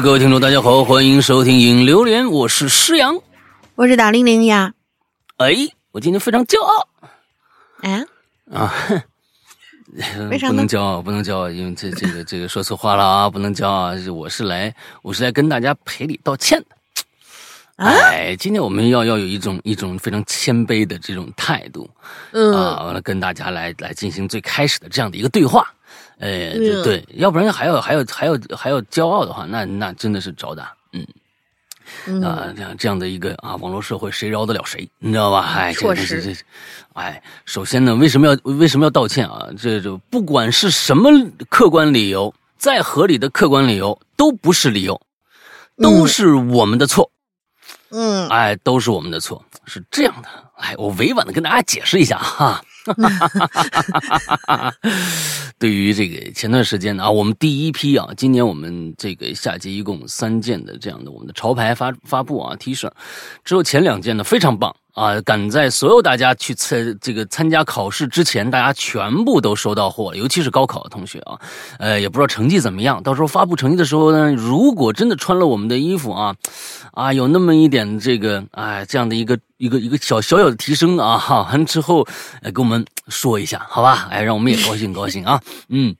哎，各位听众，大家好，欢迎收听《影榴莲》，我是施阳，我是大玲玲呀。哎，我今天非常骄傲。啊啊，为啥不能骄傲，不能骄傲，因为这这个这个说错话了啊，不能骄傲。我是来，我是来跟大家赔礼道歉的。哎，今天我们要要有一种一种非常谦卑的这种态度，嗯啊，完了跟大家来来进行最开始的这样的一个对话。哎，对，要不然还要还要还要还要骄傲的话，那那真的是找打。嗯，啊，这样这样的一个啊，网络社会谁饶得了谁？你知道吧？哎，这这这这，哎，首先呢，为什么要为什么要道歉啊？这就不管是什么客观理由，再合理的客观理由都不是理由，都是我们的错。嗯，哎，都是我们的错，是这样的。哎，我委婉的跟大家解释一下哈。对于这个前段时间啊，我们第一批啊，今年我们这个下季一共三件的这样的我们的潮牌发发布啊 T 恤，只有前两件呢非常棒啊，赶在所有大家去参这个参加考试之前，大家全部都收到货，尤其是高考的同学啊，呃，也不知道成绩怎么样，到时候发布成绩的时候呢，如果真的穿了我们的衣服啊，啊，有那么一点这个哎这样的一个。一个一个小小小的提升啊，哈，完之后，哎，跟我们说一下，好吧？哎，让我们也高兴高兴啊，嗯。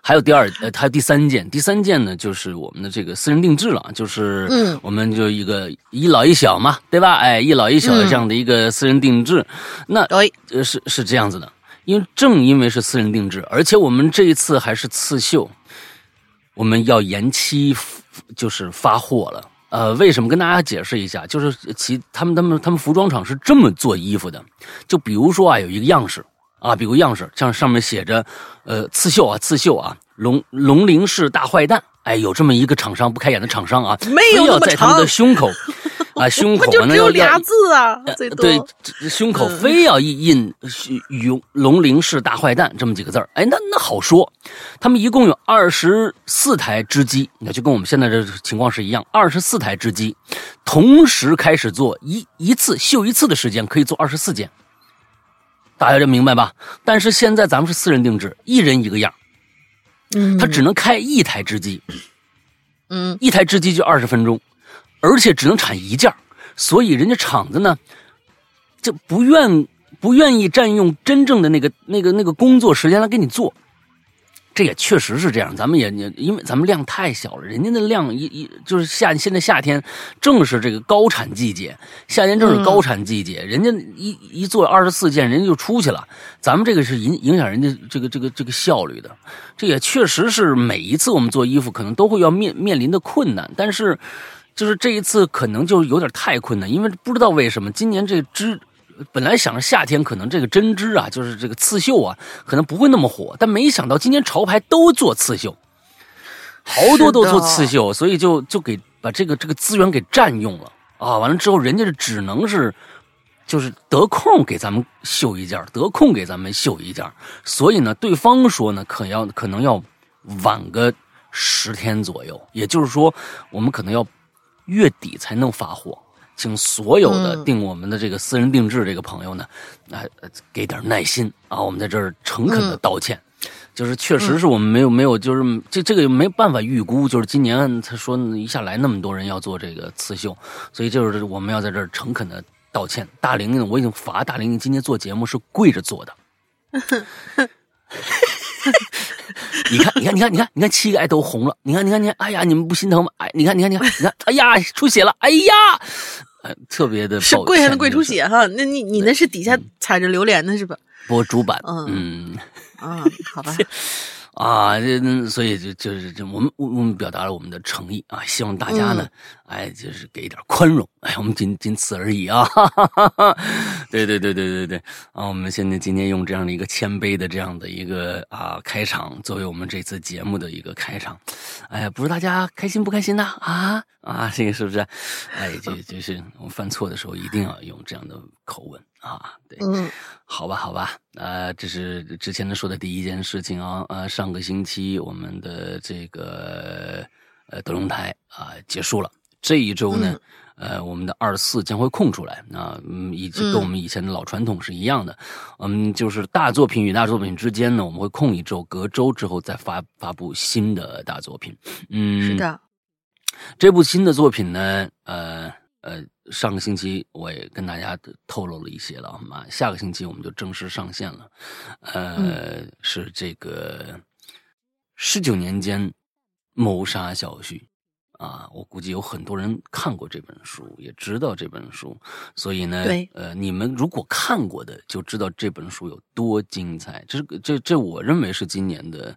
还有第二，呃，还有第三件，第三件呢，就是我们的这个私人定制了，就是，嗯，我们就一个一老一小嘛，对吧？哎，一老一小的这样的一个私人定制，那对，呃，是是这样子的，因为正因为是私人定制，而且我们这一次还是刺绣，我们要延期，就是发货了。呃，为什么跟大家解释一下？就是其他们他们他们服装厂是这么做衣服的，就比如说啊，有一个样式啊，比如样式，像上面写着，呃，刺绣啊，刺绣啊，龙龙鳞是大坏蛋，哎，有这么一个厂商不开眼的厂商啊，没有要在他们的胸口。啊，胸口就只有俩字啊，最多对，胸口非要印印“龙龙陵市大坏蛋”这么几个字儿。哎，那那好说，他们一共有二十四台织机，那就跟我们现在这情况是一样，二十四台织机同时开始做一一次绣一次的时间可以做二十四件，大家就明白吧？但是现在咱们是私人定制，一人一个样，嗯，他只能开一台织机，嗯，一台织机就二十分钟。而且只能产一件所以人家厂子呢，就不愿不愿意占用真正的那个那个那个工作时间来给你做。这也确实是这样，咱们也也因为咱们量太小了，人家的量一一就是夏现在夏天正是这个高产季节，夏天正是高产季节，人家一一做二十四件，人家就出去了。咱们这个是影影响人家这个这个这个效率的，这也确实是每一次我们做衣服可能都会要面面临的困难，但是。就是这一次可能就有点太困难，因为不知道为什么今年这织，本来想着夏天可能这个针织啊，就是这个刺绣啊，可能不会那么火，但没想到今年潮牌都做刺绣，好多都做刺绣，所以就就给把这个这个资源给占用了啊！完了之后，人家是只能是就是得空给咱们绣一件，得空给咱们绣一件，所以呢，对方说呢，可要可能要晚个十天左右，也就是说，我们可能要。月底才能发货，请所有的订我们的这个私人定制这个朋友呢，啊，给点耐心啊！我们在这儿诚恳的道歉，就是确实是我们没有没有，就是这这个没办法预估，就是今年他说一下来那么多人要做这个刺绣，所以就是我们要在这儿诚恳的道歉。大玲玲，我已经罚大玲玲今天做节目是跪着做的。你看，你看，你看，你看，你看，膝盖都红了。你看，你看，你看，哎呀，你们不心疼吗？哎，你看，你看，你看，你看，哎呀，出血了。哎呀，呃，特别的是跪还能跪出血哈？那你你那是底下踩着榴莲的是吧？播主板，嗯，啊，好吧。啊，这所以就就是这，我们我我们表达了我们的诚意啊，希望大家呢，哎，就是给一点宽容，哎，我们仅仅此而已啊，哈哈哈哈对对对对对对，啊，我们现在今天用这样的一个谦卑的这样的一个啊开场，作为我们这次节目的一个开场，哎呀，不知大家开心不开心呢？啊啊，这个是不是？哎，就就是我犯错的时候一定要用这样的口吻。啊，对，嗯，好吧，好吧，呃，这是之前的说的第一件事情啊，呃，上个星期我们的这个呃德龙台啊结束了，这一周呢，呃，我们的二四将会空出来啊，嗯，以及跟我们以前的老传统是一样的，嗯，就是大作品与大作品之间呢，我们会空一周，隔周之后再发发布新的大作品。嗯，是的，这部新的作品呢，呃呃，上个星期我也跟大家透露了一些了啊，下个星期我们就正式上线了，呃，是这个十九年间谋杀小旭。啊，我估计有很多人看过这本书，也知道这本书，所以呢，呃，你们如果看过的，就知道这本书有多精彩。这这这，我认为是今年的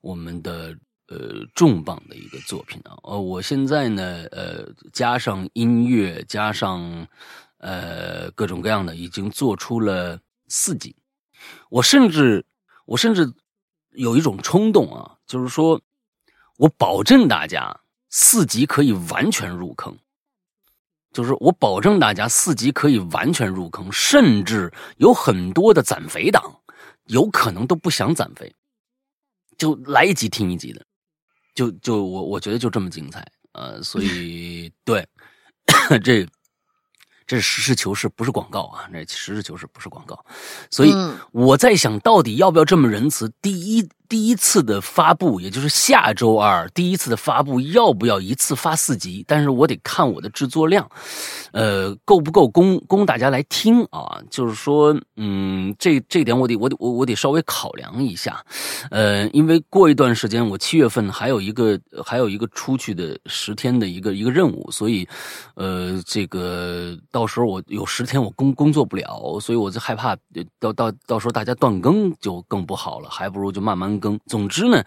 我们的呃重磅的一个作品啊。呃，我现在呢，呃，加上音乐，加上呃各种各样的，已经做出了四集。我甚至我甚至有一种冲动啊，就是说我保证大家。四级可以完全入坑，就是我保证大家四级可以完全入坑，甚至有很多的攒肥党，有可能都不想攒肥，就来一集听一集的，就就我我觉得就这么精彩，呃，所以 对这。这实事求是，不是广告啊！这实事求是，不是广告。所以我在想到底要不要这么仁慈？第一第一次的发布，也就是下周二第一次的发布，要不要一次发四集？但是我得看我的制作量，呃，够不够供供大家来听啊？就是说，嗯，这这点我得我得我我得稍微考量一下，呃，因为过一段时间我七月份还有一个还有一个出去的十天的一个一个任务，所以，呃，这个。到时候我有十天我工工作不了，所以我就害怕到到到时候大家断更就更不好了，还不如就慢慢更。总之呢，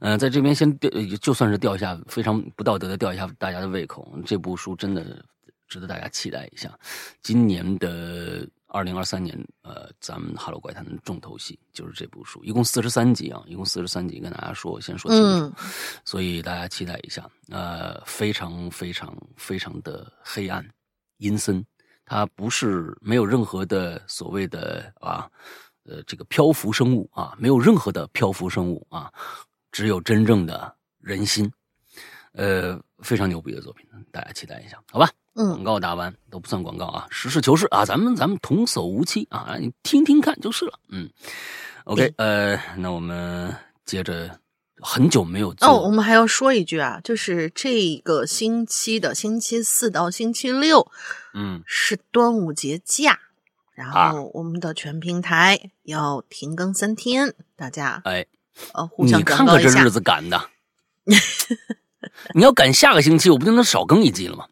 嗯，在这边先吊，就算是吊一下非常不道德的吊一下大家的胃口。这部书真的值得大家期待一下。今年的二零二三年，呃，咱们《哈喽怪谈》的重头戏就是这部书，一共四十三集啊，一共四十三集，跟大家说先说清楚，所以大家期待一下。呃，非常非常非常的黑暗。阴森，它不是没有任何的所谓的啊，呃，这个漂浮生物啊，没有任何的漂浮生物啊，只有真正的人心，呃，非常牛逼的作品，大家期待一下，好吧？嗯，广告打完都不算广告啊，实事求是啊，咱们咱们童叟无欺啊，你听听看就是了。嗯，OK，呃，那我们接着。很久没有做哦，我们还要说一句啊，就是这个星期的星期四到星期六，嗯，是端午节假，然后我们的全平台要停更三天，大家哎，呃，互相你看看这日子赶的，你要赶下个星期，我不就能少更一集了吗？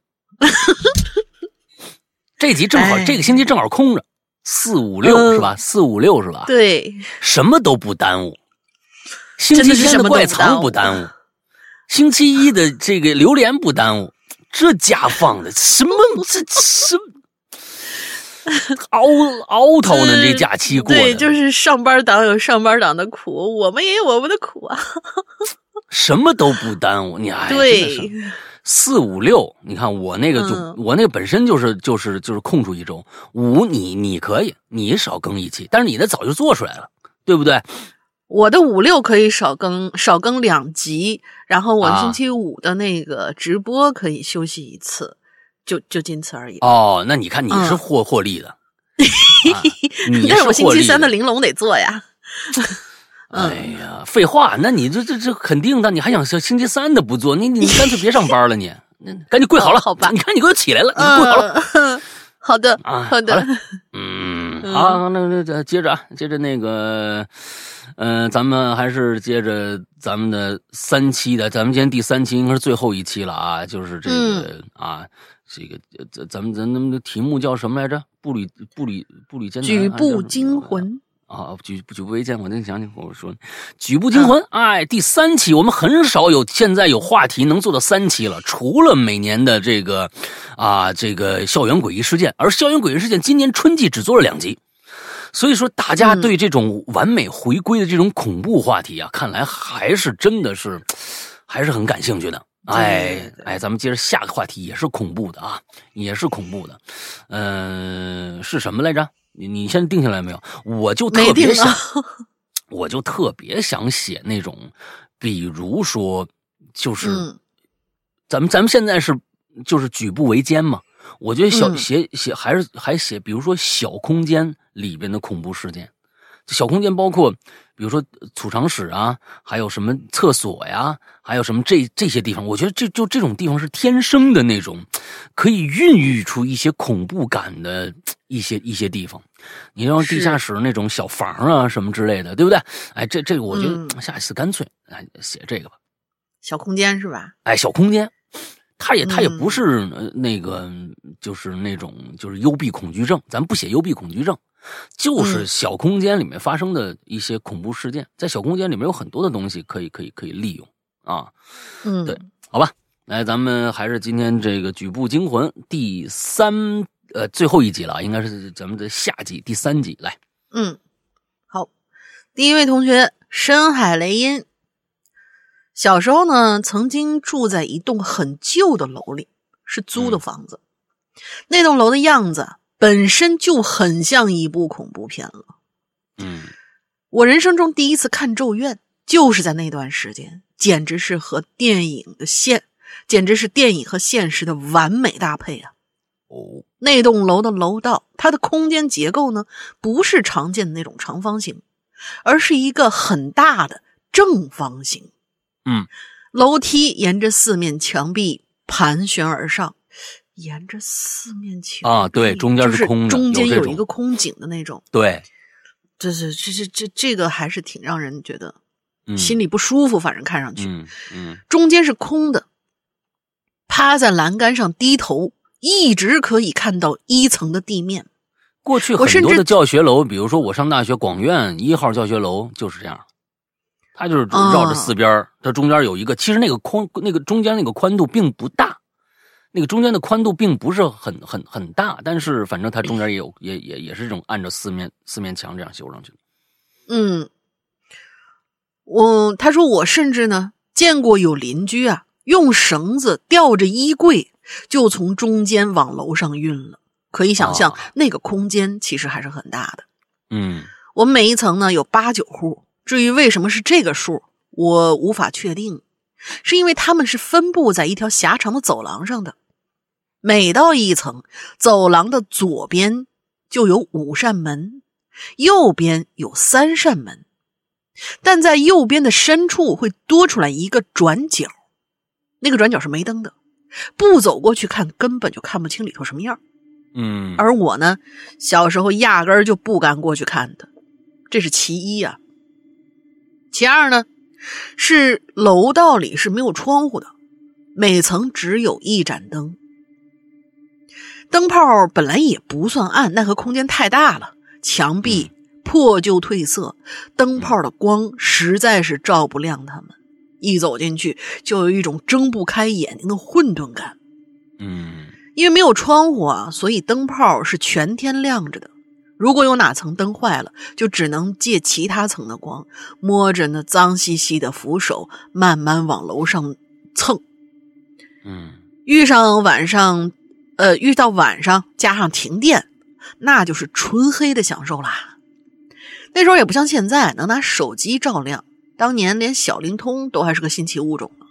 这集正好，这个星期正好空着，四五六是吧？四五六是吧？对，什么都不耽误。星期天的怪藏不耽误，星期一的这个榴莲不耽误，这家放的什么？这什 熬熬头呢？这假期过的，对，就是上班党有上班党的苦，我们也有我们的苦啊。什么都不耽误，你哎，对，四五六，你看我那个就我那个本身就是就是就是空出一周，五你你可以你少更一期，但是你的早就做出来了，对不对？我的五六可以少更少更两集，然后我星期五的那个直播可以休息一次，就就仅此而已。哦，那你看你是获获利的，你 是我星期三的玲珑得做呀。哎呀，废话，那你这这这肯定的，你还想星星期三的不做？你你干脆别上班了，你那赶紧跪好了，好吧？你看你给我起来了，你跪好了。好的，啊，好的，嗯，好，那那接着啊，接着那个。嗯，咱们还是接着咱们的三期的，咱们今天第三期应该是最后一期了啊，就是这个啊，这个咱咱们咱们的题目叫什么来着？步履步履步履艰难，举步惊魂啊，举举步维艰，我再想想，我说举步惊魂，哎，第三期我们很少有现在有话题能做到三期了，除了每年的这个啊这个校园诡异事件，而校园诡异事件今年春季只做了两集。所以说，大家对这种完美回归的这种恐怖话题啊，看来还是真的是还是很感兴趣的。哎哎，咱们接着下个话题，也是恐怖的啊，也是恐怖的。嗯，是什么来着？你你先定下来没有？我就特别想，我就特别想写那种，比如说，就是咱们咱们现在是就是举步维艰嘛。我觉得小嗯写写还是还写，比如说小空间里边的恐怖事件，小空间包括比如说储藏室啊，还有什么厕所呀，还有什么这这些地方，我觉得这就这种地方是天生的那种，可以孕育出一些恐怖感的一些一些地方。你像地下室那种小房啊什么之类的，对不对？哎，这这个我觉得嗯下一次干脆哎写这个吧。小空间是吧？哎，小空间，它也他也不嗯。是、呃那个就是那种就是幽闭恐惧症，咱不写幽闭恐惧症，就是嗯。小空间里面发生的一些恐怖事件，在小空间里面有很多的东西可以可以可以利用啊，嗯，对好吧？来，咱们还是今天这个《举步惊魂》第三呃最后一集了，应该是咱们的下集第三集，来，嗯，好，第一位同学深海雷音，小时候呢，曾经住在一栋很旧的楼里，是租的嗯房子。那栋楼的样子本身就很像一部恐怖片了。嗯我人生中第一次看《咒怨》，就是在那段时间，简直是和电影的现，简直是电影和现实的完美搭配啊！哦，那栋楼的楼道，它的空间结构呢，不是常见的那种长方形，而是一个很大的正方形。嗯，楼梯沿着四面墙壁盘旋而上，沿着四面墙啊对中间是就是空的中间有一个空井的那种。对，这是这这这这个还是挺让人觉得嗯心里不舒服，反正看上去。嗯嗯中间是空的，趴在栏杆上低头，一直可以看到一层的地面。过去很多的教学楼，比如说我上大学广院一号教学楼就是这样，它就是绕着四边儿它中间有一个，其实那个宽那个中间那个宽度并不大，那个中间的宽度并不是很很很大，但是反正它中间也有也也也是这种按照四面四面墙这样修上去的。嗯，我他说我甚至呢见过有邻居啊用绳子吊着衣柜就从中间往楼上运了，可以想象哦那个空间其实还是很大的。嗯我们每一层呢有八九户，至于为什么是这个数，我无法确定，是因为它们是分布在一条狭长的走廊上的。每到一层，走廊的左边就有五扇门，右边有三扇门，但在右边的深处会多出来一个转角，那个转角是没灯的，不走过去看根本就看不清里头什么样。嗯而我呢，小时候压根儿就不敢过去看的，这是其一啊。其二呢，是楼道里是没有窗户的，每层只有一盏灯。灯泡本来也不算暗，奈何空间太大了，墙壁破旧褪色，灯泡的光实在是照不亮他们。一走进去，就有一种睁不开眼睛的混沌感。嗯因为没有窗户啊，所以灯泡是全天亮着的。如果有哪层灯坏了，就只能借其他层的光，摸着那脏兮兮的扶手，慢慢往楼上蹭。嗯遇上晚上，呃，遇到晚上加上停电，那就是纯黑的享受啦。那时候也不像现在能拿手机照亮，当年连小灵通都还是个新奇物种呢。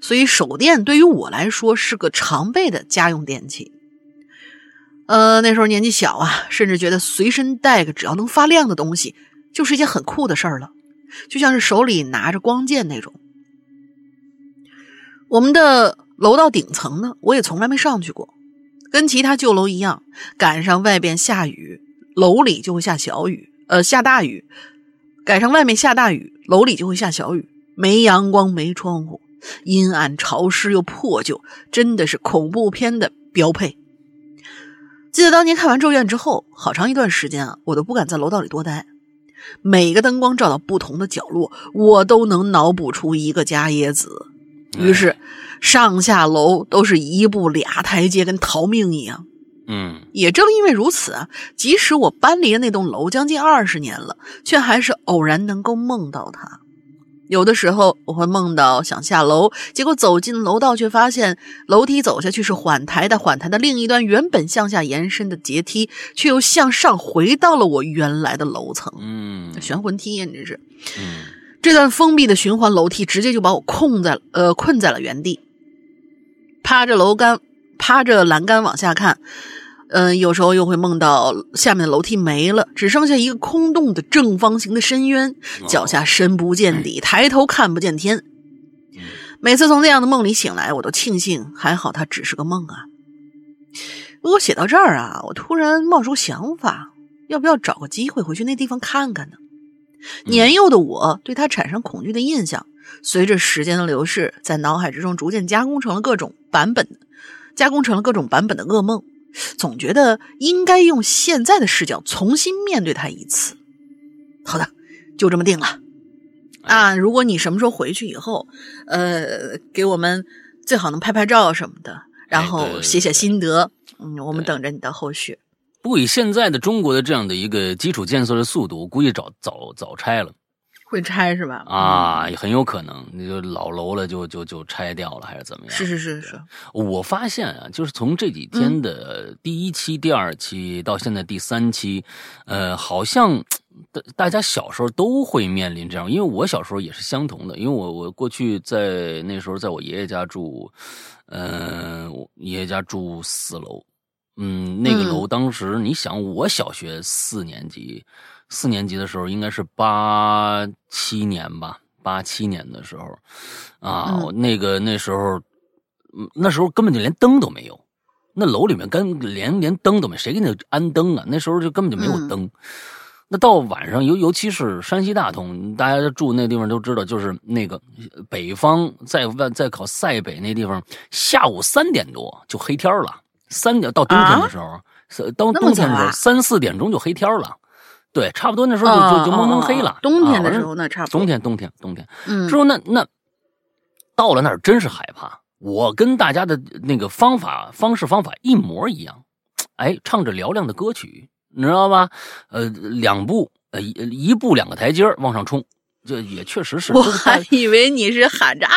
所以手电对于我来说是个常备的家用电器。呃，那时候年纪小啊，甚至觉得随身带个只要能发亮的东西，就是一件很酷的事儿了，就像是手里拿着光剑那种。我们的楼道顶层呢，我也从来没上去过，跟其他旧楼一样，赶上外边下雨，楼里就会下小雨，呃，下大雨；赶上外面下大雨，楼里就会下小雨。没阳光，没窗户，阴暗、潮湿又破旧，真的是恐怖片的标配。记得当年看完《咒怨》之后，好长一段时间啊，我都不敢在楼道里多待。每个灯光照到不同的角落，我都能脑补出一个伽椰子。于是，上下楼都是一步俩台阶，跟逃命一样。嗯也正因为如此啊，即使我搬离了那栋楼将近二十年了，却还是偶然能够梦到它。有的时候我会梦到想下楼，结果走进楼道，却发现楼梯走下去是缓台的，缓台的另一端原本向下延伸的阶梯，却又向上回到了我原来的楼层。嗯玄魂梯呀，你这是！嗯这段封闭的循环楼梯直接就把我困在呃困在了原地。趴着楼杆，趴着栏杆往下看。嗯，有时候又会梦到下面的楼梯没了，只剩下一个空洞的正方形的深渊，脚下深不见底，抬头看不见天。每次从这样的梦里醒来，我都庆幸还好它只是个梦啊。如果写到这儿啊，我突然冒出想法，要不要找个机会回去那地方看看呢？年幼的我对它产生恐惧的印象，随着时间的流逝，在脑海之中逐渐加工成了各种版本，加工成了各种版本的噩梦。总觉得应该用现在的视角重新面对他一次。好的，就这么定了。啊，如果你什么时候回去以后，呃，给我们最好能拍拍照什么的，然后写写心得。嗯，我们等着你的后续。不以现在的中国的这样的一个基础建设的速度，我估计早早早拆了。会拆是吧？啊，很有可能，那就老楼了，就就就拆掉了，还是怎么样？是是是是。我发现啊，就是从这几天的第一期、第二期到现在第三期，呃，好像大大家小时候都会面临这样，因为我小时候也是相同的，因为我我过去在那时候在我爷爷家住，嗯，爷爷家住四楼，嗯，那个楼当时你想，我小学四年级。四年级的时候，应该是八七年吧，八七年的时候，啊，那个那时候，那时候根本就连灯都没有，那楼里面根连连灯都没，谁给你安灯啊？那时候就根本就没有灯。那到晚上，尤尤其是山西大同，大家住那地方都知道，就是那个北方在外在考塞北那地方，下午三点多就黑天了，三点到冬天的时候，到冬天的时候三四点钟就黑天了。对，差不多那时候就就就蒙蒙黑了。冬天的时候那差不多。冬天冬天冬天，嗯，之后那那到了那儿真是害怕。我跟大家的那个方法方式方法一模一样，哎，唱着嘹亮的歌曲，你知道吧？呃，两步呃一一步两个台阶往上冲，这也确实是。我还以为你是喊着啊。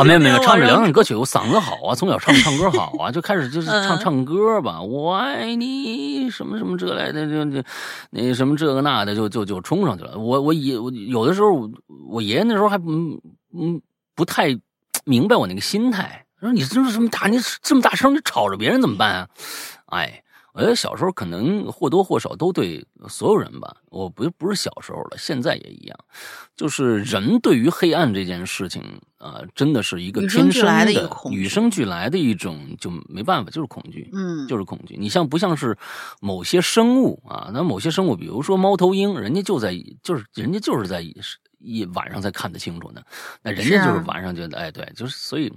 啊，没有没有，唱着嘹亮歌曲，我嗓子好啊，从小唱唱歌好啊，就开始就是唱唱歌吧，我爱你什么什么这来的，就就那什么这个那的，就就就冲上去了。我我爷我有的时候，我爷爷那时候还嗯嗯不太明白我那个心态，说你这么这么大，你这么大声，你吵着别人怎么办啊？哎。我觉得小时候可能或多或少都对所有人吧，我不不是小时候了，现在也一样，就是人对于黑暗这件事情啊，真的是一个天生的与生俱来的一种，就没办法，就是恐惧，嗯，就是恐惧。你像不像是某些生物啊？那某些生物，比如说猫头鹰，人家就在，就是人家就是在。一晚上才看得清楚呢，那人家就是晚上觉得，哎，对，就是所以，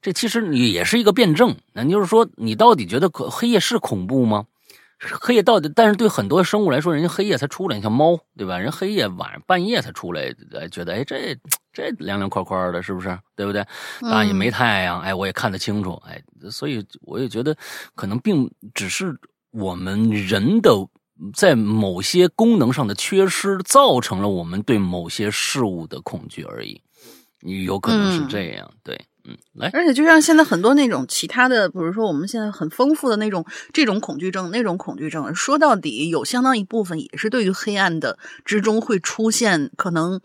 这其实你也是一个辩证。那就是说，你到底觉得黑夜是恐怖吗？黑夜到底？但是对很多生物来说，人家黑夜才出来，你像猫，对吧？人黑夜晚上半夜才出来，哎，觉得哎，这这凉凉快快的，是不是？对不对？啊，也没太阳，哎，我也看得清楚，哎，所以我也觉得，可能并只是我们人的。在某些功能上的缺失，造成了我们对某些事物的恐惧而已，你有可能是这样。对，嗯，来，而且就像现在很多那种其他的，比如说我们现在很丰富的那种这种恐惧症，那种恐惧症，说到底有相当一部分也是对于黑暗的之中会出现可能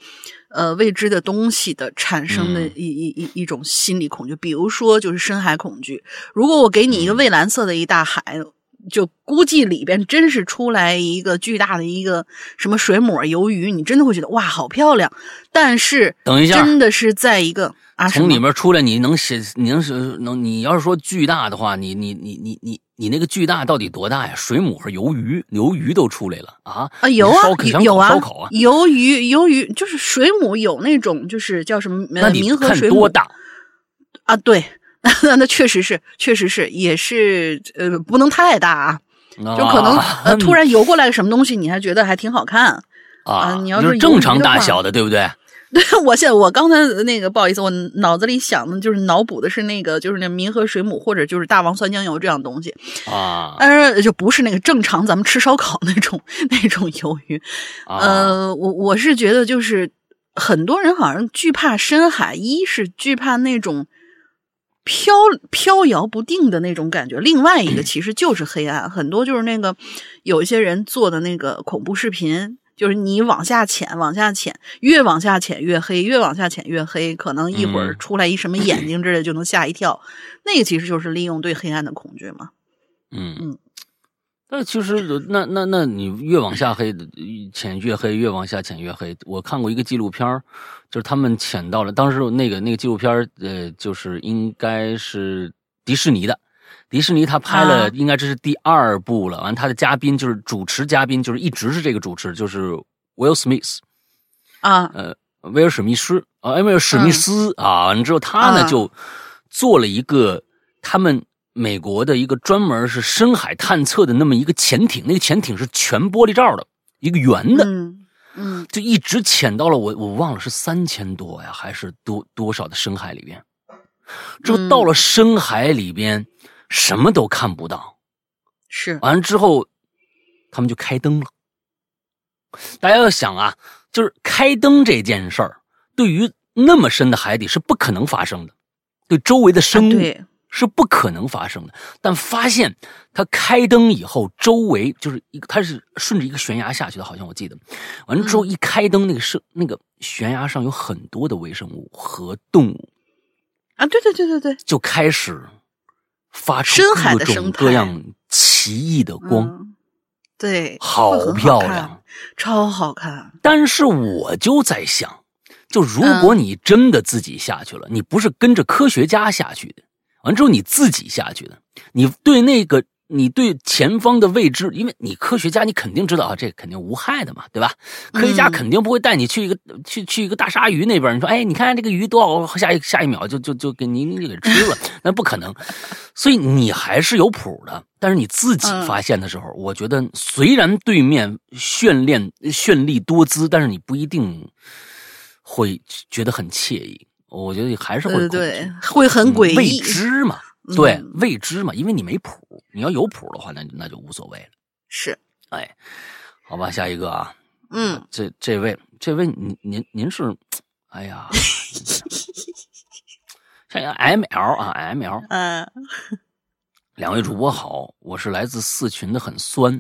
呃未知的东西的产生的一一一一种心理恐惧，比如说就是深海恐惧。如果我给你一个蔚蓝色的一大海。就估计里边真是出来一个巨大的一个什么水母、鱿鱼，你真的会觉得哇，好漂亮。但是等一下，真的是在一个啊，从里面出来，你能写，你能是能，你要是说巨大的话，你你你你你你那个巨大到底多大呀？水母和鱿鱼，鱿鱼都出来了啊啊，有啊有啊，烧烤啊，鱿鱼鱿鱼就是水母有那种就是叫什么？那你看多大啊？对。那 那确实是，确实是，也是，呃，不能太大啊，就可能呃 突然游过来个什么东西，你还觉得还挺好看啊。你要是正常大小的，对不对？对，我现在我刚才那个不好意思，我脑子里想的就是脑补的是那个，就是那冥河水母或者就是大王酸浆鱿这样东西啊，但是就不是那个正常咱们吃烧烤那种那种鱿鱼。呃，我我是觉得就是很多人好像惧怕深海，一是惧怕那种。飘飘摇不定的那种感觉，另外一个其实就是黑暗，很多就是那个有一些人做的那个恐怖视频，就是你往下潜，往下潜，越往下潜越黑，越往下潜越黑，可能一会儿嗯出来一什么眼睛之类就能吓一跳。那个其实就是利用对黑暗的恐惧嘛。嗯嗯。但其实那那那你越往下黑，潜越黑，越往下潜越黑。我看过一个纪录片儿就是他们潜到了，当时那个那个纪录片儿呃，就是应该是迪士尼的，迪士尼他拍了，啊应该这是第二部了。完，他的嘉宾就是主持嘉宾，就是一直是这个主持，就是 Will Smith，啊，呃，威尔史密斯啊，威尔史密斯、啊，完了之后他呢、啊就做了一个他们美国的一个专门是深海探测的那么一个潜艇，那个潜艇是全玻璃罩的，一个圆的，嗯嗯就一直潜到了我我忘了是三千多呀，还是多多少的深海里边。之后到了深海里边，什么都看不到。是完了之后，他们就开灯了。大家要想啊，就是开灯这件事儿，对于那么深的海底是不可能发生的，对周围的生物啊对是不可能发生的。但发现他开灯以后，周围就是一个，他是顺着一个悬崖下去的，好像我记得。完了之后嗯一开灯，那个是那个悬崖上有很多的微生物和动物，啊，对对对对对，就开始发出各种各样奇异的光。嗯对，好漂亮，超好看。但是我就在想，就如果嗯你真的自己下去了，你不是跟着科学家下去的，完之后你自己下去的，你对那个你对前方的未知，因为你科学家你肯定知道啊，这肯定无害的嘛，对吧？科学家嗯肯定不会带你去一个、去去一个大鲨鱼那边，你说哎，你看这个鱼多好，下一下一秒就就就给你你给吃了，那不可能。所以你还是有谱的，但是你自己嗯发现的时候，我觉得虽然对面绚丽绚丽多姿，但是你不一定会觉得很惬意。我觉得还是会对会很诡异。未。知嘛，对嗯未知嘛，因为你没谱，你要有谱的话，那那就无所谓了。是，哎，好吧，下一个啊，嗯，这这位这位您您您是，哎呀，像 M L 啊 M L，嗯。两位主播好，我是来自四群的很酸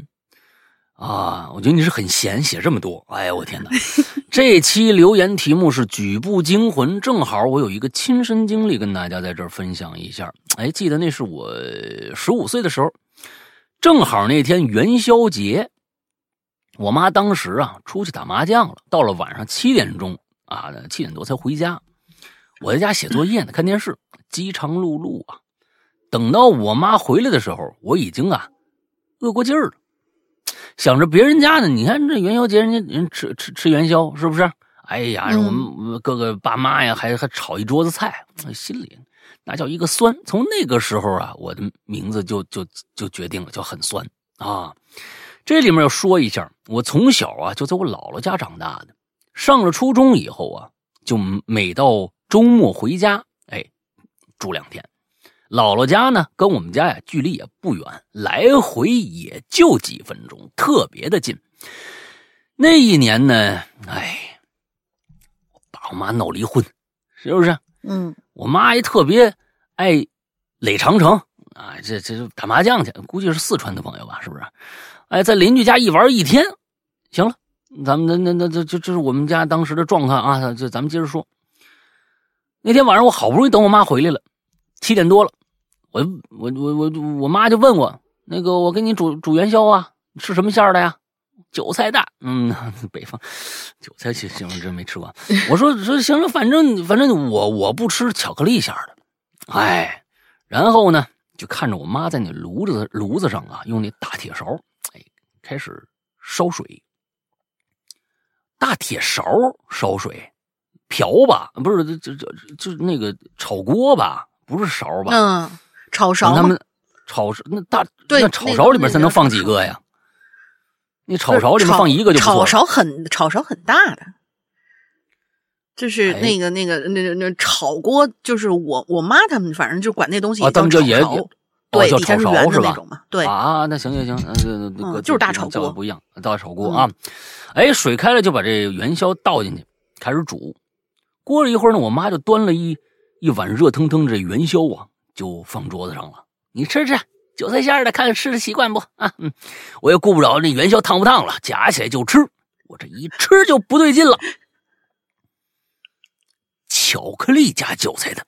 啊，我觉得你是很闲，写这么多，哎呀，我天哪！这期留言题目是举步惊魂，正好我有一个亲身经历跟大家在这儿分享一下。哎，记得那是我十五岁的时候，正好那天元宵节，我妈当时啊出去打麻将了，到了晚上七点钟啊，七点多才回家。我在家写作业呢，看电视，饥肠辘辘啊。等到我妈回来的时候，我已经啊饿过劲儿了，想着别人家呢，你看这元宵节人家人吃吃吃元宵是不是？哎呀，嗯我们我们各个爸妈呀，还还炒一桌子菜，心里那叫一个酸。从那个时候啊，我的名字就就就决定了，就很酸啊。这里面要说一下，我从小啊就在我姥姥家长大的，上了初中以后啊，就每到周末回家，哎，住两天。姥姥家呢，跟我们家呀距离也不远，来回也就几分钟，特别的近。那一年呢，哎，我爸我妈闹离婚，是不是？嗯我妈也特别爱垒长城啊，这这打麻将去，估计是四川的朋友吧，是不是？哎，在邻居家一玩一天，行了，咱们那那那这这这是我们家当时的状况啊，这咱们接着说。那天晚上我好不容易等我妈回来了，七点多了，我我我我我妈就问我，那个我给你煮煮元宵啊，吃什么馅的呀？韭菜蛋，嗯，北方韭菜行行，真没吃过。我说说行了，反正反正我我不吃巧克力馅的，哎，然后呢，就看着我妈在那炉子炉子上啊，用那大铁勺，哎，开始烧水。大铁勺烧水，瓢吧？不是，这这这就那个炒锅吧？不是勺吧？嗯，炒勺嘛他们炒那大对那炒勺里面才能放几个呀？那炒勺里面放一个就不错炒。勺很炒勺很大的，就是哎那个那个那个那炒锅，就是我我妈他们反正就管那东西叫炒对，叫底下是炒勺是吧圆的那种嘛，对，啊，那行行行，那这那个嗯就是大炒锅不一样，大炒锅啊。哎，水开了就把这元宵倒进去，开始煮。过了一会儿呢，我妈就端了一一碗热腾腾的这元宵啊，就放桌子上了。你吃吃韭菜馅的，看看吃的习惯不啊？嗯，我也顾不着那元宵烫不烫了，夹起来就吃。我这一吃就不对劲了。巧克力加韭菜的，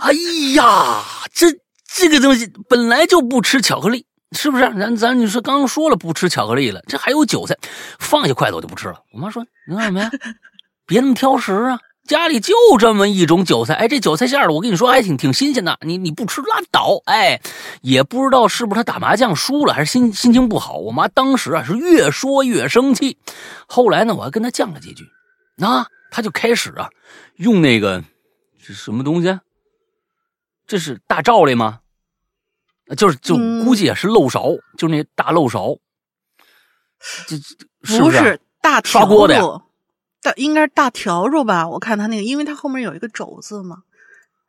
哎呀，这这个东西本来就不吃巧克力，是不是？咱咱你说刚说了不吃巧克力了，这还有韭菜，放下筷子我就不吃了。我妈说你干什么呀？别那么挑食啊！家里就这么一种韭菜，哎，这韭菜馅的，我跟你说还挺挺新鲜的。你你不吃拉倒，哎，也不知道是不是他打麻将输了，还是心心情不好。我妈当时啊是越说越生气，后来呢我还跟他犟了几句，那他就开始啊用那个是什么东西？这是大罩里吗？就是就估计也是漏勺，就那大漏勺，这是不是大刷锅的呀？大应该是大笤帚吧？我看他那个，因为他后面有一个肘子嘛，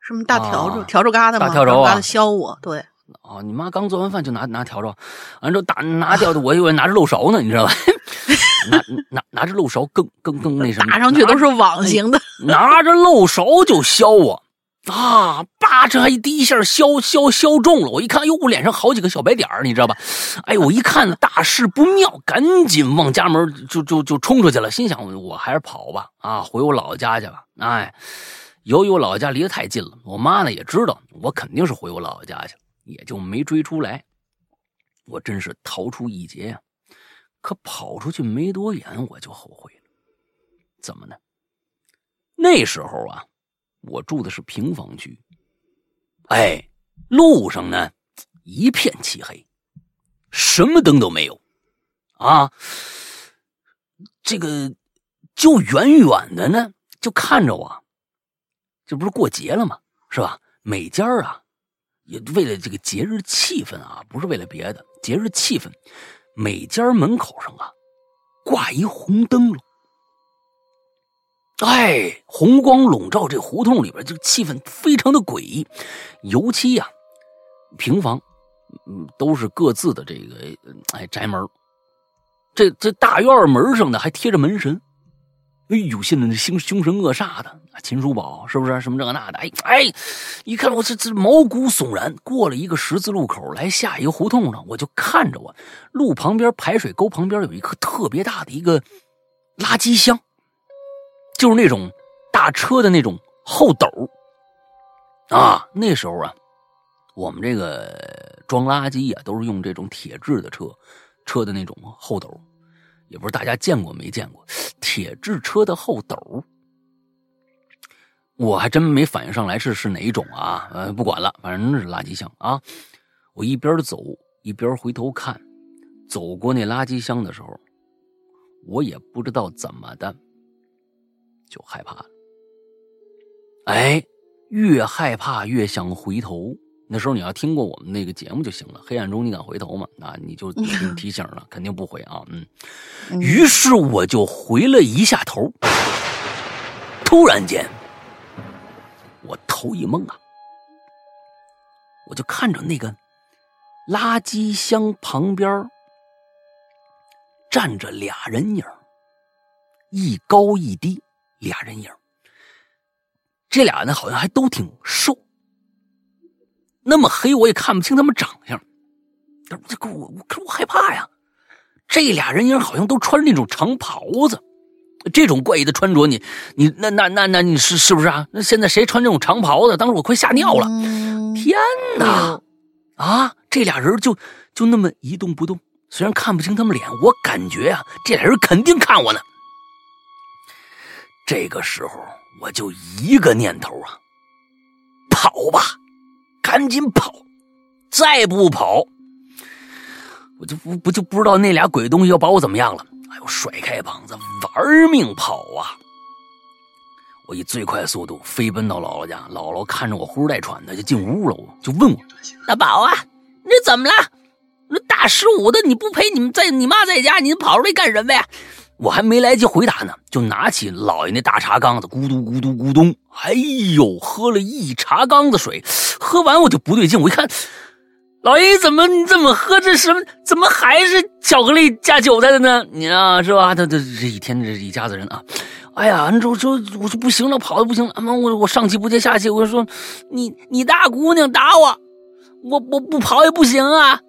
什么大笤帚、笤帚疙瘩嘛，大笤帚啊，削我。对，哦，你妈刚做完饭就拿拿笤帚，完之后打拿掉的，我以为拿着漏勺呢，你知道吧？拿拿拿着漏勺更更更那什么？打上去都是网形的，拿着漏勺就削我。啊！叭，这还第一下削削削中了，我一看，哟，我脸上好几个小白点你知道吧？哎，我一看大事不妙，赶紧往家门就就就冲出去了，心想我还是跑吧，啊，回我姥姥家去吧。哎，由于我姥姥家离得太近了，我妈呢也知道我肯定是回我姥姥家去，也就没追出来。我真是逃出一劫呀！可跑出去没多远，我就后悔了。怎么呢？那时候啊。我住的是平房区，哎，路上呢一片漆黑，什么灯都没有，啊，这个就远远的呢就看着我，这不是过节了吗？是吧？每家啊也为了这个节日气氛啊，不是为了别的，节日气氛，每家门口上啊挂一红灯笼。哎，红光笼罩这胡同里边，这个气氛非常的诡异。尤其呀，平房，嗯，都是各自的这个哎宅门。这这大院门上呢还贴着门神。哎呦，现在那凶凶神恶煞的，秦叔宝是不是？什么这个那的？哎哎，一看我这这毛骨悚然。过了一个十字路口，来下一个胡同呢，我就看着我路旁边排水沟旁边有一个特别大的一个垃圾箱。就是那种大车的那种后斗啊，那时候啊，我们这个装垃圾啊，都是用这种铁质的车，车的那种后斗，也不知道大家见过没见过铁质车的后斗，我还真没反应上来是是哪一种啊，呃，不管了，反正那是垃圾箱啊。我一边走一边回头看，走过那垃圾箱的时候，我也不知道怎么的。就害怕了，哎，越害怕越想回头。那时候你要听过我们那个节目就行了。黑暗中你敢回头吗？啊，你就 提醒了，肯定不回啊。嗯，于是我就回了一下头。突然间，我头一懵啊，我就看着那个垃圾箱旁边站着俩人影，一高一低。俩人影，这俩呢好像还都挺瘦，那么黑我也看不清他们长相。这我我可是我害怕呀！这俩人影好像都穿那种长袍子，这种怪异的穿着，你你那那那那你是是不是啊？那现在谁穿这种长袍子？当时我快吓尿了！天哪！啊，这俩人就就那么一动不动，虽然看不清他们脸，我感觉啊，这俩人肯定看我呢。这个时候，我就一个念头啊，跑吧，赶紧跑！再不跑，我就不不就不知道那俩鬼东西要把我怎么样了。哎呦，甩开膀子玩命跑啊！我以最快速度飞奔到姥姥家，姥姥看着我呼哧带喘的就进屋了，我就问我：“大宝啊，你怎么了？那大十五的你不陪你们在你妈在家，你跑出来干什么呀？”我还没来及回答呢，就拿起老爷那大茶缸子，咕嘟咕嘟咕咚，哎呦，喝了一茶缸子水，喝完我就不对劲，我一看，老爷怎么你怎么喝这什么？怎么还是巧克力加韭菜的呢？你啊，是吧？他这这一天这一家子人啊，哎呀，你说说，我说不行了，跑的不行了，妈，我我上气不接下气，我就说你你大姑娘打我，我我不跑也不行啊！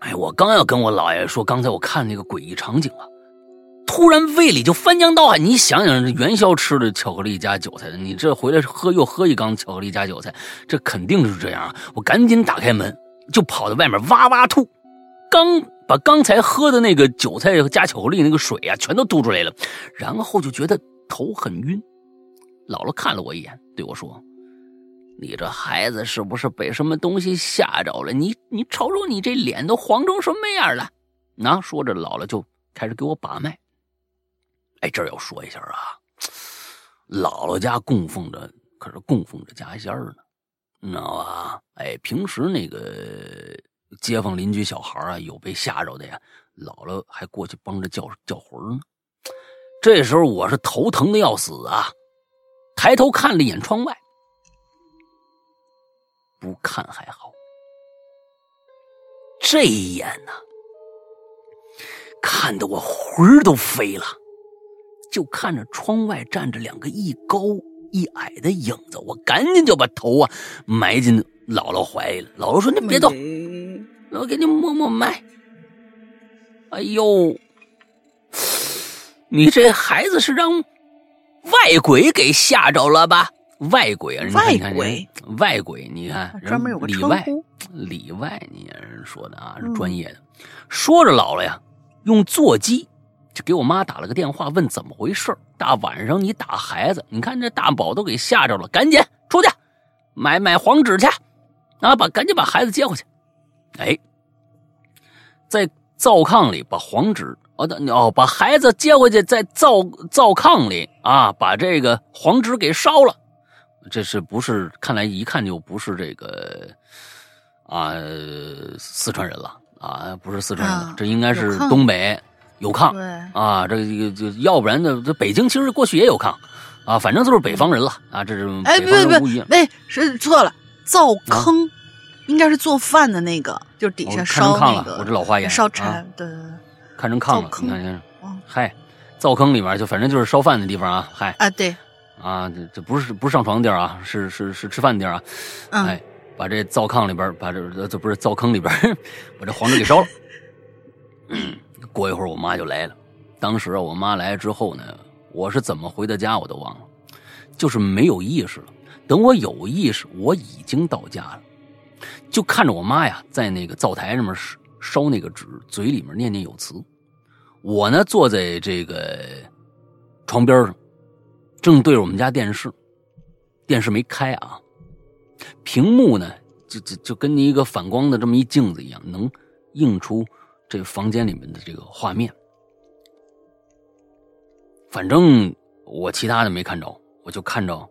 哎，我刚要跟我姥爷说，刚才我看那个诡异场景啊。突然胃里就翻江倒海。你想想，元宵吃的巧克力加韭菜，你这回来喝又喝一缸巧克力加韭菜，这肯定是这样。我赶紧打开门，就跑到外面哇哇吐，刚把刚才喝的那个韭菜加巧克力那个水啊，全都吐出来了。然后就觉得头很晕。姥姥看了我一眼，对我说：“你这孩子是不是被什么东西吓着了？你你瞅瞅你这脸都黄成什么样了？”那说着，姥姥就开始给我把脉。哎，这要说一下啊，姥姥家供奉着可是供奉着家仙儿呢，你知道吧？哎，平时那个街坊邻居小孩啊，有被吓着的呀，姥姥还过去帮着叫叫魂呢。这时候我是头疼的要死啊，抬头看了一眼窗外，不看还好，这一眼呢，看得我魂儿都飞了。就看着窗外站着两个一高一矮的影子，我赶紧就把头啊埋进姥姥怀里了。姥姥说：“你别动，我给你摸摸脉。”哎呦，你这孩子是让外鬼给吓着了吧？外鬼啊，外鬼，外鬼，你看，专门有个里外，里外，你人说的啊，是专业的。说着，姥姥呀，用座机。就给我妈打了个电话，问怎么回事大晚上你打孩子，你看这大宝都给吓着了，赶紧出去买买黄纸去，啊，把赶紧把孩子接回去。哎，在灶炕里把黄纸哦，哦，把孩子接回去，在灶灶炕里啊，把这个黄纸给烧了。这是不是？看来一看就不是这个啊，四川人了啊，不是四川人了，这应该是东北。有炕，对啊，这个这个这要不然呢，这北京其实过去也有炕，啊，反正都是北方人了啊，这是哎，不不不，哎，是错了，灶坑应该是做饭的那个，就是底下烧那个，我这老花眼，烧柴，对对对，看成炕了，你看看，嗨，灶坑里面就反正就是烧饭的地方啊，嗨，啊对，啊这这不是不是上床的地儿啊，是是是吃饭的地儿啊，哎，把这灶炕里边把这这不是灶坑里边 把这黄纸给烧了。过一会儿，我妈就来了。当时啊，我妈来之后呢，我是怎么回的家我都忘了，就是没有意识了。等我有意识，我已经到家了，就看着我妈呀，在那个灶台上面烧烧那个纸，嘴里面念念有词。我呢，坐在这个床边上，正对着我们家电视，电视没开啊，屏幕呢，就就就跟一个反光的这么一镜子一样，能映出。这房间里面的这个画面，反正我其他的没看着，我就看着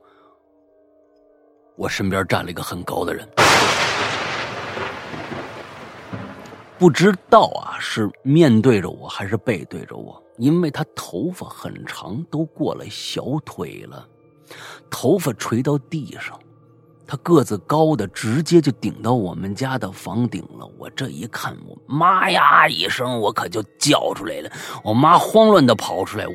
我身边站了一个很高的人，不知道啊是面对着我还是背对着我，因为他头发很长，都过了小腿了，头发垂到地上。他个子高的直接就顶到我们家的房顶了。我这一看，我妈呀一声，我可就叫出来了。我妈慌乱的跑出来，我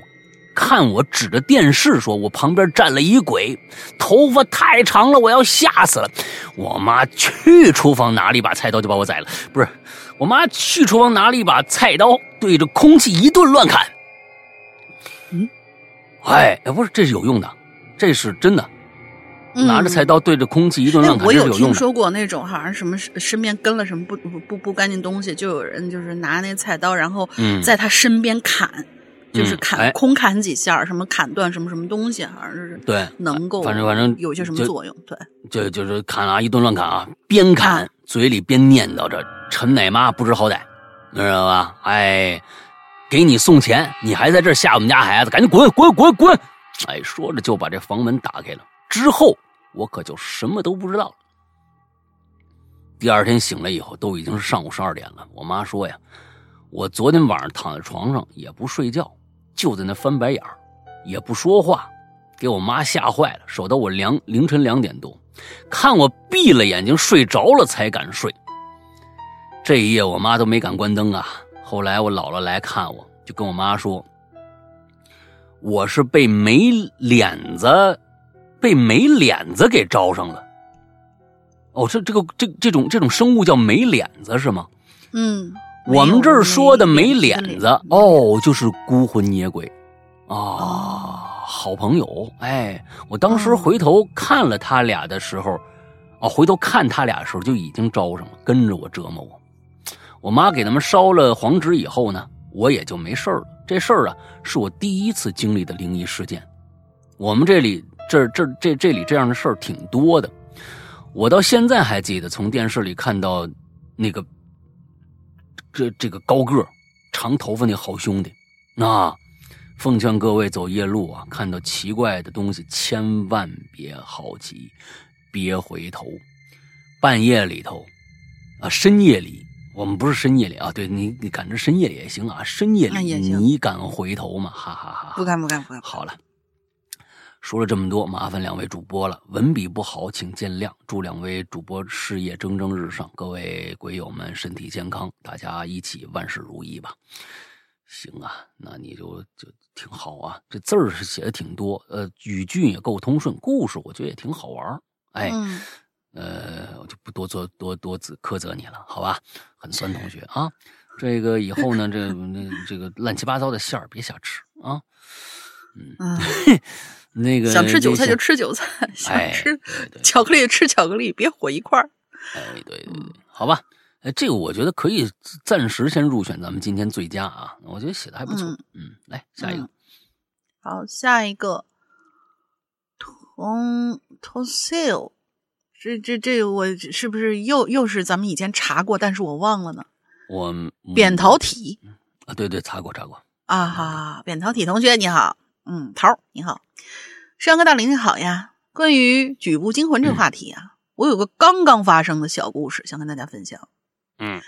看我指着电视说：“我旁边站了一鬼，头发太长了，我要吓死了。”我妈去厨房拿了一把菜刀就把我宰了。不是，我妈去厨房拿了一把菜刀，对着空气一顿乱砍。嗯，哎，不是，这是有用的，这是真的。拿着菜刀对着空气一顿乱砍，我有听说过那种，好像什么身边跟了什么不不不不干净东西，就有人就是拿那菜刀，然后在他身边砍，就是砍空砍几下，什么砍断什么什么东西，好像是对能够反正反正有些什么作用，对，就就是砍啊，一顿乱砍啊，边砍嘴里边念叨着“陈奶妈不知好歹”，你知道吧？哎，给你送钱，你还在这吓我们家孩子，赶紧滚滚滚滚！哎，说着就把这房门打开了，之后。我可就什么都不知道了。第二天醒来以后，都已经是上午十二点了。我妈说呀，我昨天晚上躺在床上也不睡觉，就在那翻白眼儿，也不说话，给我妈吓坏了。守到我两凌晨两点多，看我闭了眼睛睡着了才敢睡。这一夜我妈都没敢关灯啊。后来我姥姥来看我，就跟我妈说，我是被没脸子。被没脸子给招上了，哦，这这个这这种这种生物叫没脸子是吗？嗯，我们这儿说的没脸脸子哦，就是孤魂野鬼啊，好朋友。哎，我当时哦回头看了他俩的时候，啊，回头看他俩的时候就已经招上了，跟着我折磨我。我妈给他们烧了黄纸以后呢，我也就没事儿了。这事儿啊，是我第一次经历的灵异事件。我们这里这这这这里这样的事儿挺多的，我到现在还记得从电视里看到那个这这个高个儿长头发那好兄弟，那奉劝各位走夜路啊，看到奇怪的东西千万别好奇，别回头。半夜里头啊，深夜里，我们不是深夜里啊，对你你赶着深夜里也行啊，深夜里你敢回头吗？哈哈哈哈！不敢不敢不敢。好了，说了这么多，麻烦两位主播了，文笔不好，请见谅。祝两位主播事业蒸蒸日上，各位鬼友们身体健康，大家一起万事如意吧。行啊，那你就就挺好啊，这字儿是写的挺多，呃，语句也够通顺，故事我觉得也挺好玩儿哎，嗯，呃，我就不多做多多责苛责你了，好吧？很酸同学啊，这个以后呢，这那这个乱七八糟的馅儿别瞎吃啊。嗯，那个想吃韭菜就吃韭菜，想哎吃巧克力就吃巧克力，别混一块儿。哎，对对对，好吧，哎，这个我觉得可以暂时先入选咱们今天最佳啊，我觉得写的还不错。嗯嗯，来下一个，嗯好，下一个同同 sale，这这这我是不是又又是咱们以前查过，但是我忘了呢？我扁桃体啊，对对，查过查过。啊哈，扁桃体同学你好，嗯，桃儿你好，山哥大林你好呀。关于举步惊魂这个话题啊，我有个刚刚发生的小故事想跟大家分享。嗯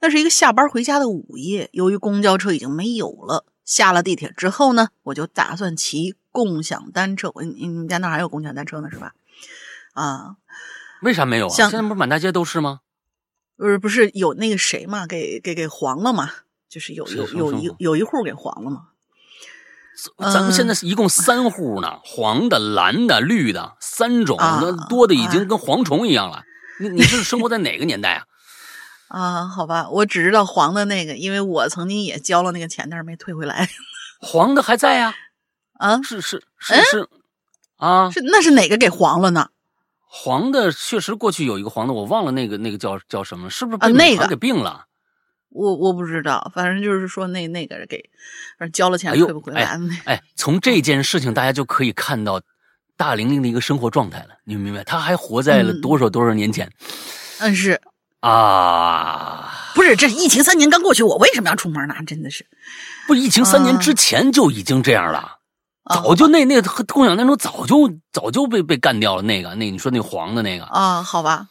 那是一个下班回家的午夜，由于公交车已经没有了，下了地铁之后呢，我就打算骑共享单车。我你你们家那儿还有共享单车呢是吧？啊，为啥没有啊？像现在不是满大街都是吗？不是不是有那个谁嘛，给给给黄了嘛？就是有有有一有一户给黄了嘛？咱们现在是一共三户呢，黄的、蓝的、绿的三种，啊那多的已经跟蝗虫一样了。你你是生活在哪个年代啊？啊，好吧，我只知道黄的那个，因为我曾经也交了那个钱，但是没退回来。黄的还在呀、啊，是是是是啊，是那是哪个给黄了呢？黄的确实过去有一个黄的，我忘了那个那个叫叫什么，是不是被啊那个美团给病了？我我不知道，反正就是说那那个给，反正交了钱退不回来。哎，从这件事情大家就可以看到大玲玲的一个生活状态了，你明白？她还活在了嗯多少多少年前、嗯，是啊？不是这疫情三年刚过去，我为什么要出门呢？真的是，不，疫情三年啊之前就已经这样了。啊早就那那个共享单车早就早就被被干掉了，那个那你说那黄的那个啊，好吧，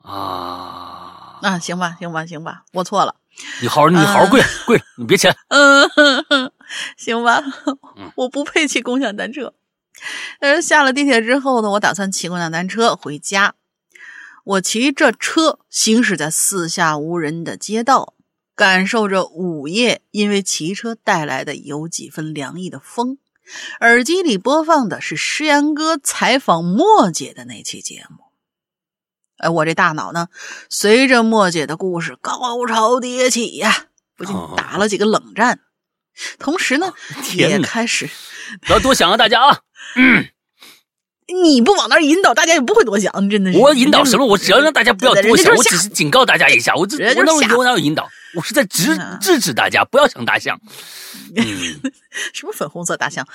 啊，啊，行吧，行吧，行吧，我错了。你好好你好好跪跪着，你别起来。嗯，行吧嗯，我不配骑共享单车。呃下了地铁之后呢，我打算骑共享单车回家。我骑着车行驶在四下无人的街道，感受着午夜因为骑车带来的有几分凉意的风。耳机里播放的是诗阳哥采访莫姐的那期节目。哎，我这大脑呢，随着莫姐的故事高潮迭起呀，不禁打了几个冷战，同时呢，也开始不要多想啊，大家啊！嗯你不往那儿引导，大家也不会多想，真的是。我引导什么？我只要让大家不要多想，我只是警告大家一下。我这我哪有我哪有引导？我是在制嗯制止大家不要想大象。嗯，什么粉红色大象？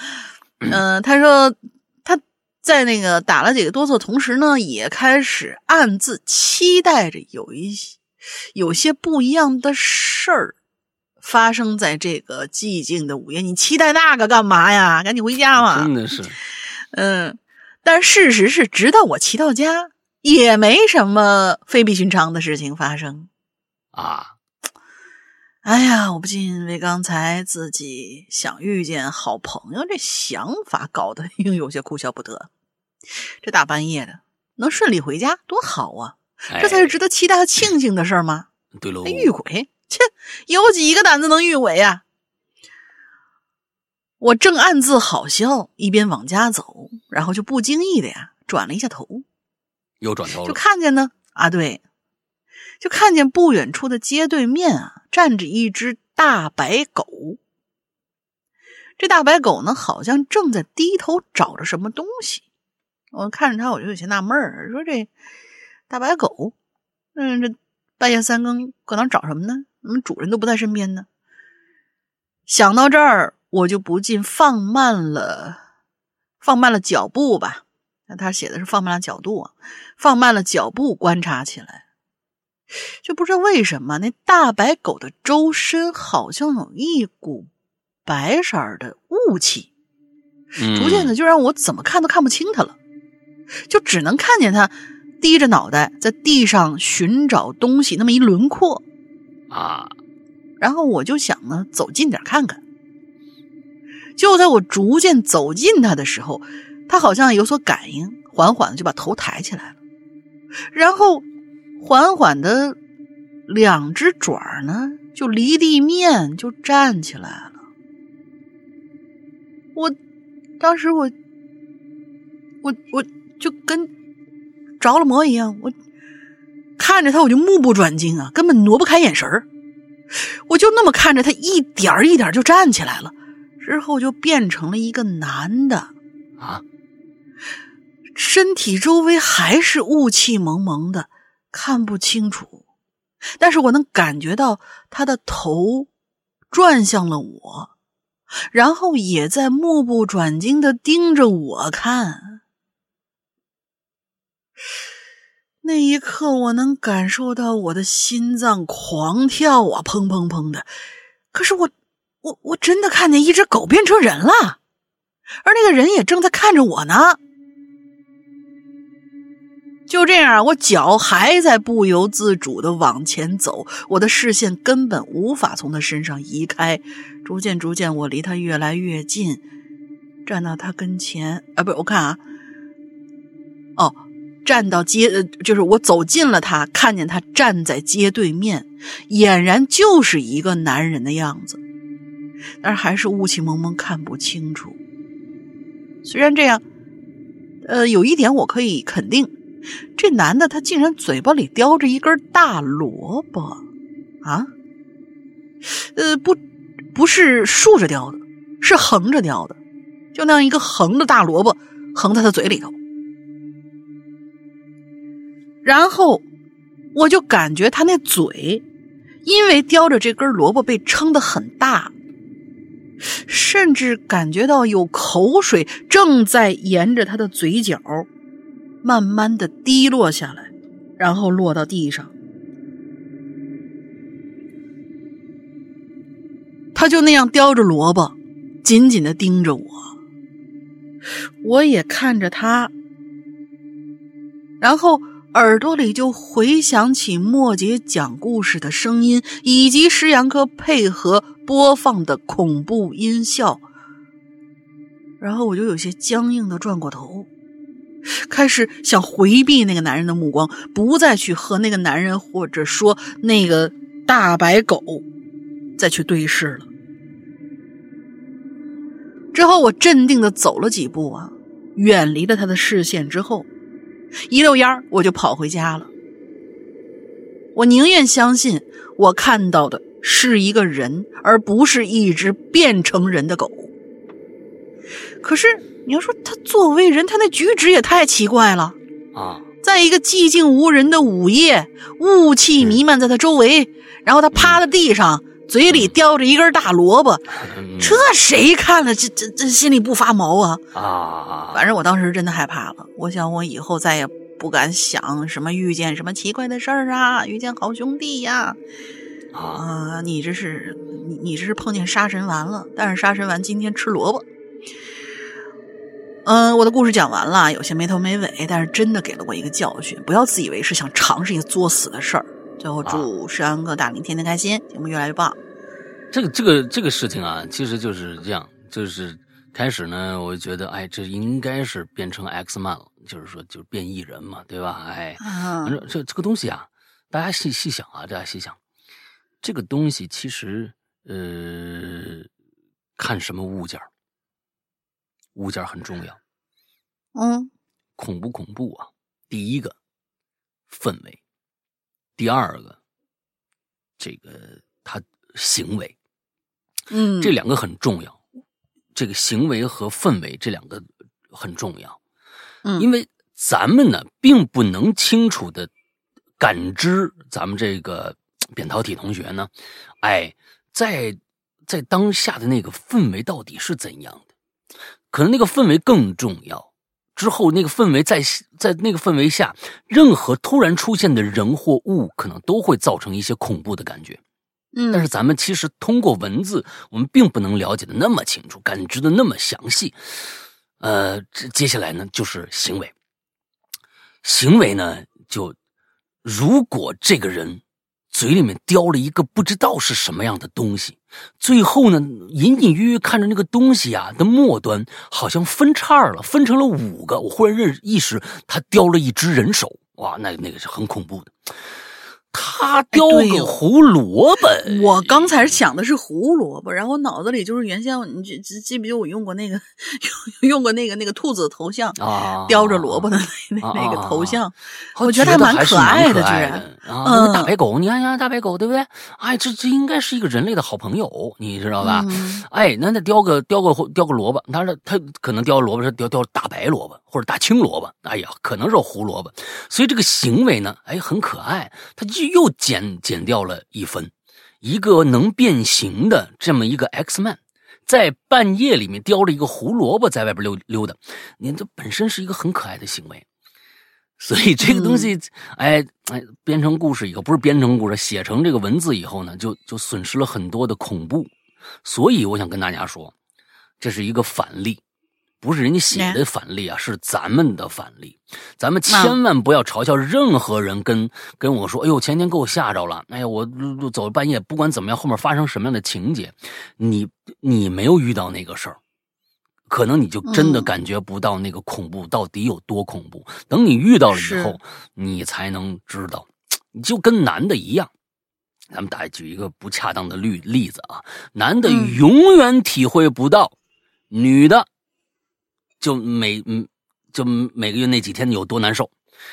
嗯、他说他在那个打了几个哆嗦，同时呢，也开始暗自期待着有一些有些不一样的事儿发生在这个寂静的午夜。你期待那个干嘛呀？赶紧回家嘛！真的是嗯，但事实是，直到我骑到家，也没什么非比寻常的事情发生。啊，哎呀，我不禁为刚才自己想遇见好朋友这想法搞得又有些哭笑不得。这大半夜的能顺利回家多好啊！哎这才是值得期待和庆幸的事儿吗？对喽还。遇鬼？切，有几个胆子能遇鬼呀、我正暗自好笑，一边往家走，然后就不经意的呀转了一下头，又转头了，就看见呢啊，对，就看见不远处的街对面啊，站着一只大白狗。这大白狗呢，好像正在低头找着什么东西。我看着它，我就有些纳闷儿，说这大白狗，嗯，这半夜三更搁那找什么呢？怎么主人都不在身边呢？想到这儿，我就不禁放慢了，放慢了脚步吧。那他写的是放慢了角度啊，放慢了脚步观察起来，就不知道为什么那大白狗的周身好像有一股白色的雾气，逐渐的就让我怎么看都看不清它了，就只能看见他低着脑袋在地上寻找东西那么一轮廓啊，然后我就想呢走近点看看，就在我逐渐走近他的时候。他好像有所感应，缓缓的就把头抬起来了，然后缓缓的两只爪呢就离地面就站起来了。我当时我我我就跟着了魔一样，我看着他我就目不转睛啊，根本挪不开眼神我就那么看着他一点一点就站起来了，之后就变成了一个男的啊。身体周围还是雾气蒙蒙的，看不清楚，但是我能感觉到他的头转向了我，然后也在目不转睛的盯着我看。那一刻，我能感受到我的心脏狂跳啊，砰砰砰的。可是我，我，我真的看见一只狗变成人了，而那个人也正在看着我呢。就这样，我脚还在不由自主的往前走，我的视线根本无法从他身上移开。逐渐，逐渐，我离他越来越近，站到他跟前。啊，不是，我看啊，哦，站到街，呃，就是我走近了他，看见他站在街对面，俨然就是一个男人的样子，但是还是雾气蒙蒙，看不清楚。虽然这样，呃，有一点我可以肯定。这男的他竟然嘴巴里叼着一根大萝卜，啊，呃，不，不是竖着叼的，是横着叼的，就那样一个横的大萝卜横在他嘴里头。然后我就感觉他那嘴，因为叼着这根萝卜被撑得很大，甚至感觉到有口水正在沿着他的嘴角。慢慢的滴落下来，然后落到地上。他就那样叼着萝卜，紧紧的盯着我。我也看着他，然后耳朵里就回想起莫杰讲故事的声音，以及石阳哥配合播放的恐怖音效。然后我就有些僵硬的转过头。开始想回避那个男人的目光，不再去和那个男人或者说那个大白狗再去对视了。之后我镇定的走了几步啊，远离了他的视线之后，一溜烟我就跑回家了。我宁愿相信我看到的是一个人，而不是一只变成人的狗。可是。你要说他作为人，他那举止也太奇怪了啊！在一个寂静无人的午夜，雾气弥漫在他周围，然后他趴在地上，嘴里叼着一根大萝卜，这谁看了这这这心里不发毛啊？啊！反正我当时真的害怕了，我想我以后再也不敢想什么遇见什么奇怪的事儿啊，遇见好兄弟呀！啊，你这是你你这是碰见杀神丸了，但是杀神丸今天吃萝卜。嗯，我的故事讲完了，有些没头没尾，但是真的给了我一个教训，不要自以为是想尝试一个作死的事儿。最后祝石安哥大明天天开心，节目越来越棒。这个这个这个事情啊，其实就是这样，就是开始呢，我觉得哎，这应该是变成 X man 了，就是说就是变异人嘛，对吧？哎，反正这这个东西啊，大家细细想啊，大家细想，这个东西其实呃，看什么物件物件很重要，嗯，恐不恐怖啊？第一个氛围，第二个，这个他行为，嗯，这两个很重要。这个行为和氛围这两个很重要，嗯，因为咱们呢并不能清楚的感知咱们这个扁桃体同学呢，哎，在在当下的那个氛围到底是怎样的？可能那个氛围更重要。之后那个氛围在在那个氛围下，任何突然出现的人或物，可能都会造成一些恐怖的感觉。嗯，但是咱们其实通过文字，我们并不能了解的那么清楚，感知的那么详细。呃，接下来呢就是行为，行为呢就如果这个人嘴里面叼了一个不知道是什么样的东西，最后呢隐隐约约看着那个东西啊的末端好像分叉了，分成了五个。我忽然认识意识，他叼了一只人手，哇，那那个是很恐怖的。他叼个胡萝卜，我刚才想的是胡萝卜，然后脑子里就是原先你记记不记得我用过那个用 用过那个那个兔子头像啊，叼着萝卜的那那那个头像，我觉得还蛮可爱的，居然。啊，那个大白狗，你看看大白狗对不对？哎，这这应该是一个人类的好朋友，你知道吧？哎，那那叼个叼个叼个萝卜，他说他可能叼萝卜是叼叼大白萝卜或者大青萝卜，哎呀，可能是胡萝卜，所以这个行为呢，哎，很可爱，他就。又减减掉了一分，一个能变形的这么一个 X man，在半夜里面叼着一个胡萝卜在外边溜溜达，你这本身是一个很可爱的行为，所以这个东西，哎哎，编成故事以后，不是编成故事，写成这个文字以后呢，就就损失了很多的恐怖，所以我想跟大家说，这是一个反例。不是人家写的反例啊，是咱们的反例。咱们千万不要嘲笑任何人，跟跟我说：“哎呦，前天给我吓着了。”哎呀，我走半夜，不管怎么样，后面发生什么样的情节，你你没有遇到那个事儿，可能你就真的感觉不到那个恐怖到底有多恐怖。等你遇到了以后，你才能知道。你就跟男的一样，咱们打举一个不恰当的例例子啊，男的永远体会不到女的。就每嗯，就每个月那几天有多难受，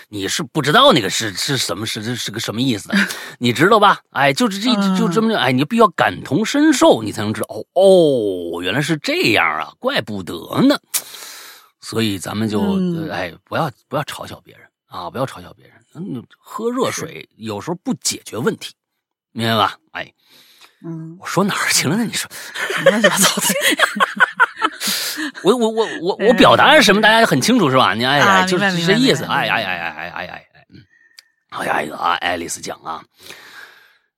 你是不知道那个是是什么是是是个什么意思的，你知道吧？哎，就是这就这么哎，你必须要感同身受，你才能知道哦哦，原来是这样啊，怪不得呢。所以咱们就哎，不要不要嘲笑别人啊，不要嘲笑别人。嗯，喝热水有时候不解决问题，明白吧？哎，嗯，我说哪儿去了呢？你说乱七八糟的。我我我我我表达是什么？大家很清楚是吧？你哎呀，就是这意思。哎哎哎哎哎哎哎哎！好，下一个啊，爱丽丝讲啊。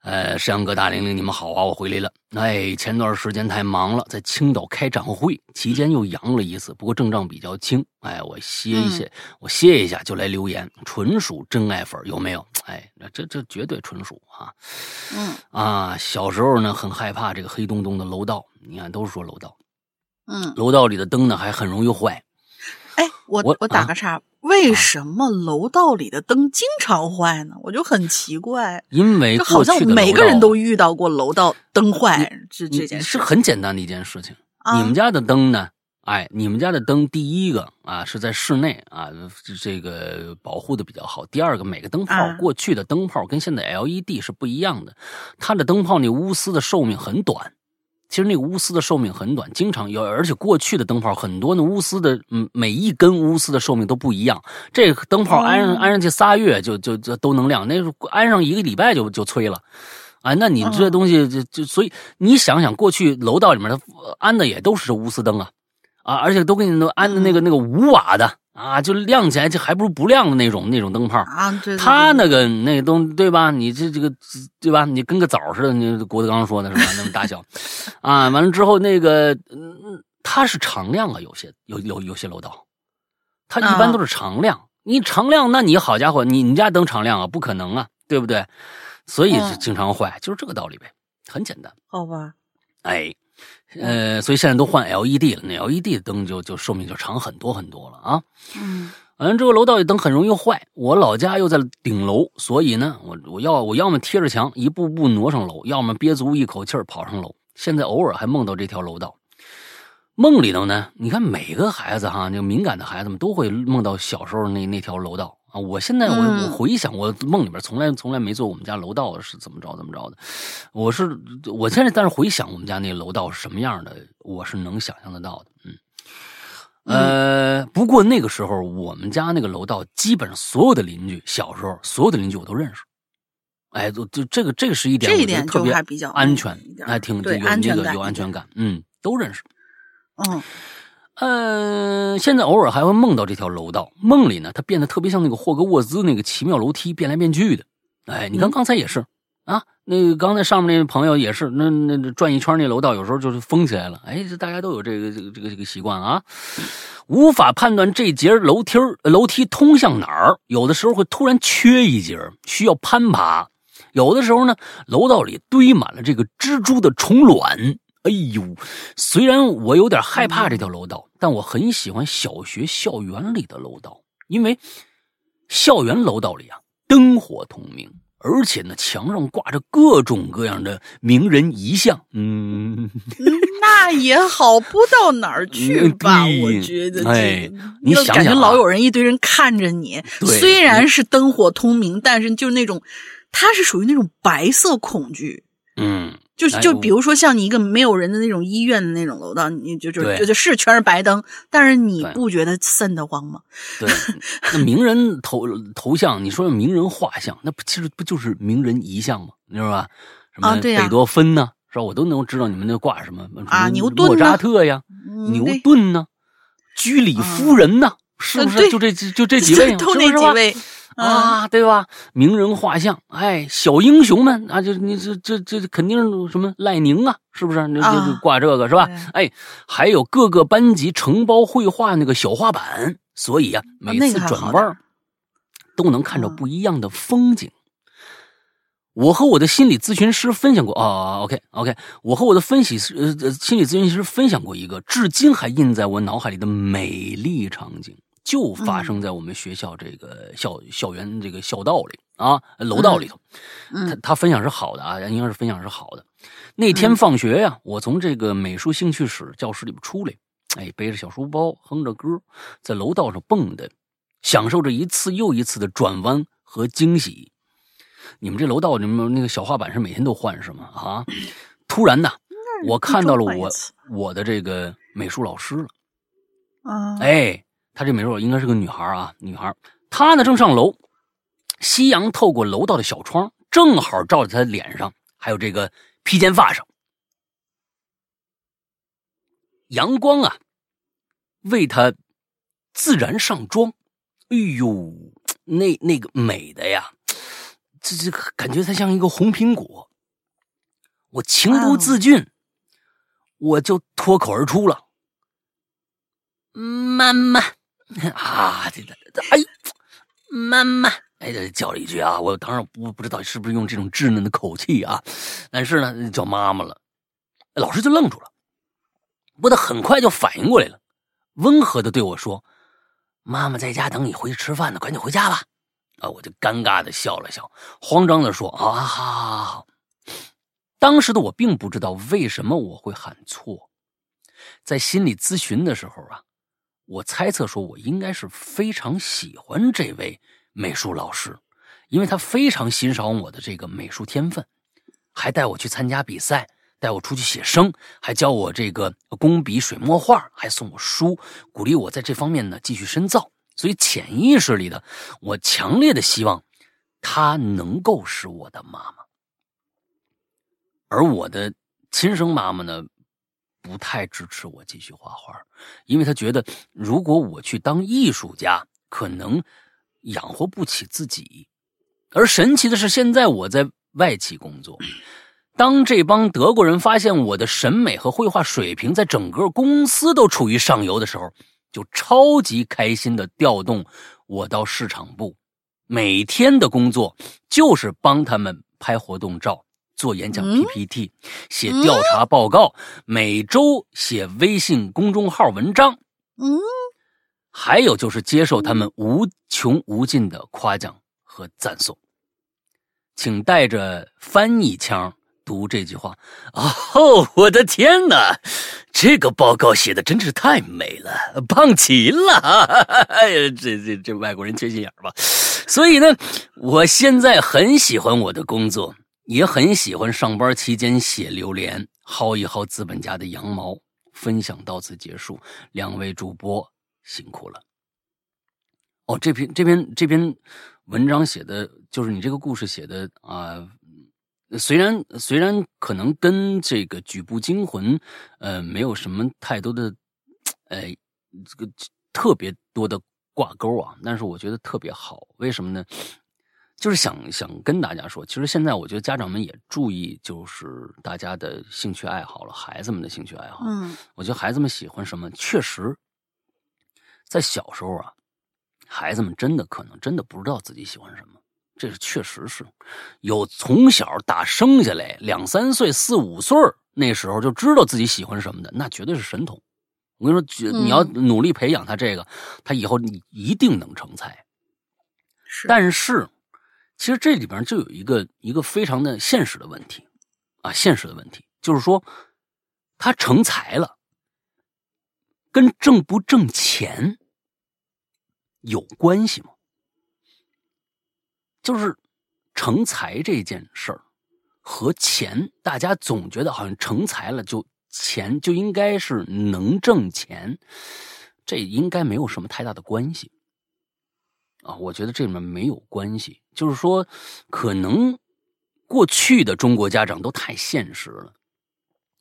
呃，山羊哥、大玲玲，你们好啊！我回来了。哎，前段时间太忙了，在青岛开展会，期间又阳了一次，不过症状比较轻。哎，我歇一歇，我歇一下就来留言，纯属真爱粉有没有？哎，这这绝对纯属啊。嗯啊，小时候呢，很害怕这个黑洞洞的楼道。你看，都是说楼道。嗯，楼道里的灯呢还很容易坏。哎，我我我打个岔，为什么楼道里的灯经常坏呢？我就很奇怪。因为好像每个人都遇到过楼道灯坏这这件事，是很简单的一件事情。你们家的灯呢？哎，你们家的灯第一个啊是在室内啊，这个保护的比较好。第二个，每个灯泡过去的灯泡跟现在 LED 是不一样的，它的灯泡那钨丝的寿命很短。其实那个钨丝的寿命很短，经常有，而且过去的灯泡很多，那钨丝的，嗯，每一根钨丝的寿命都不一样。这个灯泡安上安上去仨月就就就都能亮，那安上一个礼拜就就催了，啊，那你这东西就就所以你想想，过去楼道里面它安的也都是钨丝灯啊，啊，而且都给你都安的那个那个五瓦的。啊，就亮起来，就还不如不亮的那种那种灯泡啊！对，它那个那个东对吧？你这这个对吧？你跟个枣似的，你郭德纲说的是吧？那么大小，啊，完了之后那个嗯，它是常亮啊，有些有有有些楼道，它一般都是常亮。你常亮，那你好家伙，你你家灯常亮啊？不可能啊，对不对？所以经常坏，就是这个道理呗，很简单。好吧，哎。呃，所以现在都换 LED 了，那 LED 的灯就就寿命就长很多很多了啊。嗯，完了之后楼道里灯很容易坏，我老家又在顶楼，所以呢，我我要我要么贴着墙一步步挪上楼，要么憋足一口气跑上楼。现在偶尔还梦到这条楼道，梦里头呢，你看每个孩子哈，那个敏感的孩子们都会梦到小时候那那条楼道啊！我现在我嗯我回想，我梦里边从来从来没做我们家楼道是怎么着怎么着的。我是我现在但是回想我们家那个楼道是什么样的，我是能想象得到的。嗯，呃，不过那个时候我们家那个楼道基本上所有的邻居，小时候所有的邻居我都认识。哎，就就这个这个是一点，这一点特别还比较安全还挺对有那个安全感一点有安全感，嗯，都认识。嗯呃，现在偶尔还会梦到这条楼道，梦里呢，它变得特别像那个霍格沃兹那个奇妙楼梯，变来变去的。哎，你看嗯刚才也是、啊，那个刚才上面那位朋友也是，那那那转一圈那楼道有时候就是封起来了。哎，这大家都有这个这个这个这个习惯啊，无法判断这节楼梯儿楼梯通向哪儿，有的时候会突然缺一节，需要攀爬。有的时候呢，楼道里堆满了这个蜘蛛的虫卵。哎呦，虽然我有点害怕这条楼道，但我很喜欢小学校园里的楼道，因为校园楼道里啊灯火通明，而且呢墙上挂着各种各样的名人遗像。嗯，那也好不到哪儿去吧？嗯我觉得这，哎你想想啊老有人一堆人看着你，虽然是灯火通明，但是就是那种，它是属于那种白色恐惧。嗯，就就比如说像你一个没有人的那种医院的那种楼道，你就就对就就是全是白灯，但是你不觉得瘆得慌吗？对，那名人头头像，你说名人画像，那不其实不就是名人遗像吗？你知道吧？什么啊对贝多芬呢、是吧？我都能知道你们那挂什么啊牛顿莫扎特呀，牛顿呢，居里夫人呢，是就这就这几 位，都是不是吧那几位啊，对吧？名人画像，哎，小英雄们啊，就你这这这肯定是什么赖宁啊，是不是？那就挂这个是吧对？哎，还有各个班级承包绘画那个小画板，所以啊、每次转弯儿都能看着嗯不一样的风景。我和我的心理咨询师分享过啊，OK OK，我和我的分析呃心理咨询师分享过一个至今还印在我脑海里的美丽场景，就发生在我们学校这个校校园这个校道里啊楼道里头。他嗯他分享是好的啊，应该是分享是好的。那天放学呀、我从这个美术兴趣室教室里边出来，哎，背着小书包，哼着歌，在楼道上蹦跶，享受着一次又一次的转弯和惊喜。你们这楼道，你们那个小画板是每天都换是吗？啊！突然呢，我看到了我我的这个美术老师了。啊，哎，她这美若应该是个女孩啊，女孩。她呢正上楼，夕阳透过楼道的小窗，正好照在她脸上，还有这个披肩发上。阳光啊，为她自然上妆。哎呦，那那个美的呀，这这感觉她像一个红苹果。我情不自禁，我就脱口而出了。妈妈 啊，这这这，哎，妈妈，哎，叫了一句啊，我当然不不知道是不是用这种稚嫩的口气啊，但是呢，叫妈妈了，老师就愣住了，不过他很快就反应过来了，温和的对我说：“妈妈在家等你回去吃饭呢，赶紧回家吧。”啊，我就尴尬的笑了笑，慌张的说：“啊，好好好。”当时的我并不知道为什么我会喊错，在心理咨询的时候啊。我猜测说，我应该是非常喜欢这位美术老师，因为他非常欣赏我的这个美术天分，还带我去参加比赛，带我出去写生，还教我这个工笔水墨画，还送我书，鼓励我在这方面呢继续深造。所以潜意识里的我强烈的希望，她能够是我的妈妈，而我的亲生妈妈呢？不太支持我继续画画，因为他觉得如果我去当艺术家，可能养活不起自己。而神奇的是，现在我在外企工作，当这帮德国人发现我的审美和绘画水平在整个公司都处于上游的时候，就超级开心的调动我到市场部，每天的工作就是帮他们拍活动照。做演讲 PPT，、嗯、写调查报告，嗯、每周写微信公众号文章，嗯，还有就是接受他们无穷无尽的夸奖和赞颂。请带着翻译腔读这句话。哦，我的天哪，这个报告写的真是太美了，棒极了！哎呀，这这这外国人缺心眼吧？所以呢，我现在很喜欢我的工作，也很喜欢上班期间写榴莲，薅一薅资本家的羊毛。分享到此结束，两位主播辛苦了。哦，这篇这篇这篇文章写的就是你这个故事写的啊，虽然虽然可能跟这个举步惊魂呃没有什么太多的呃这个特别多的挂钩啊，但是我觉得特别好。为什么呢？就是想想跟大家说，其实现在我觉得家长们也注意，就是大家的兴趣爱好了，孩子们的兴趣爱好。嗯，我觉得孩子们喜欢什么，确实，在小时候啊，孩子们真的可能真的不知道自己喜欢什么，这是确实是有从小打生下来两三岁、四五岁那时候就知道自己喜欢什么的，那绝对是神童。我跟你说，你要努力培养他这个，他以后你一定能成才。是，但是。其实这里边就有一个一个非常的现实的问题，啊，现实的问题就是说，他成才了，跟挣不挣钱有关系吗？就是成才这件事儿和钱，大家总觉得好像成才了就钱就应该是能挣钱，这应该没有什么太大的关系。啊，我觉得这里面没有关系，就是说，可能过去的中国家长都太现实了，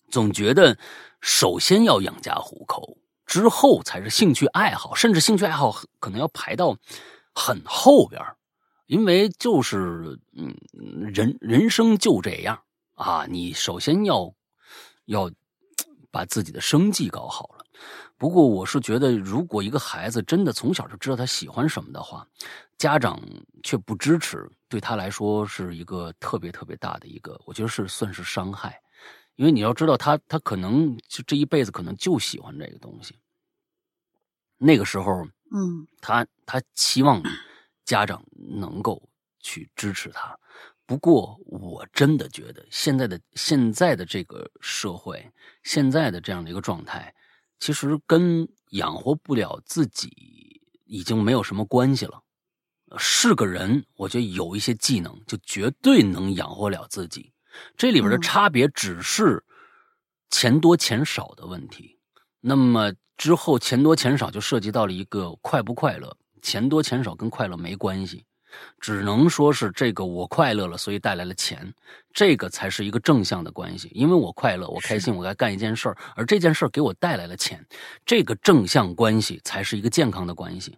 总觉得首先要养家糊口，之后才是兴趣爱好，甚至兴趣爱好可能要排到很后边因为就是嗯，人人生就这样啊，你首先要要把自己的生计搞好。不过我是觉得，如果一个孩子真的从小就知道他喜欢什么的话，家长却不支持，对他来说是一个特别特别大的一个，我觉得是算是伤害。因为你要知道，他他可能就这一辈子可能就喜欢这个东西。那个时候，嗯，他他期望家长能够去支持他。不过，我真的觉得现在的现在的这个社会，现在的这样的一个状态。其实跟养活不了自己已经没有什么关系了。是个人，我觉得有一些技能就绝对能养活了自己。这里边的差别只是钱多钱少的问题。那么之后钱多钱少就涉及到了一个快不快乐。钱多钱少跟快乐没关系。只能说是这个我快乐了，所以带来了钱，这个才是一个正向的关系。因为我快乐，我开心，我该干一件事儿，而这件事儿给我带来了钱，这个正向关系才是一个健康的关系。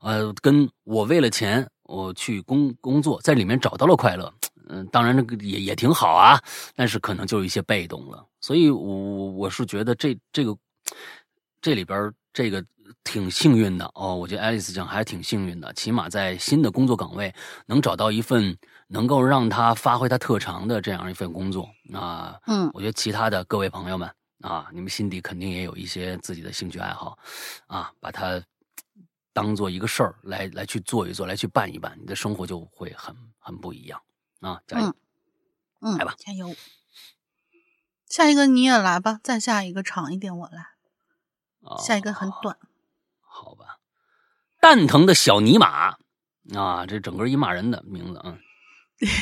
呃，跟我为了钱我去工工作，在里面找到了快乐，嗯，当然这个也也挺好啊，但是可能就有一些被动了。所以，我我是觉得这这个这里边这个。挺幸运的哦，我觉得爱丽丝讲还挺幸运的，起码在新的工作岗位能找到一份能够让她发挥她特长的这样一份工作啊。嗯，我觉得其他的各位朋友们啊，你们心底肯定也有一些自己的兴趣爱好啊，把它当做一个事儿来来去做一做，来去办一办，你的生活就会很很不一样啊！加油，嗯，来吧，加油。下一个你也来吧，再下一个长一点，我来。下一个很短。蛋疼的小尼玛啊，这整个一骂人的名字啊。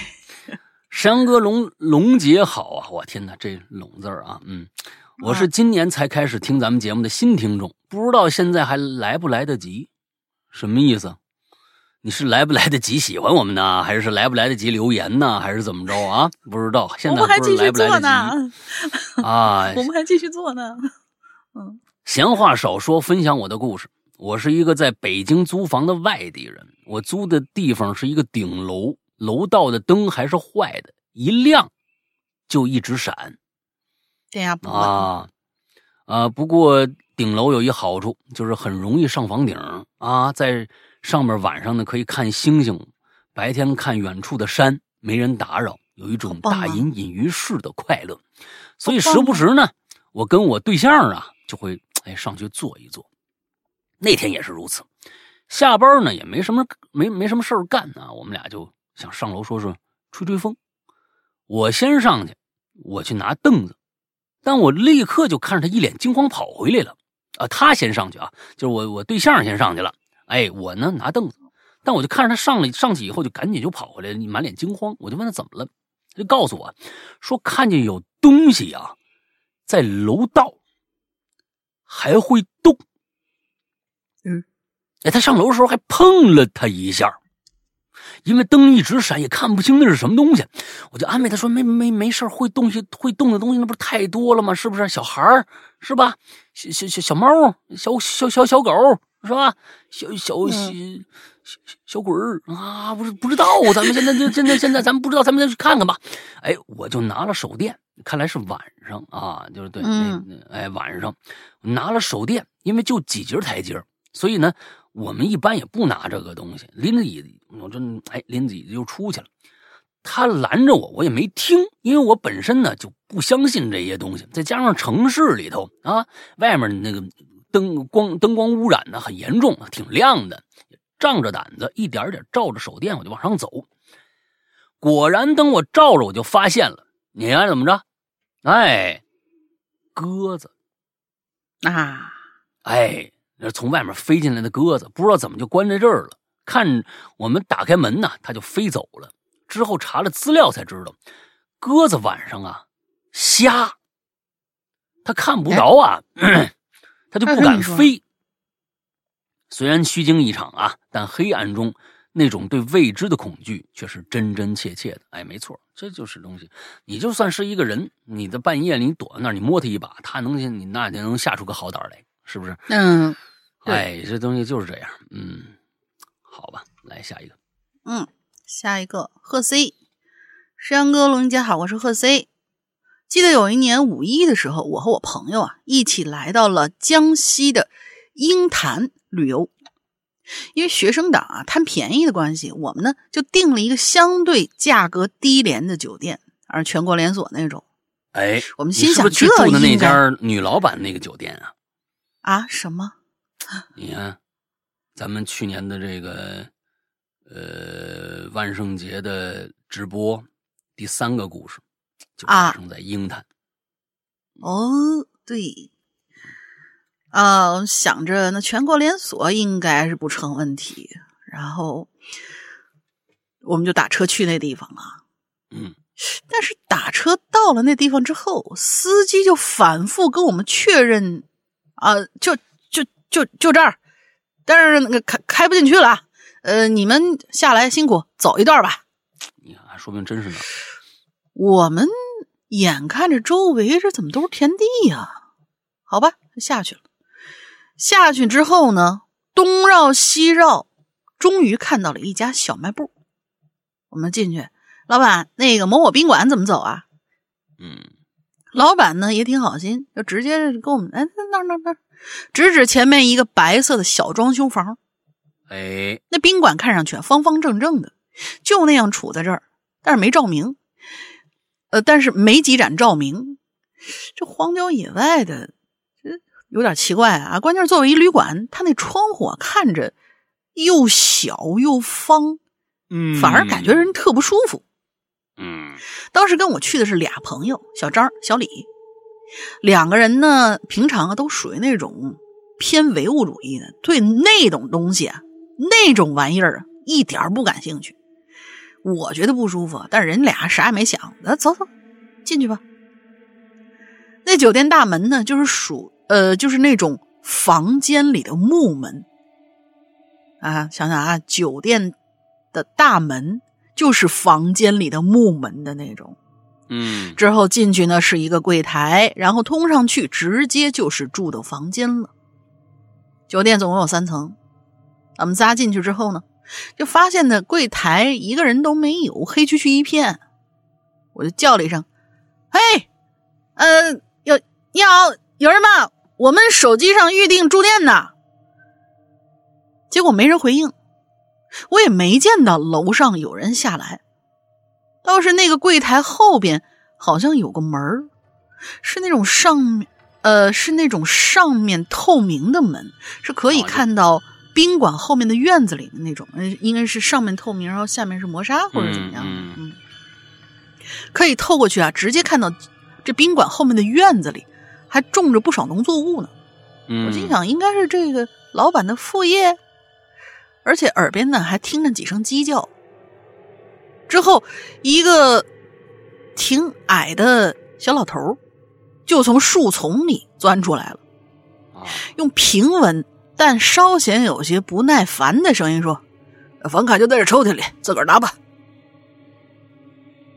山哥龙龙姐好啊，我天哪，这龙字啊，嗯，我是今年才开始听咱们节目的新听众，不知道现在还来不来得及？什么意思？你是来不来得及喜欢我们呢，还是来不来得及留言呢，还是怎么着啊？不知道，现在不是来不来得及啊？我们还继续做呢。嗯，闲话少说，分享我的故事。我是一个在北京租房的外地人，我租的地方是一个顶楼，楼道的灯还是坏的，一亮就一直闪。电压不稳啊啊！不过顶楼有一好处，就是很容易上房顶啊，在上面晚上呢可以看星星，白天看远处的山，没人打扰，有一种大隐隐于市的快乐。所以时不时呢，我跟我对象啊就会哎上去坐一坐。那天也是如此，下班呢也没什么没没什么事干呢，我们俩就想上楼说说吹吹风。我先上去我去拿凳子，但我立刻就看着他一脸惊慌跑回来了。啊，他先上去啊，就是我我对象先上去了。哎，我呢拿凳子，但我就看着他上来上去以后就赶紧就跑回来了，满脸惊慌。我就问他怎么了，他就告诉我说看见有东西啊在楼道还会动。嗯，哎，他上楼的时候还碰了他一下。因为灯一直闪，也看不清那是什么东西，我就安慰他说：“没没没事会动西会动的东西，那不是太多了吗？是不是？小孩儿是吧？小小小小猫，小小小小狗是吧？小小小小小鬼儿啊，不是不知道。咱们现在就现在现在咱们不知道，咱们再去看看吧。哎，我就拿了手电，看来是晚上啊，就是对，哎，晚上拿了手电，因为就几节台阶，所以呢。”我们一般也不拿这个东西，拎着椅子，我这哎，拎着椅子就出去了。他拦着我，我也没听，因为我本身呢就不相信这些东西。再加上城市里头啊，外面那个灯光灯光污染呢很严重，挺亮的，仗着胆子一点点照着手电，我就往上走。果然，等我照着，我就发现了，你看怎么着？哎，鸽子啊，哎。那从外面飞进来的鸽子，不知道怎么就关在这儿了。看我们打开门呢，它就飞走了。之后查了资料才知道，鸽子晚上啊瞎，它看不着啊，它就不敢飞。虽然虚惊一场啊，但黑暗中那种对未知的恐惧却是真真切切的。哎，没错，这就是东西。你就算是一个人，你在半夜里你躲在那儿，你摸它一把，它能你那就能吓出个好歹来，是不是？嗯。哎，这东西就是这样。嗯，好吧，来下一个。嗯，下一个贺 C，石阳哥，龙姐好，我是贺 C。记得有一年五一的时候，我和我朋友啊一起来到了江西的鹰潭旅游。因为学生党啊贪便宜的关系，我们呢就订了一个相对价格低廉的酒店，而全国连锁那种。哎，我们心想去住的那家女老板那个酒店啊？啊？什么？你看，咱们去年的这个呃万圣节的直播，第三个故事就发生在鹰潭。哦，对，啊，想着那全国连锁应该是不成问题，然后我们就打车去那地方了。嗯，但是打车到了那地方之后，司机就反复跟我们确认啊，就。就就这儿，但是那个开开不进去了，呃，你们下来辛苦走一段吧。你看，说明真是那。我们眼看着周围这怎么都是田地呀？好吧，下去了。下去之后呢，东绕西绕，终于看到了一家小卖部。我们进去，老板，那个某某宾馆怎么走啊？嗯，老板呢也挺好心，就直接跟我们，哎，那那那。指指前面一个白色的小装修房，哎，那宾馆看上去方方正正的，就那样杵在这儿，但是没照明，呃，但是没几盏照明，这荒郊野外的，这有点奇怪啊。关键是作为一旅馆，它那窗户看着又小又方，嗯，反而感觉人特不舒服。嗯，当时跟我去的是俩朋友，小张、小李。两个人呢，平常啊都属于那种偏唯物主义的，对那种东西啊、那种玩意儿啊一点不感兴趣。我觉得不舒服，但是人俩啥也没想，那走走进去吧。那酒店大门呢，就是属呃，就是那种房间里的木门啊。想想啊，酒店的大门就是房间里的木门的那种。嗯，之后进去呢是一个柜台，然后通上去直接就是住的房间了。酒店总共有三层，我们仨进去之后呢，就发现呢柜台一个人都没有，黑黢黢一片。我就叫了一声：“嘿，呃，有你好，有人吗？我们手机上预定住店呢。”结果没人回应，我也没见到楼上有人下来。倒是那个柜台后边好像有个门是那种上面呃是那种上面透明的门，是可以看到宾馆后面的院子里的那种，应该是上面透明，然后下面是磨砂或者怎么样。嗯，可以透过去啊，直接看到这宾馆后面的院子里还种着不少农作物呢。嗯，我心想，应该是这个老板的副业，而且耳边呢还听着几声鸡叫。之后，一个挺矮的小老头就从树丛里钻出来了，啊，用平稳但稍显有些不耐烦的声音说：“房卡就在这抽屉里，自个儿拿吧。”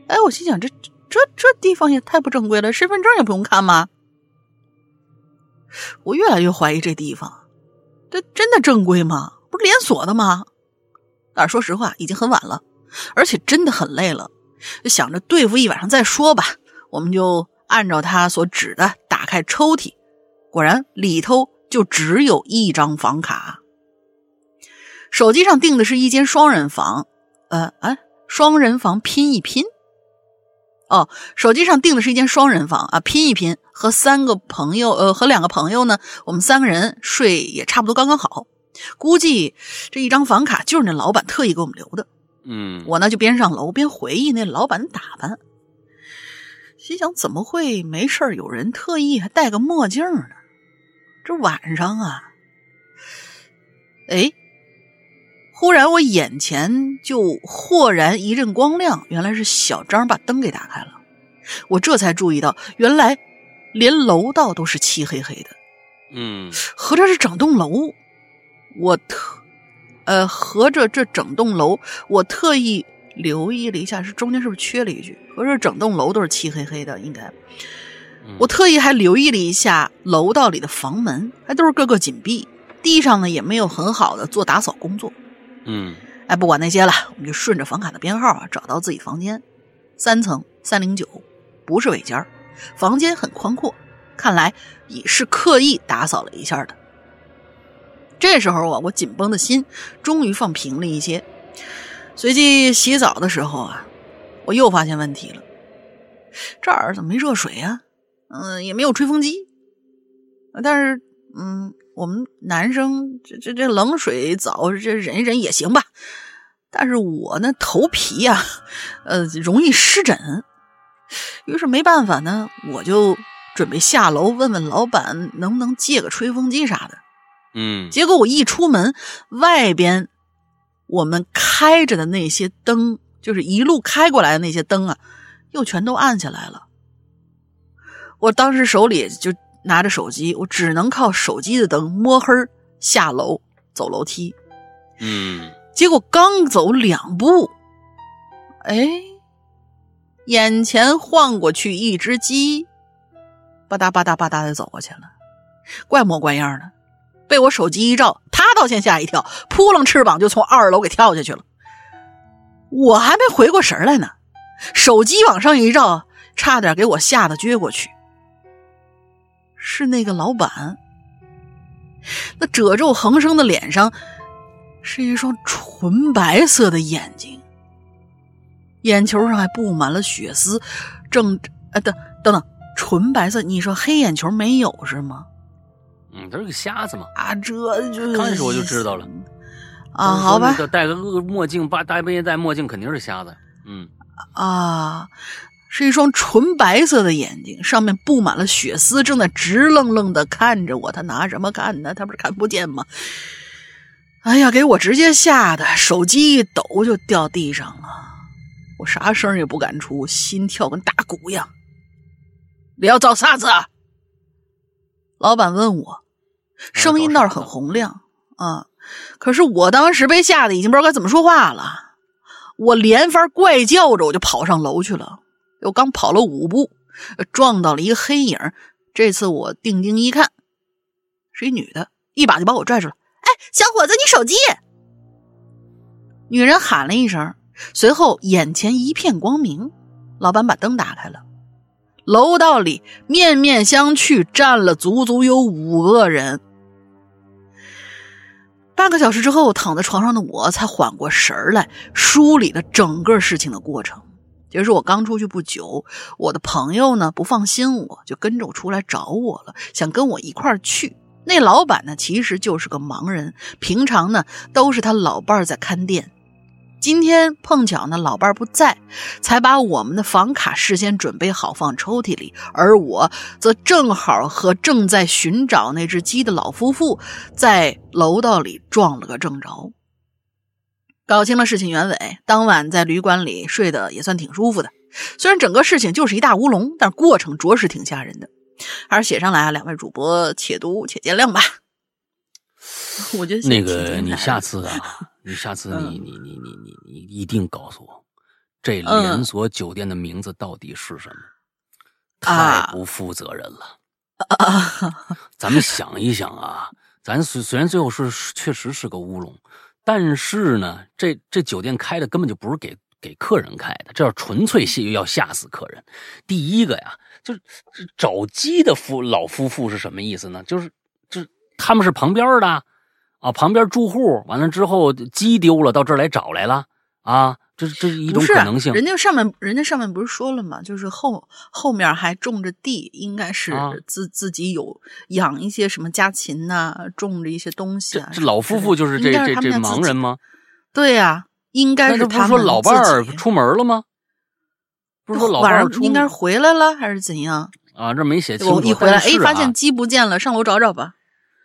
哎，我心想，这这这地方也太不正规了，身份证也不用看吗？我越来越怀疑这地方，这真的正规吗？不是连锁的吗？但是说实话，已经很晚了，而且真的很累了，就想着对付一晚上再说吧。我们就按照他所指的打开抽屉，果然里头就只有一张房卡。手机上订的是一间双人房，呃，哎，双人房拼一拼。哦，手机上订的是一间双人房啊，拼一拼和三个朋友，呃，和两个朋友呢，我们三个人睡也差不多刚刚好。估计这一张房卡就是那老板特意给我们留的。嗯，我呢就边上楼边回忆那老板的打扮，心想怎么会没事儿有人特意还戴个墨镜呢？这晚上啊，哎，忽然我眼前就豁然一阵光亮，原来是小张把灯给打开了。我这才注意到，原来连楼道都是漆黑黑的。嗯合着是整栋楼，我特，呃，合着这整栋楼，我特意留意了一下，是中间是不是缺了一句？合着整栋楼都是漆黑黑的，应该。嗯我特意还留意了一下楼道里的房门，还都是各个紧闭，地上呢也没有很好的做打扫工作。嗯哎，不管那些了，我们就顺着房卡的编号啊，找到自己房间，三层三零九，不是尾间儿房间很宽阔，看来也是刻意打扫了一下的。这时候啊，我紧绷的心终于放平了一些。随即洗澡的时候啊，我又发现问题了，这儿怎么没热水呀、嗯，也没有吹风机。但是，嗯，我们男生这这这冷水澡这忍一忍也行吧。但是我那头皮呀、呃，容易湿疹，于是没办法呢，我就准备下楼问问老板能不能借个吹风机啥的。嗯结果我一出门，外边我们开着的那些灯，就是一路开过来的那些灯啊，又全都暗下来了。我当时手里就拿着手机，我只能靠手机的灯摸黑下楼走楼梯。嗯结果刚走两步，哎，眼前晃过去一只鸡，吧嗒吧嗒吧嗒的走过去了，怪模怪样的，被我手机一照，他倒先吓一跳，扑棱翅膀就从二楼给跳下去了。我还没回过神来呢，手机往上一照，差点给我吓得撅过去。是那个老板，那褶皱横生的脸上。是一双纯白色的眼睛，眼球上还布满了血丝，正呃等等等，纯白色，你说黑眼球没有是吗？嗯，他是个瞎子吗。啊，这就是开始我就知道了啊，好吧，戴个墨镜，大大半夜戴墨镜肯定是瞎子。嗯啊，是一双纯白色的眼睛，上面布满了血丝，正在直愣愣的看着我。他拿什么看呢？他不是看不见吗？哎呀，给我直接吓得手机一抖就掉地上了，我啥声也不敢出，心跳跟打鼓一样。你要找啥子啊？老板问我，声音倒是很洪亮啊，可是我当时被吓得已经不知道该怎么说话了，我连番怪叫着，我就跑上楼去了。我刚跑了五步，撞到了一个黑影，这次我定睛一看，是一女的，一把就把我拽住了。哎，小伙子，你手机！女人喊了一声，随后眼前一片光明，老板把灯打开了。楼道里面面相觑，站了足足有五个人。半个小时之后，躺在床上的我才缓过神儿来，梳理了整个事情的过程。就是我刚出去不久，我的朋友呢不放心我，就跟着我出来找我了，想跟我一块儿去。那老板呢，其实就是个盲人，平常呢都是他老伴儿在看店。今天碰巧呢，老伴儿不在，才把我们的房卡事先准备好放抽屉里，而我则正好和正在寻找那只鸡的老夫妇在楼道里撞了个正着。搞清了事情原委，当晚在旅馆里睡得也算挺舒服的。虽然整个事情就是一大乌龙，但过程着实挺吓人的。还是写上来啊，两位主播且读且见谅吧。我觉得那个你下次啊，你下次你你你你你你一定告诉我，这连锁酒店的名字到底是什么？太不负责任了。咱们想一想啊，咱虽虽然最后是确实是个乌龙，但是呢，这这酒店开的根本就不是给给客人开的，这要纯粹是要吓死客人。第一个呀，就是找鸡的夫老夫妇是什么意思呢？就是就是他们是旁边的。啊，旁边住户完了之后，鸡丢了，到这儿来找来了啊！这这是一种可能性。人家上面，人家上面不是说了吗？就是后后面还种着地，应该是自自己有养一些什么家禽呐，种着一些东西啊。这老夫妇就是这这这盲人吗？对呀，应该是。不是说老伴儿出门了吗？不是说老伴儿应该是回来了还是怎样？啊，这没写清楚。一回来，哎，发现鸡不见了，上楼找找吧。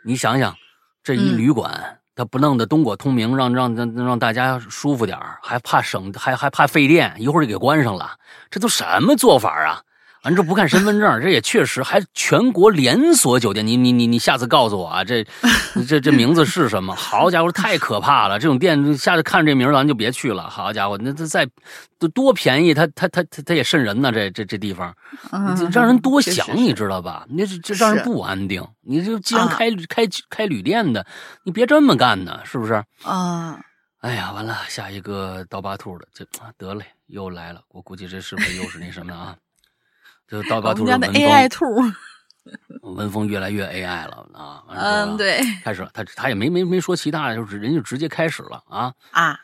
你想想。这一旅馆，他不弄得灯火通明，让让让让大家舒服点还怕省，还还怕费电，一会儿就给关上了，这都什么做法啊？完这不看身份证，这也确实还全国连锁酒店。你你你你下次告诉我啊，这这这名字是什么？好家伙，太可怕了！这种店下次看这名咱就别去了。好家伙，那这再多多便宜，他他他他他也瘆人呢。这这这地方，让人多想，你知道吧？你这这让人不安定。你就既然开开开旅店的，你别这么干呢，是不是？啊！哎呀，完了，下一个刀疤兔的，这得嘞，又来了。我估计这是不是又是那什么啊？就刀疤兔的文风，文风越来越 AI 了啊！嗯，对，开始了，他他也没没没说其他的，就是人就直接开始了啊啊！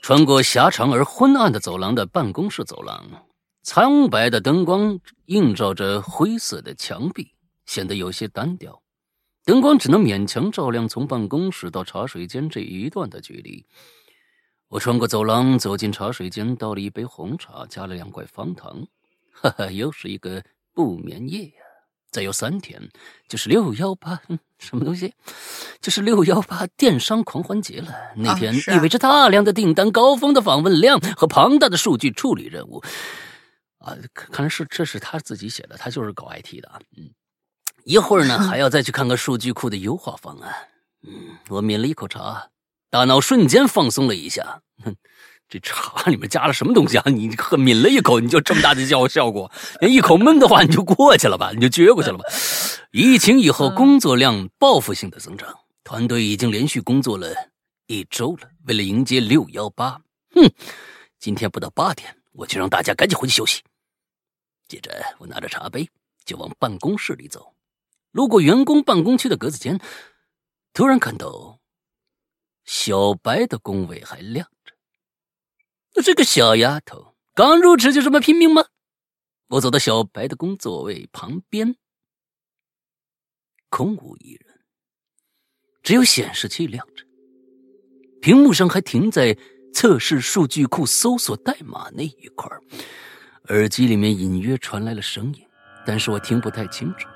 穿过狭长而昏暗的走廊的办公室走廊，苍白的灯光映照着灰色的墙壁，显得有些单调。灯光只能勉强照亮从办公室到茶水间这一段的距离。我穿过走廊，走进茶水间，倒了一杯红茶，加了两块方糖。哈哈，又是一个不眠夜呀！再有三天就是六幺八，什么东西？就是六幺八电商狂欢节了。那天意味着大量的订单、高峰的访问量和庞大的数据处理任务。啊，看来是这是他自己写的，他就是搞 IT 的啊。嗯，一会儿呢 还要再去看看数据库的优化方案。嗯，我抿了一口茶，大脑瞬间放松了一下。哼。这茶里面加了什么东西啊？你喝抿了一口，你就这么大的效效果？你一口闷的话，你就过去了吧？你就撅过去了吧？疫情以后，工作量报复性的增长，团队已经连续工作了一周了。为了迎接六幺八，哼，今天不到八点，我就让大家赶紧回去休息。接着，我拿着茶杯就往办公室里走，路过员工办公区的格子间，突然看到小白的工位还亮。这个小丫头刚入职就这么拼命吗？我走到小白的工作位旁边，空无一人，只有显示器亮着，屏幕上还停在测试数据库搜索代码那一块耳机里面隐约传来了声音，但是我听不太清楚。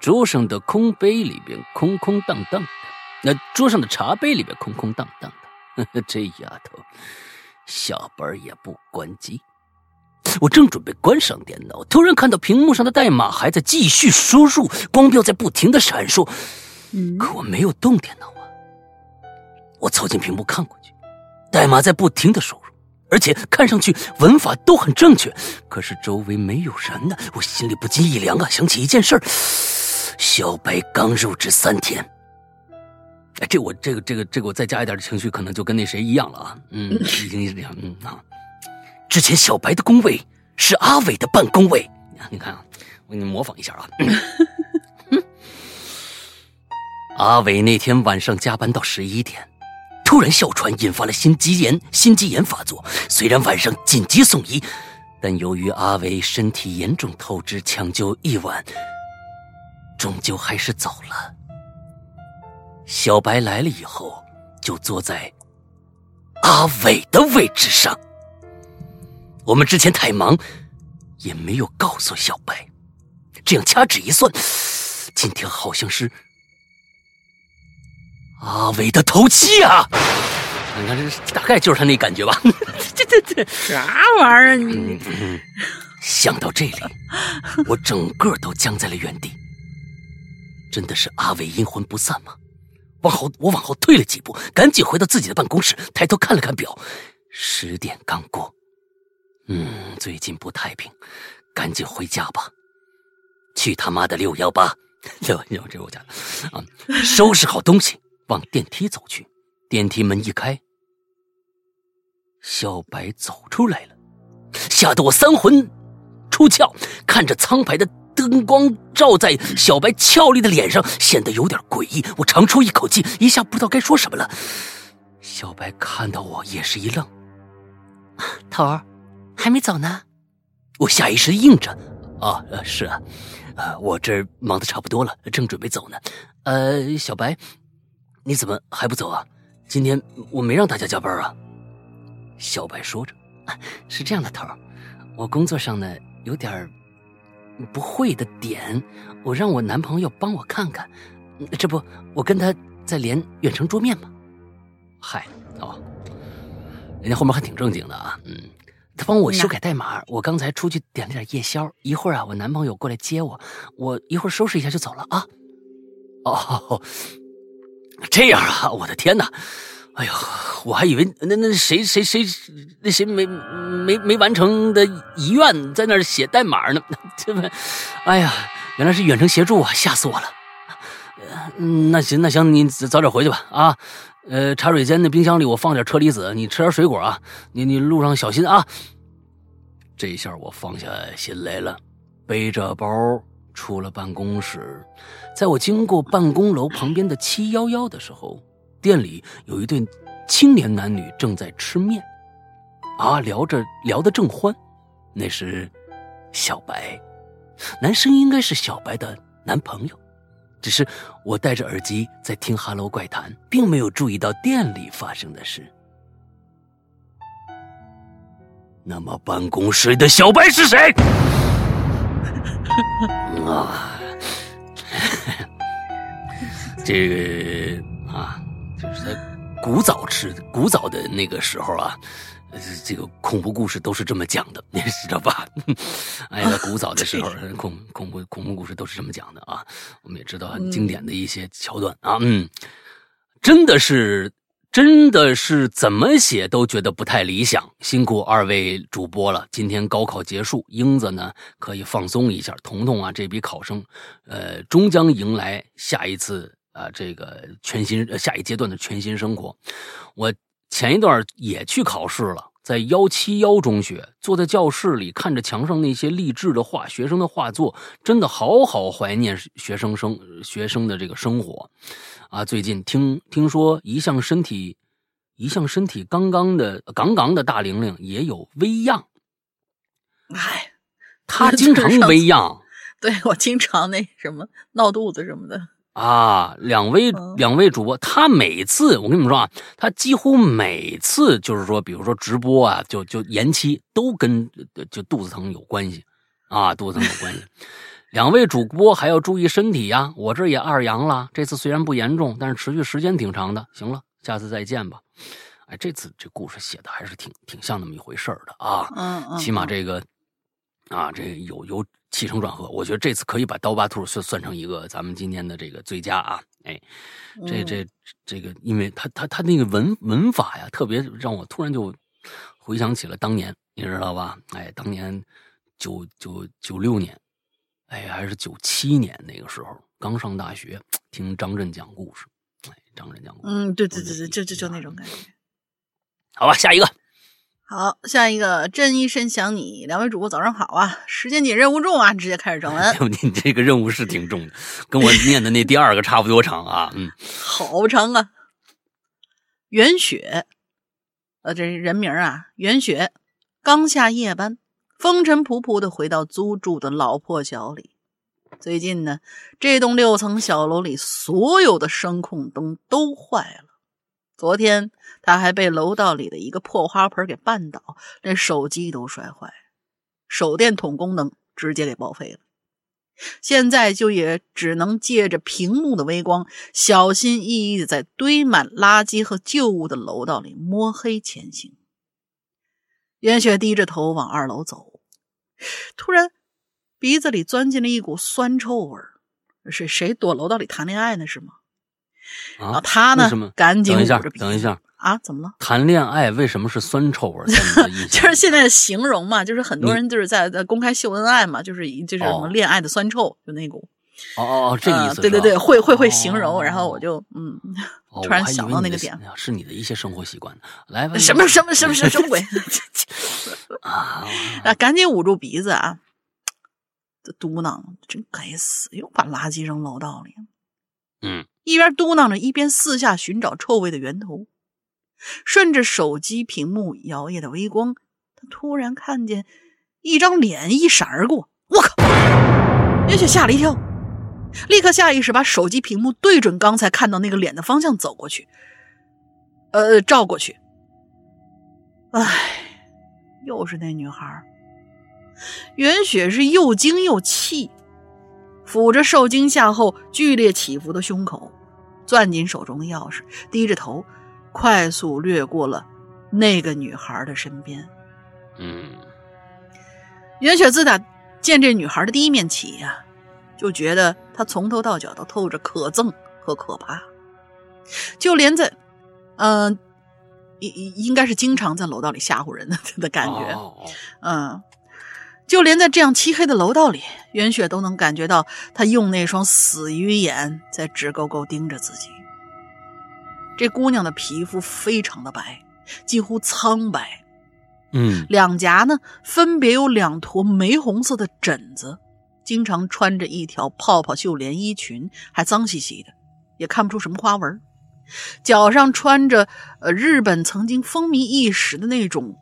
桌上的空杯里边空空荡荡的，那桌上的茶杯里边空空荡荡的，这丫头。下班也不关机，我正准备关上电脑，突然看到屏幕上的代码还在继续输入，光标在不停的闪烁，可我没有动电脑啊。我凑近屏幕看过去，代码在不停的输入，而且看上去文法都很正确，可是周围没有人呢，我心里不禁一凉啊，想起一件事小白刚入职三天。哎，这我这个这个这个我再加一点情绪，可能就跟那谁一样了啊！嗯，已经是这样，嗯啊。之前小白的工位是阿伟的办公位，你看啊，我给你模仿一下啊。阿伟那天晚上加班到十一点，突然哮喘引发了心肌炎，心肌炎发作。虽然晚上紧急送医，但由于阿伟身体严重透支，抢救一晚，终究还是走了。小白来了以后，就坐在阿伟的位置上。我们之前太忙，也没有告诉小白。这样掐指一算，今天好像是阿伟的头七啊！你看，这大概就是他那感觉吧。这这这啥玩意儿？你想到这里，我整个都僵在了原地。真的是阿伟阴魂不散吗？往后，我往后退了几步，赶紧回到自己的办公室，抬头看了看表，十点刚过。嗯，最近不太平，赶紧回家吧。去他妈的六幺八！这这我家啊！收拾好东西，往电梯走去。电梯门一开，小白走出来了，吓得我三魂出窍，看着苍白的。灯光照在小白俏丽的脸上，显得有点诡异。我长出一口气，一下不知道该说什么了。小白看到我也是一愣：“头儿，还没走呢？”我下意识应着：“啊，是啊，呃，我这忙的差不多了，正准备走呢。呃，小白，你怎么还不走啊？今天我没让大家加班啊。”小白说着：“是这样的，头儿，我工作上呢有点……”不会的点，我让我男朋友帮我看看。这不，我跟他在连远程桌面吗？嗨，哦，人家后面还挺正经的啊。嗯，他帮我修改代码。我刚才出去点了点夜宵，一会儿啊，我男朋友过来接我，我一会儿收拾一下就走了啊。哦，这样啊，我的天哪！哎呦，我还以为那那谁谁谁那谁没没没完成的遗愿在那儿写代码呢？这不，哎呀，原来是远程协助啊，吓死我了。那行那行，你早点回去吧啊。呃，茶水间的冰箱里我放点车厘子，你吃点水果啊。你你路上小心啊。这一下我放下心来了，背着包出了办公室。在我经过办公楼旁边的七幺幺的时候。店里有一对青年男女正在吃面，啊，聊着聊得正欢。那是小白，男生应该是小白的男朋友。只是我戴着耳机在听《哈喽怪谈》，并没有注意到店里发生的事。那么办公室的小白是谁？啊，这个啊。古早吃古早的那个时候啊，这个恐怖故事都是这么讲的，你知道吧？哎呀，古早的时候 恐恐怖恐怖故事都是这么讲的啊。我们也知道很经典的一些桥段啊，嗯，真的是真的是怎么写都觉得不太理想。辛苦二位主播了，今天高考结束，英子呢可以放松一下，彤彤啊这笔考生，呃，终将迎来下一次。啊，这个全新下一阶段的全新生活，我前一段也去考试了，在幺七幺中学，坐在教室里看着墙上那些励志的画，学生的画作，真的好好怀念学生生学生的这个生活。啊，最近听听说一向身体一向身体刚刚的杠杠的大玲玲也有微恙，哎，他 经常微恙，对我经常那什么闹肚子什么的。啊，两位两位主播，他每次我跟你们说啊，他几乎每次就是说，比如说直播啊，就就延期，都跟就肚子疼有关系啊，肚子疼有关系。两位主播还要注意身体呀，我这也二阳了，这次虽然不严重，但是持续时间挺长的。行了，下次再见吧。哎，这次这故事写的还是挺挺像那么一回事儿的啊，嗯嗯，起码这个啊，这有有。起承转合，我觉得这次可以把刀疤兔算算成一个咱们今天的这个最佳啊！哎，这这这个，因为他他他那个文文法呀，特别让我突然就回想起了当年，你知道吧？哎，当年九九九六年，哎，还是九七年那个时候，刚上大学，听张震讲故事，哎，张震讲故事，嗯，对对对对，就就就那种感觉。好吧，下一个。好，下一个真一甚想你，两位主播早上好啊！时间紧，任务重啊，直接开始正文。你这个任务是挺重的，跟我念的那第二个差不多长啊。嗯，好长啊。袁雪，呃，这人名啊，袁雪刚下夜班，风尘仆仆的回到租住的老破小里。最近呢，这栋六层小楼里所有的声控灯都坏了。昨天他还被楼道里的一个破花盆给绊倒，连手机都摔坏，手电筒功能直接给报废了。现在就也只能借着屏幕的微光，小心翼翼的在堆满垃圾和旧物的楼道里摸黑前行。袁雪低着头往二楼走，突然鼻子里钻进了一股酸臭味儿，是谁躲楼道里谈恋爱呢？是吗？啊，他呢？赶紧等一下，捂着鼻等一下啊！怎么了？谈恋爱为什么是酸臭味 就是现在的形容嘛，就是很多人就是在在公开秀恩爱嘛，就是以就是什么哦恋爱的酸臭，就那股。哦哦哦，这个意呃思。对对对，会会会形容，哦然后我就嗯，哦 突然想到那个点是你的一些生活习惯。来，吧什么什么什么什么鬼 啊？啊！赶紧捂住鼻子啊！这嘟囔，真该死，又把垃圾扔楼道里。嗯，一边嘟囔着，一边四下寻找臭味的源头。顺着手机屏幕摇曳的微光，他突然看见一张脸一闪而过。我靠！袁雪吓了一跳，立刻下意识把手机屏幕对准刚才看到那个脸的方向走过去，呃，照过去。唉，又是那女孩。袁雪是又惊又气。抚着受惊吓后剧烈起伏的胸口，攥紧手中的钥匙，低着头，快速掠过了那个女孩的身边。嗯袁雪自打见这女孩的第一面起呀、就觉得她从头到脚都透着可憎和可怕，就连在，嗯、应应应该是经常在楼道里吓唬人的的感觉。嗯，就连在这样漆黑的楼道里，袁雪都能感觉到他用那双死鱼眼在直勾勾盯着自己。这姑娘的皮肤非常的白，几乎苍白，嗯两颊呢分别有两坨玫红色的疹子，经常穿着一条泡泡袖连衣裙，还脏兮兮的，也看不出什么花纹。脚上穿着呃日本曾经风靡一时的那种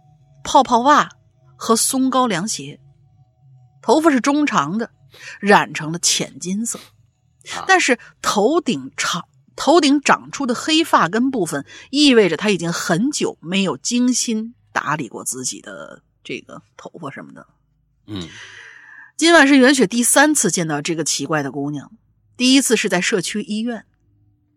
泡泡袜和松糕凉鞋，头发是中长的，染成了浅金色，啊但是头顶长。头顶长出的黑发根部分，意味着他已经很久没有精心打理过自己的这个头发什么的。嗯今晚是袁雪第三次见到这个奇怪的姑娘，第一次是在社区医院。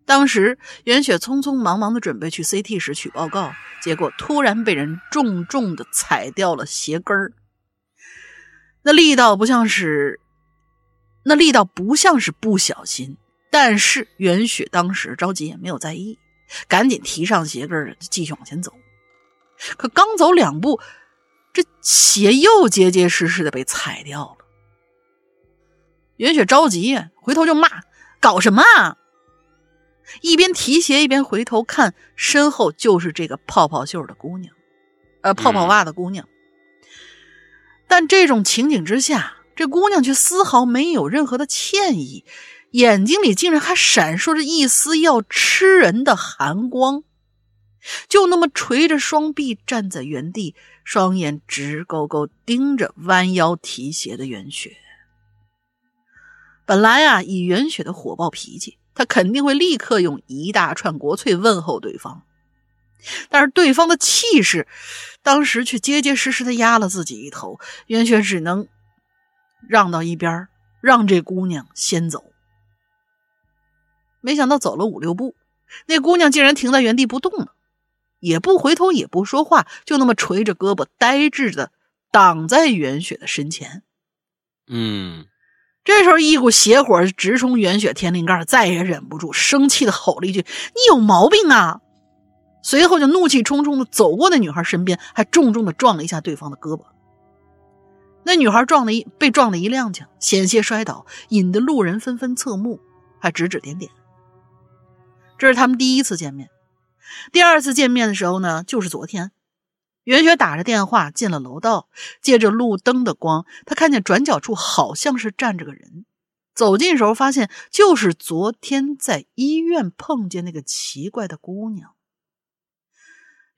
当时袁雪匆匆忙忙的准备去 CT 室取报告，结果突然被人重重的踩掉了鞋跟儿。那力道不像是，那力道不像是不小心，但是袁雪当时着急也没有在意，赶紧提上鞋跟儿继续往前走。可刚走两步，这鞋又结结实实的被踩掉了。袁雪着急呀，回头就骂：“搞什么啊！”一边提鞋一边回头看，身后就是这个泡泡袖的姑娘，呃，泡泡袜的姑娘。但这种情景之下，这姑娘却丝毫没有任何的歉意，眼睛里竟然还闪烁着一丝要吃人的寒光，就那么垂着双臂站在原地，双眼直勾勾盯着弯腰提鞋的袁雪。本来啊，以袁雪的火爆脾气，她肯定会立刻用一大串国粹问候对方，但是对方的气势，当时却结结实实的压了自己一头，袁雪只能让到一边，让这姑娘先走。没想到走了五六步，那姑娘竟然停在原地不动了，也不回头，也不说话，就那么垂着胳膊，呆滞的挡在袁雪的身前。嗯这时候，一股邪火直冲袁雪天灵盖，再也忍不住，生气的吼了一句：“你有毛病啊！”随后就怒气冲冲的走过那女孩身边，还重重的撞了一下对方的胳膊。那女孩撞了一被撞了一踉跄，险些摔倒，引得路人纷纷侧目，还指指点点。这是他们第一次见面，第二次见面的时候呢，就是昨天。袁雪打着电话进了楼道，借着路灯的光，她看见转角处好像是站着个人。走近时候，发现就是昨天在医院碰见那个奇怪的姑娘。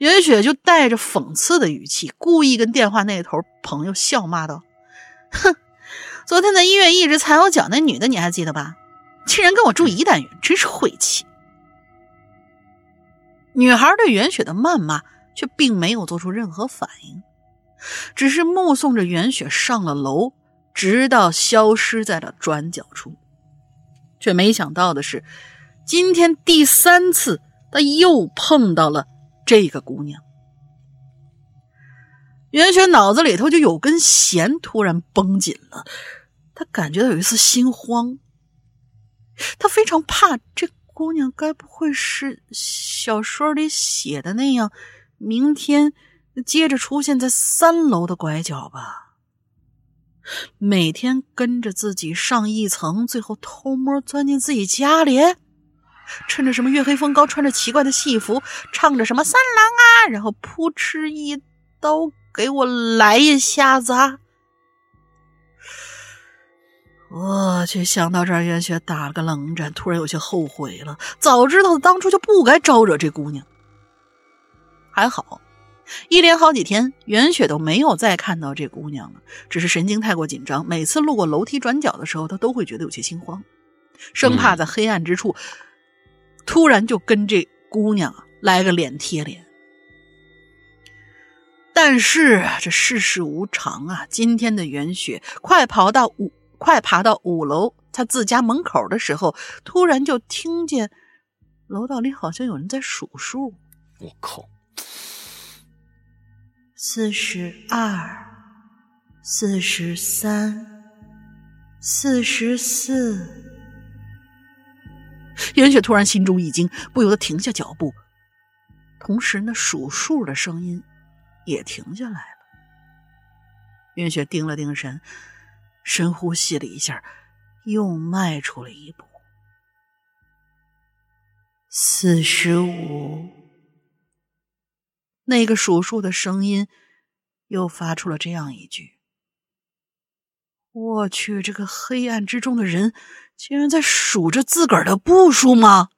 袁雪就带着讽刺的语气，故意跟电话那头朋友笑骂道：“哼，昨天在医院一直踩我脚那女的，你还记得吧？竟然跟我住一单元，真是晦气！女孩对袁雪的谩骂却并没有做出任何反应，只是目送着袁雪上了楼，直到消失在了转角处。却没想到的是，今天第三次，他又碰到了这个姑娘。袁雪脑子里头就有根弦突然绷紧了，她感觉到有一丝心慌。她非常怕这姑娘该不会是小说里写的那样，明天接着出现在三楼的拐角吧？每天跟着自己上一层，最后偷摸钻进自己家里，趁着什么月黑风高，穿着奇怪的戏服，唱着什么三郎啊，然后扑哧一刀。给我来一下子啊！我去，想到这儿，袁雪打了个冷战，突然有些后悔了。早知道当初就不该招惹这姑娘。还好，一连好几天，袁雪都没有再看到这姑娘了。只是神经太过紧张，每次路过楼梯转角的时候，她都会觉得有些心慌，生怕在黑暗之处突然就跟这姑娘来个脸贴脸。但是这世事无常啊！今天的袁雪快跑到五，快爬到五楼她自家门口的时候，突然就听见楼道里好像有人在数数。我靠！四十二，四十三，四十四。袁雪突然心中一惊，不由得停下脚步，同时那数数的声音。也停下来了。云雪定了定神，深呼吸了一下，又迈出了一步。四十五，那个数数的声音又发出了这样一句：“我去，这个黑暗之中的人竟然在数着自个儿的步数吗？”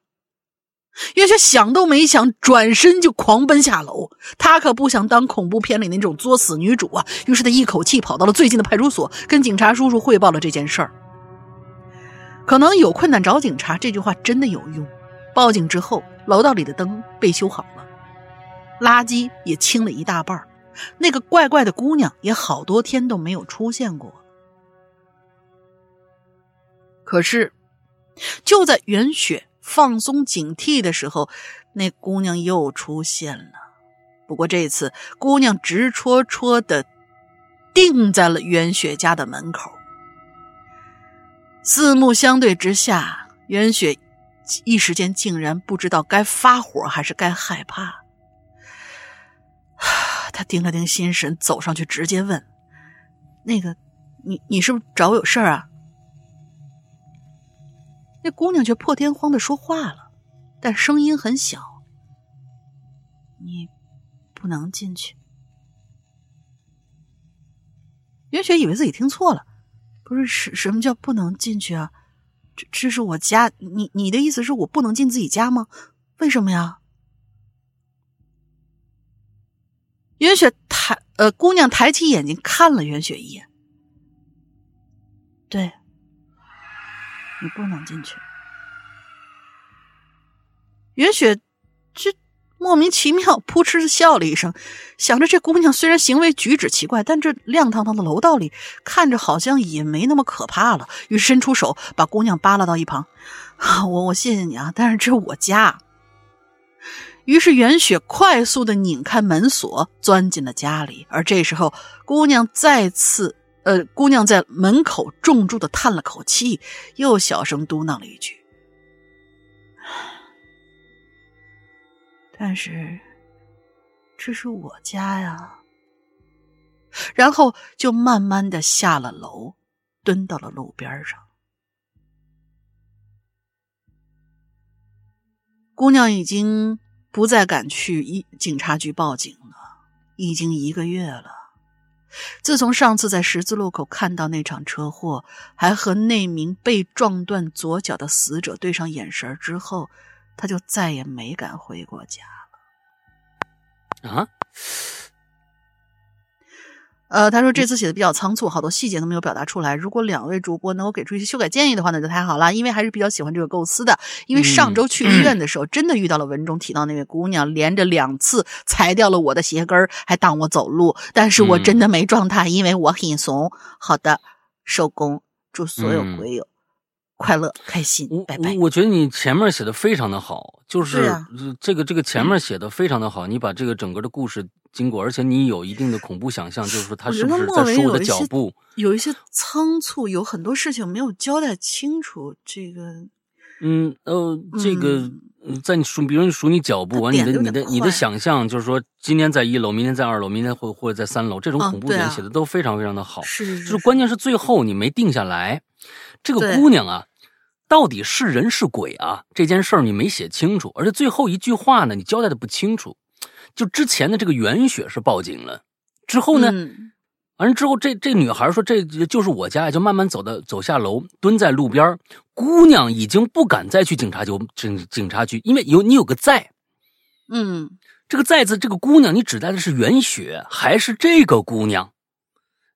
袁雪想都没想，转身就狂奔下楼。她可不想当恐怖片里那种作死女主啊！于是她一口气跑到了最近的派出所，跟警察叔叔汇报了这件事儿。可能有困难找警察，这句话真的有用。报警之后，楼道里的灯被修好了，垃圾也清了一大半那个怪怪的姑娘也好多天都没有出现过。可是，就在袁雪。放松警惕的时候，那姑娘又出现了。不过这次，姑娘直戳戳的定在了袁雪家的门口。四目相对之下，袁雪一时间竟然不知道该发火还是该害怕。他定了定心神，走上去直接问：“那个，你你是不是找我有事儿啊？”那姑娘却破天荒的说话了，但声音很小。你不能进去。袁雪以为自己听错了，不是什什么叫不能进去啊？这这是我家，你你的意思是我不能进自己家吗？为什么呀？袁雪抬呃，姑娘抬起眼睛看了袁雪一眼，对。你不能进去。袁雪这莫名其妙，扑哧的笑了一声，想着这姑娘虽然行为举止奇怪，但这亮堂堂的楼道里看着好像也没那么可怕了。于是伸出手把姑娘扒拉到一旁：“我我谢谢你啊，但是这是我家。”于是袁雪快速的拧开门锁，钻进了家里。而这时候，姑娘再次。呃，姑娘在门口重重的叹了口气，又小声嘟囔了一句：“但是这是我家呀。”然后就慢慢的下了楼，蹲到了路边上。姑娘已经不再敢去一警察局报警了，已经一个月了。自从上次在十字路口看到那场车祸，还和那名被撞断左脚的死者对上眼神之后，他就再也没敢回过家了。啊？呃，他说这次写的比较仓促，好多细节都没有表达出来。如果两位主播能够给出一些修改建议的话，那就太好了。因为还是比较喜欢这个构思的。因为上周去医院的时候，真的遇到了文中提到那位姑娘，连着两次踩掉了我的鞋跟儿，还挡我走路。但是我真的没撞她，因为我很怂。好的，收工。祝所有鬼友快乐开心，拜拜。我觉得你前面写的非常的好，就是这个这个前面写的非常的好，你把这个整个的故事。经过，而且你有一定的恐怖想象，就是说他是不是在收的脚步？有一些仓促，有很多事情没有交代清楚。这个，嗯呃，这个在你数，比如你数你脚步，完你的你的你的想象，就是说今天在一楼，明天在二楼，明天或或者在三楼，这种恐怖点写的都非常非常的好。是，就是关键是最后你没定下来，这个姑娘啊，到底是人是鬼啊？这件事儿你没写清楚，而且最后一句话呢，你交代的不清楚。就之前的这个袁雪是报警了，之后呢，完了之后，这这女孩说这就是我家，就慢慢走的走下楼，蹲在路边。姑娘已经不敢再去警察局警警察局，因为有你有个在，嗯，这个在字，这个姑娘你指代的是袁雪还是这个姑娘？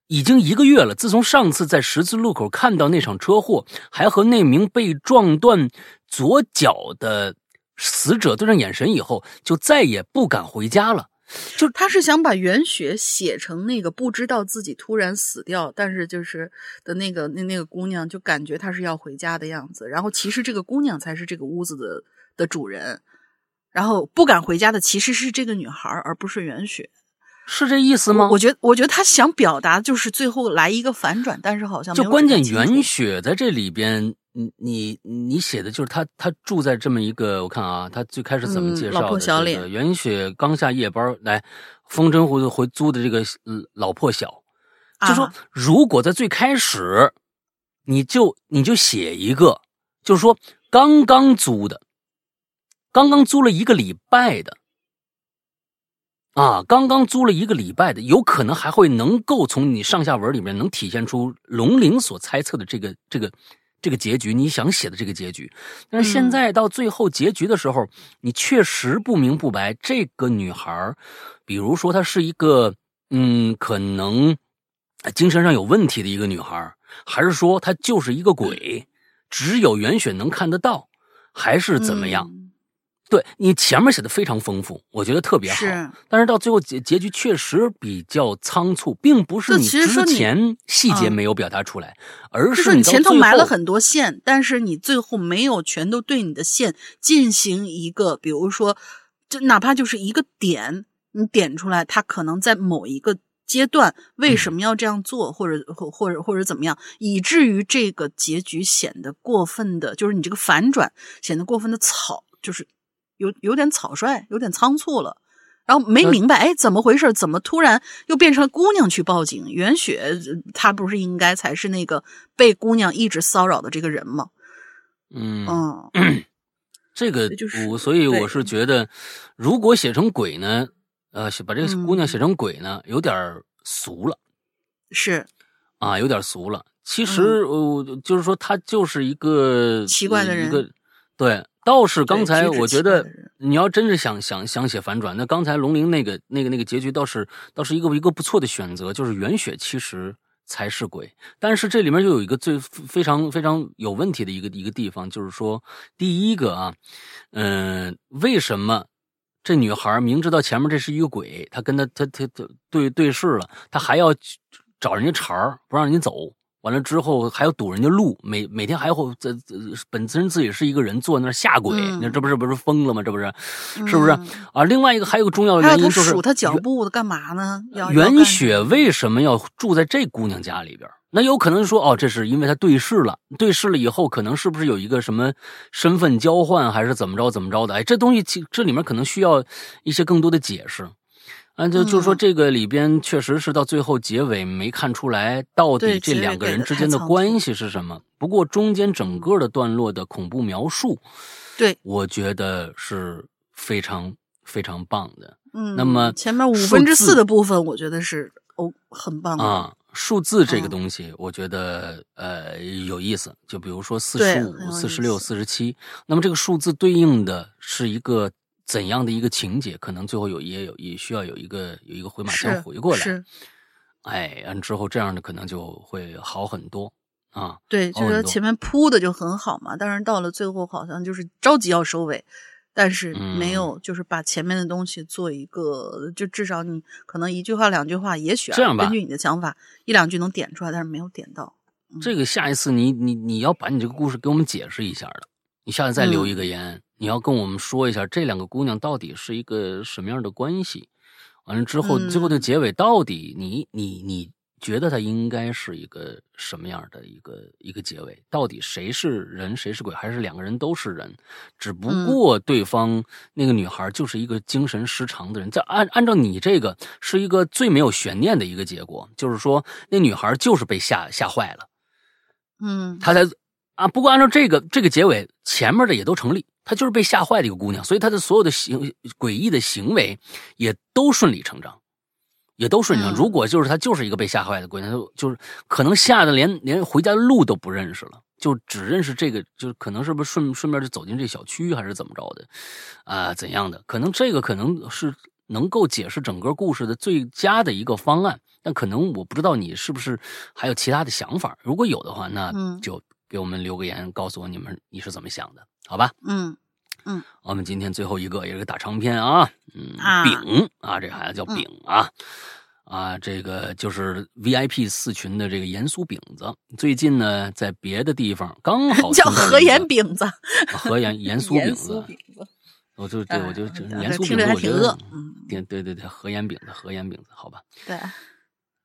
已经一个月了，自从上次在十字路口看到那场车祸，还和那名被撞断左脚的。死者对上眼神以后，就再也不敢回家了。就他是想把袁雪写成那个不知道自己突然死掉，但是就是的那个那那个姑娘，就感觉她是要回家的样子。然后其实这个姑娘才是这个屋子的的主人，然后不敢回家的其实是这个女孩，而不是袁雪。是这意思吗？我觉得，我觉得他想表达就是最后来一个反转，但是好像就关键袁雪在这里边。你你你写的就是他，他住在这么一个，我看啊，他最开始怎么介绍的？这个袁雪刚下夜班来，风筝湖回租的这个老破小，就说如果在最开始，你就你就写一个，就是说刚刚租的，刚刚租了一个礼拜的，啊，刚刚租了一个礼拜的，有可能还会能够从你上下文里面能体现出龙鳞所猜测的这个这个。这个结局你想写的这个结局，但是现在到最后结局的时候，你确实不明不白。这个女孩，比如说她是一个嗯，可能精神上有问题的一个女孩，还是说她就是一个鬼，只有袁雪能看得到，还是怎么样？对你前面写的非常丰富，我觉得特别好。是，但是到最后结结局确实比较仓促，并不是你之前细节没有表达出来，而是你前头埋了很多线，但是你最后没有全都对你的线进行一个，比如说，就哪怕就是一个点，你点出来，它可能在某一个阶段为什么要这样做，或者或或者或者怎么样，以至于这个结局显得过分的，就是你这个反转显得过分的草，就是。有有点草率，有点仓促了，然后没明白，哎，怎么回事？怎么突然又变成了姑娘去报警？袁雪她不是应该才是那个被姑娘一直骚扰的这个人吗？嗯嗯，这个我所以我是觉得，如果写成鬼呢，呃，把这个姑娘写成鬼呢，有点俗了。是啊，有点俗了。其实呃，就是说，他就是一个奇怪的人，一个对。倒是刚才我觉得，你要真是想想想写反转，那刚才龙鳞那个那个那个结局倒是倒是一个一个不错的选择，就是袁雪其实才是鬼。但是这里面就有一个最非常非常有问题的一个一个地方，就是说第一个啊，嗯，为什么这女孩明知道前面这是一个鬼，她跟他他他他对对视了，她还要找人家茬儿，不让人家走。完了之后还要堵人家路，每每天还要在本身自己是一个人坐那儿吓鬼，你这不是不是疯了吗？这不是，是不是啊？另外一个还有个重要的原因就是数他脚步的干嘛呢？袁雪为什么要住在这姑娘家里边？那有可能说哦，这是因为他对视了，对视了以后可能是不是有一个什么身份交换，还是怎么着怎么着的？哎，这东西其这里面可能需要一些更多的解释。啊，就就说这个里边确实是到最后结尾没看出来到底这两个人之间的关系是什么。不过中间整个的段落的恐怖描述，对我觉得是非常非常棒的。嗯，那么前面五分之四的部分，我觉得是哦很棒啊。数字这个东西，我觉得呃有意思。就比如说四十五、四十六、四十七，那么这个数字对应的是一个。怎样的一个情节，可能最后有也有也需要有一个有一个回马枪回过来，哎，完之后这样的可能就会好很多啊。对，就是前面铺的就很好嘛，但是到了最后好像就是着急要收尾，但是没嗯有就是把前面的东西做一个，就至少你可能一句话两句话，也许啊这样吧根据你的想法一两句能点出来，但是没有点到。这个下一次你你你要把你这个故事给我们解释一下的，你下次再留一个言，你要跟我们说一下这两个姑娘到底是一个什么样的关系。完了之后，嗯最后的结尾到底你你你觉得它应该是一个什么样的一个一个结尾？到底谁是人谁是鬼，还是两个人都是人？只不过对方那个女孩就是一个精神失常的人。在按按照你这个是一个最没有悬念的一个结果，就是说那女孩就是被吓吓坏了。嗯她才啊，不过按照这个这个结尾，前面的也都成立。她就是被吓坏的一个姑娘，所以她的所有的行诡异的行为也都顺理成章，也都顺理成章。嗯如果就是她就是一个被吓坏的姑娘，就就是可能吓得连连回家的路都不认识了，就只认识这个，就是可能是不是顺顺便就走进这小区，还是怎么着的啊、怎样的？可能这个可能是能够解释整个故事的最佳的一个方案。但可能我不知道你是不是还有其他的想法，如果有的话，那嗯就给我们留个言，告诉我你们你是怎么想的，好吧？嗯嗯。我们今天最后一个也是个大长篇啊，嗯，啊。丙啊，这孩子叫丙啊。啊，这个就是 VIP 四群的这个盐酥饼子，最近呢，在别的地方刚好叫听到了何一个岩饼子，河盐 盐酥饼子，我就对我就嗯这嗯严肃听着饼子，我觉得还挺饿，嗯，对对对对，何岩饼子，河盐饼子，好吧，对，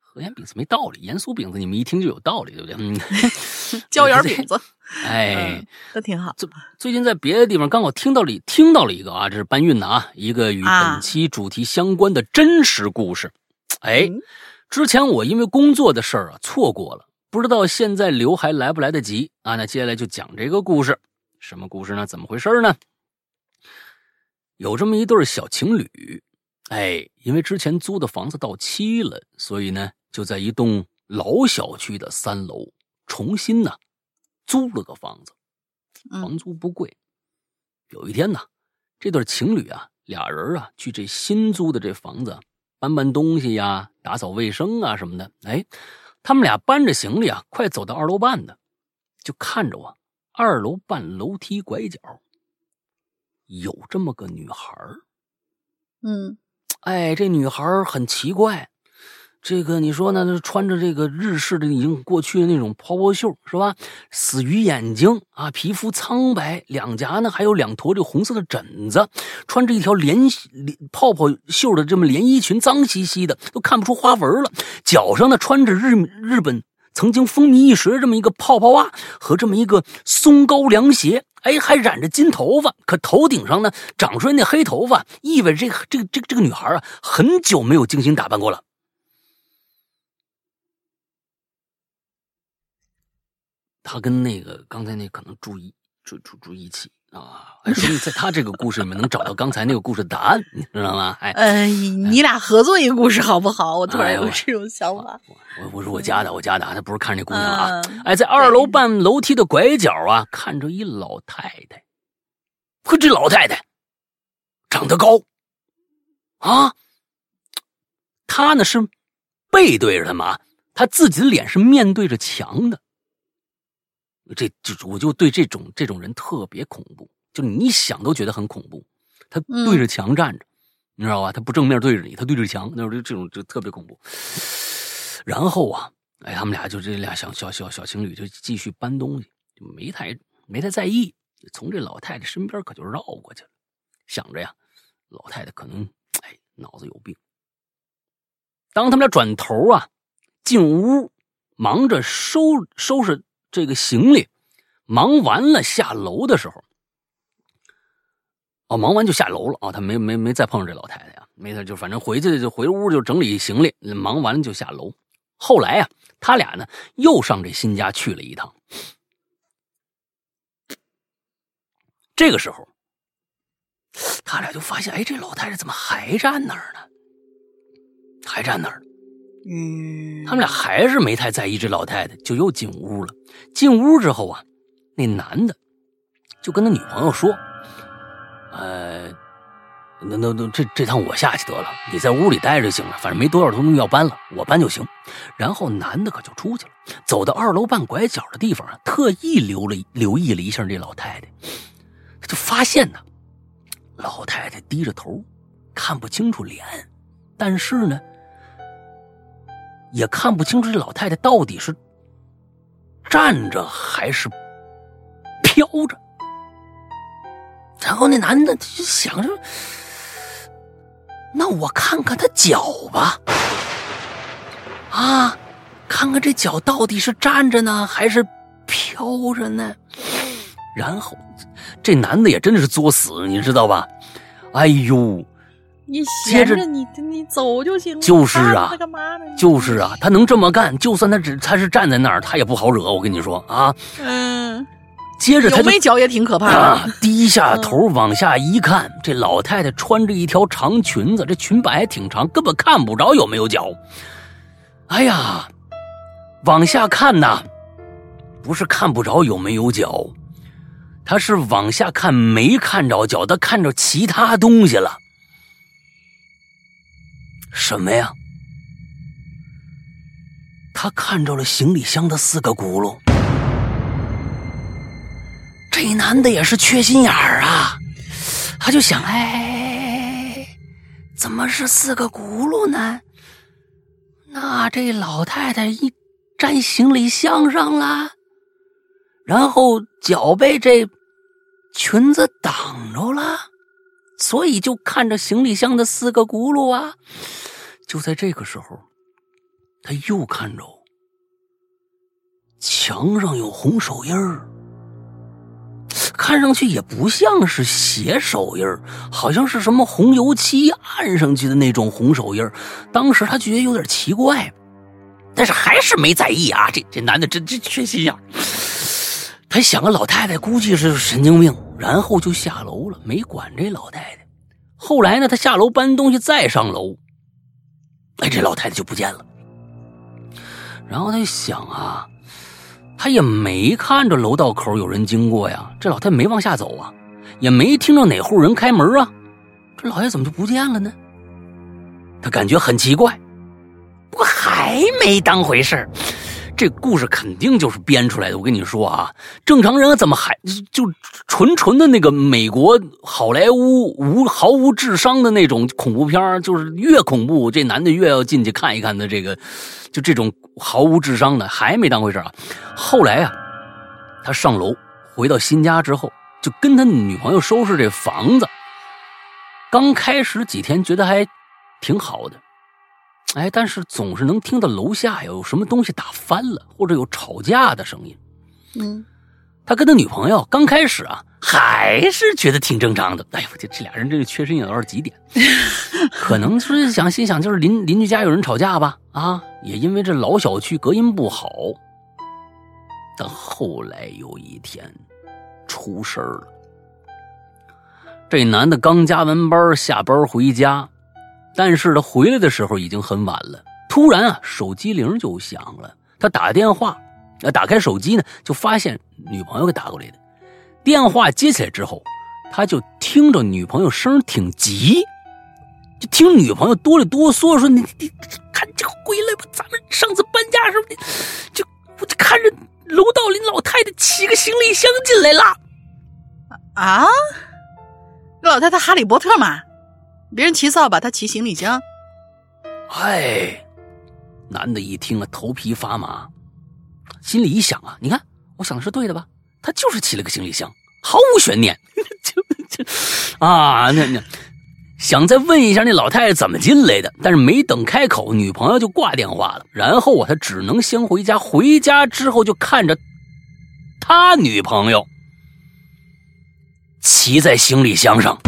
河盐饼子没道理，盐酥饼子你们一听就有道理，对不对？嗯，椒盐 饼子，哎嗯，，都挺好。最近在别的地方刚好听到了听到了一个啊，这是搬运的啊，一个与啊本期主题相关的真实故事。哎嗯，之前我因为工作的事儿啊错过了，不知道现在留还来不来得及啊？那接下来就讲这个故事，什么故事呢？怎么回事呢？有这么一对小情侣，哎，因为之前租的房子到期了，所以呢就在一栋老小区的三楼重新呢租了个房子。嗯房租不贵。有一天呢，这对情侣啊，俩人啊去这新租的这房子搬搬东西呀、打扫卫生啊什么的。哎，他们俩搬着行李啊，快走到二楼半的，就看着我，二楼半楼梯拐角有这么个女孩儿嗯哎，这女孩儿很奇怪，这个你说呢？穿着这个日式的已经过去的那种泡泡袖是吧？死鱼眼睛啊，皮肤苍白，两颊呢还有两坨这红色的疹子，穿着一条连连泡泡袖的这么连衣裙，脏兮兮的，都看不出花纹了。脚上呢穿着日日本曾经风靡一时的这么一个泡泡袜和这么一个松糕凉鞋，哎，还染着金头发，可头顶上呢长出来那黑头发，意味着这个这个这个这个女孩啊，很久没有精心打扮过了。她跟那个刚才那可能住一住住住一起啊，哎，说明在他这个故事里面能找到刚才那个故事的答案，你知道吗？哎，呃，你俩合作一个故事好不好？我突然有这种想法。我我说我家的，我家的啊，他不是看这姑娘啊，嗯哎，在二楼半楼梯的拐角啊，看着一老太太，呵，这老太太长得高啊，她呢是背对着他们啊，她自己的脸是面对着墙的。这就我就对这种这种人特别恐怖，就你一想都觉得很恐怖。他对着墙站着，你知道吧？他不正面对着你，他对着墙，那时候就这种就特别恐怖。然后啊，哎，他们俩就这俩小小小小情侣就继续搬东西，就没太没太在意，从这老太太身边可就绕过去了，想着呀，老太太可能哎脑子有病。当他们俩转头啊进屋，忙着收收拾这个行李，忙完了下楼的时候，哦，忙完就下楼了啊、他没没没再碰上这老太太呀、没事，就反正回去就回屋就整理行李，忙完了就下楼。后来呀、他俩呢又上这新家去了一趟。这个时候，他俩就发现，哎，这老太太怎么还站那儿呢？还站那儿。嗯，他们俩还是没太在意这老太太，就又进屋了。进屋之后啊，那男的就跟他女朋友说：“呃，那那那这这趟我下去得了，你在屋里待着就行了，反正没多少东西要搬了，我搬就行。然后男的可就出去了，走到二楼半拐角的地方啊，特意留了留意了一下这老太太，就发现呢，老太太低着头，看不清楚脸，但是呢，也看不清楚这老太太到底是站着还是飘着。然后那男的就想着，那我看看他脚吧。啊，看看这脚到底是站着呢，还是飘着呢？然后，这男的也真的是作死，你知道吧？哎呦，你闲着你你走就行了，就是啊干嘛呢？就是啊，他能这么干，就算他只他是站在那儿，他也不好惹。我跟你说啊，嗯，接着他没脚也挺可怕的啊。，低下头往下一看，这老太太穿着一条长裙子，这裙摆还挺长，根本看不着有没有脚。哎呀，往下看呐，不是看不着有没有脚，他是往下看没看着脚，他看着其他东西了。什么呀？他看着了行李箱的四个轱辘。这男的也是缺心眼儿啊，他就想，哎，怎么是四个轱辘呢？那这老太太一站行李箱上了，然后脚被这裙子挡着了，所以就看着行李箱的四个轱辘啊。就在这个时候，他又看着墙上有红手印儿。看上去也不像是血手印儿，好像是什么红油漆按上去的那种红手印儿。当时他觉得有点奇怪，但是还是没在意啊。这这男的真真缺心眼儿。他想个老太太估计是神经病，然后就下楼了，没管这老太太。后来呢，他下楼搬东西再上楼，哎，这老太太就不见了。然后他就想啊，他也没看着楼道口有人经过呀，这老太太没往下走啊，也没听着哪户人开门啊，这老爷怎么就不见了呢？他感觉很奇怪，不过还没当回事儿这故事肯定就是编出来的。我跟你说啊，正常人怎么还就纯纯的那个美国好莱坞无毫无智商的那种恐怖片就是越恐怖，这男的越要进去看一看的这个，就这种毫无智商的还没当回事啊。后来啊，他上楼回到新家之后，就跟他女朋友收拾这房子。刚开始几天觉得还挺好的，哎，但是总是能听到楼下有什么东西打翻了，或者有吵架的声音。嗯，他跟他女朋友刚开始啊，还是觉得挺正常的。哎呦，这这俩人这个缺心眼到了极点，可能是想心想就是邻邻居家有人吵架吧，啊，也因为这老小区隔音不好。但后来有一天，出事儿了。这男的刚加完班，下班回家，但是他回来的时候已经很晚了。突然啊，手机铃就响了，他打电话，啊，打开手机呢，就发现女朋友给打过来的。电话接起来之后，他就听着女朋友声挺急，就听女朋友哆里哆嗦说：“你你看这回来吧，咱们上次搬家时候，你就我就看着楼道里老太太骑个行李箱进来了。”啊，老太太哈利波特吗，别人骑扫把，他骑行李箱。哎，男的一听啊，头皮发麻，心里一想啊，你看我想的是对的吧？他就是骑了个行李箱，毫无悬念，就就啊，那那想再问一下那老太太怎么进来的，但是没等开口，女朋友就挂电话了。然后啊，他只能先回家。回家之后就看着他女朋友骑在行李箱上。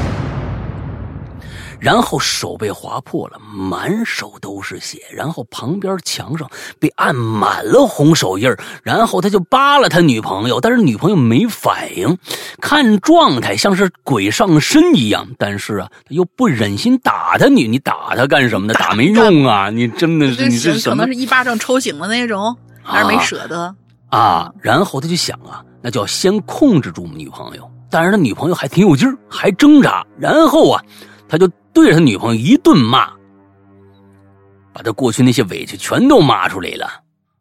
然后手被划破了，满手都是血，然后旁边墙上被按满了红手印然后他就扒拉他女朋友，但是女朋友没反应，看状态像是鬼上身一样，但是啊，他又不忍心打他女，你打他干什么呢？打没用啊，你真的是你这可能是一巴掌抽醒的那种，还是没舍得。啊？然后他就想啊，那就要先控制住女朋友，但是他女朋友还挺有劲儿，还挣扎，然后啊，他就对着他女朋友一顿骂。把他过去那些委屈全都骂出来了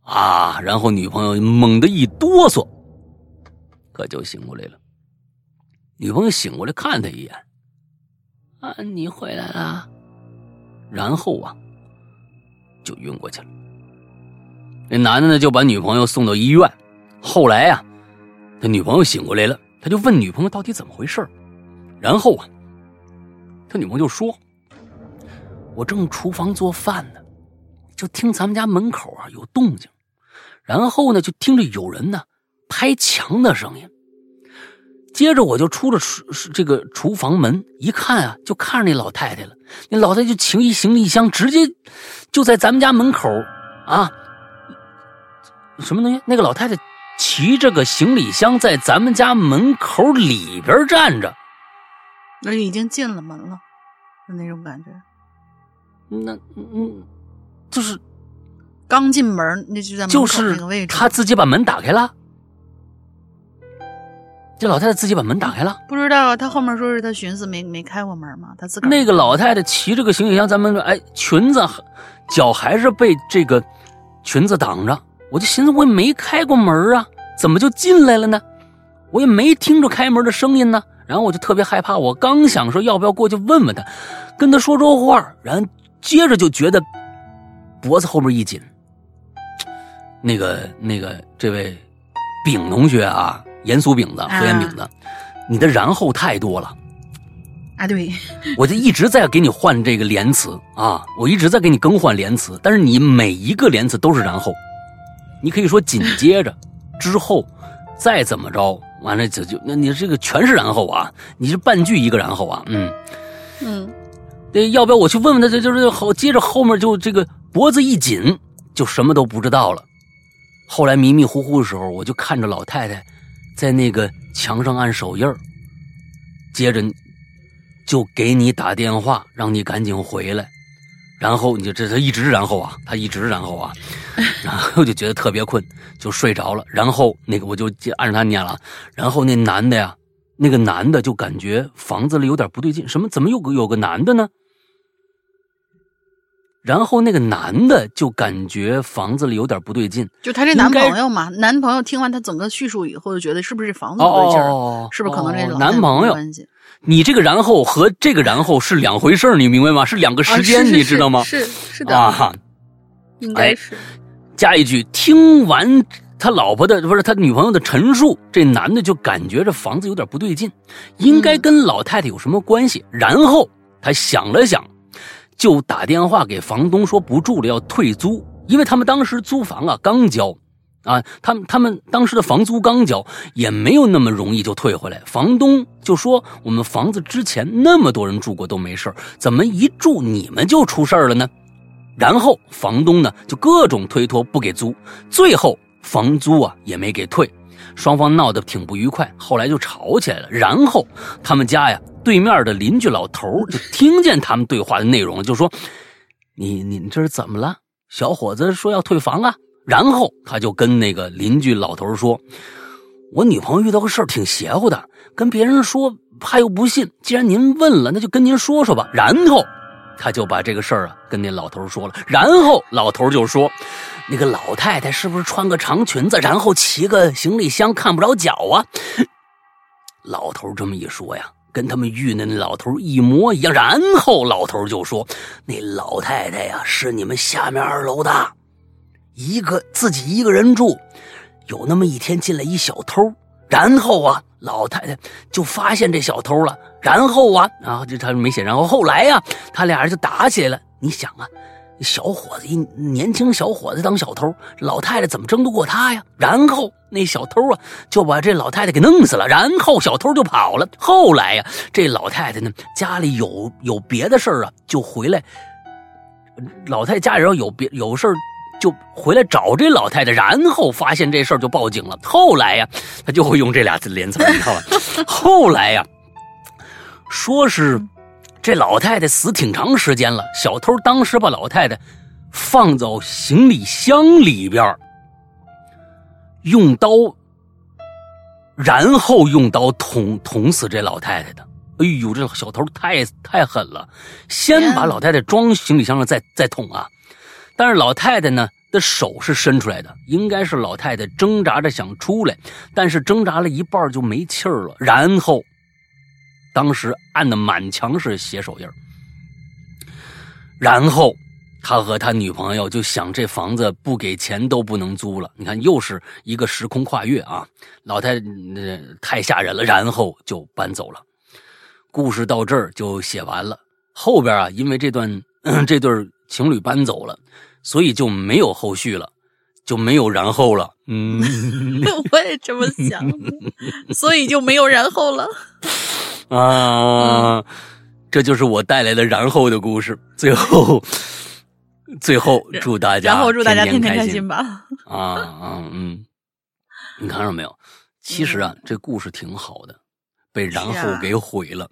啊！然后女朋友猛地一哆嗦，可就醒过来了。女朋友醒过来看他一眼，啊，你回来了。然后啊，就晕过去了。那男的呢，就把女朋友送到医院。后来呀，他女朋友醒过来了，他就问女朋友到底怎么回事然后啊，他女朋友说：“我正厨房做饭呢，就听咱们家门口啊有动静，然后呢，就听着有人呢拍墙的声音。”接着我就出了厨这个厨房门，一看啊，就看着那老太太了。那老太太就骑一行李箱，直接就在咱们家门口啊，什么东西？那个老太太骑着个行李箱在咱们家门口里边站着，那已经进了门了，就那种感觉。那嗯，就是刚进门，那就在门口那个位置，他自己把门打开了。这老太太自己把门打开了，不知道啊。她后面说是她寻思没没开过门嘛，她自个那个老太太骑着个行李箱，咱们哎裙子脚还是被这个裙子挡着。我就寻思我也没开过门啊，怎么就进来了呢？我也没听着开门的声音呢。然后我就特别害怕，我刚想说要不要过去问问他，跟他说说话，然后接着就觉得脖子后面一紧。那个那个这位丙同学啊。盐酥饼子、和盐饼子，你的然后太多了，啊，对，我就一直在给你换这个连词啊，我一直在给你更换连词，但是你每一个连词都是然后，你可以说紧接着之后再怎么着，完了就就那你这个全是然后啊，你是半句一个然后啊，嗯嗯，那，要不要我去问问他？这就是后接着后面就这个脖子一紧，就什么都不知道了。后来迷迷糊糊的时候，我就看着老太太。在那个墙上按手印儿，接着就给你打电话，让你赶紧回来。然后你就这他一直然后啊，他一直然后啊，然后就觉得特别困，就睡着了。然后那个我就按着他念了。然后那男的呀，那个男的就感觉房子里有点不对劲，什么？怎么有个有个男的呢？然后那个男的就感觉房子里有点不对劲，就他这男朋友嘛。男朋友听完他整个叙述以后，就觉得是不是房子不对劲儿？是不是可能这男朋友？你这个然后和这个然后是两回事你明白吗？是两个时间，你知道吗？是是的啊，应该是。加一句，听完他老婆的不是他女朋友的陈述，这男的就感觉这房子有点不对劲，应该跟老太太有什么关系？然后他想了想。就打电话给房东说不住了，要退租，因为他们当时租房啊刚交，啊，他们他们当时的房租刚交，也没有那么容易就退回来。房东就说我们房子之前那么多人住过都没事怎么一住你们就出事了呢？然后房东呢就各种推脱不给租，最后房租啊也没给退。双方闹得挺不愉快，后来就吵起来了。然后他们家呀，对面的邻居老头就听见他们对话的内容，就说：“你你这是怎么了？小伙子说要退房啊。”然后他就跟那个邻居老头说：“我女朋友遇到个事儿，挺邪乎的，跟别人说怕又不信。既然您问了，那就跟您说说吧。”然后他就把这个事儿啊跟那老头说了。然后老头就说。那个老太太是不是穿个长裙子，然后骑个行李箱，看不着脚啊？老头这么一说呀，跟他们遇那老头一模一样。然后老头就说：“那老太太呀，是你们下面二楼的，一个自己一个人住。有那么一天进来一小偷，然后啊，老太太就发现这小偷了。然后啊，然后就他没写。然后后来呀，他俩人就打起来了。你想啊。”小伙子一年轻小伙子当小偷，老太太怎么争得过他呀？然后那小偷啊就把这老太太给弄死了，然后小偷就跑了。后来呀，这老太太呢家里有有别的事儿啊，就回来。老太太家里要有别有事儿，就回来找这老太太，然后发现这事儿就报警了。后来呀，他就会用这俩字连词，你知道吧？后来呀，说是。这老太太死挺长时间了，小偷当时把老太太放走行李箱里边，用刀，然后用刀捅捅死这老太太的。哎呦，这小偷太太狠了，先把老太太装行李箱上，再再捅啊！但是老太太呢的手是伸出来的，应该是老太太挣扎着想出来，但是挣扎了一半就没气儿了。然后，当时按的满墙是血手印然后他和他女朋友就想这房子不给钱都不能租了。你看，又是一个时空跨越啊！老太太太吓人了，然后就搬走了。故事到这儿就写完了。后边啊，因为这段 这对情侣搬走了，所以就没有后续了，就没有然后了。嗯，我也这么想，所以就没有然后了。啊，这就是我带来的然后的故事。最后，最后祝大家然后祝大家天天开心吧。啊啊嗯，你看着没有？其实啊，这故事挺好的，被然后给毁了。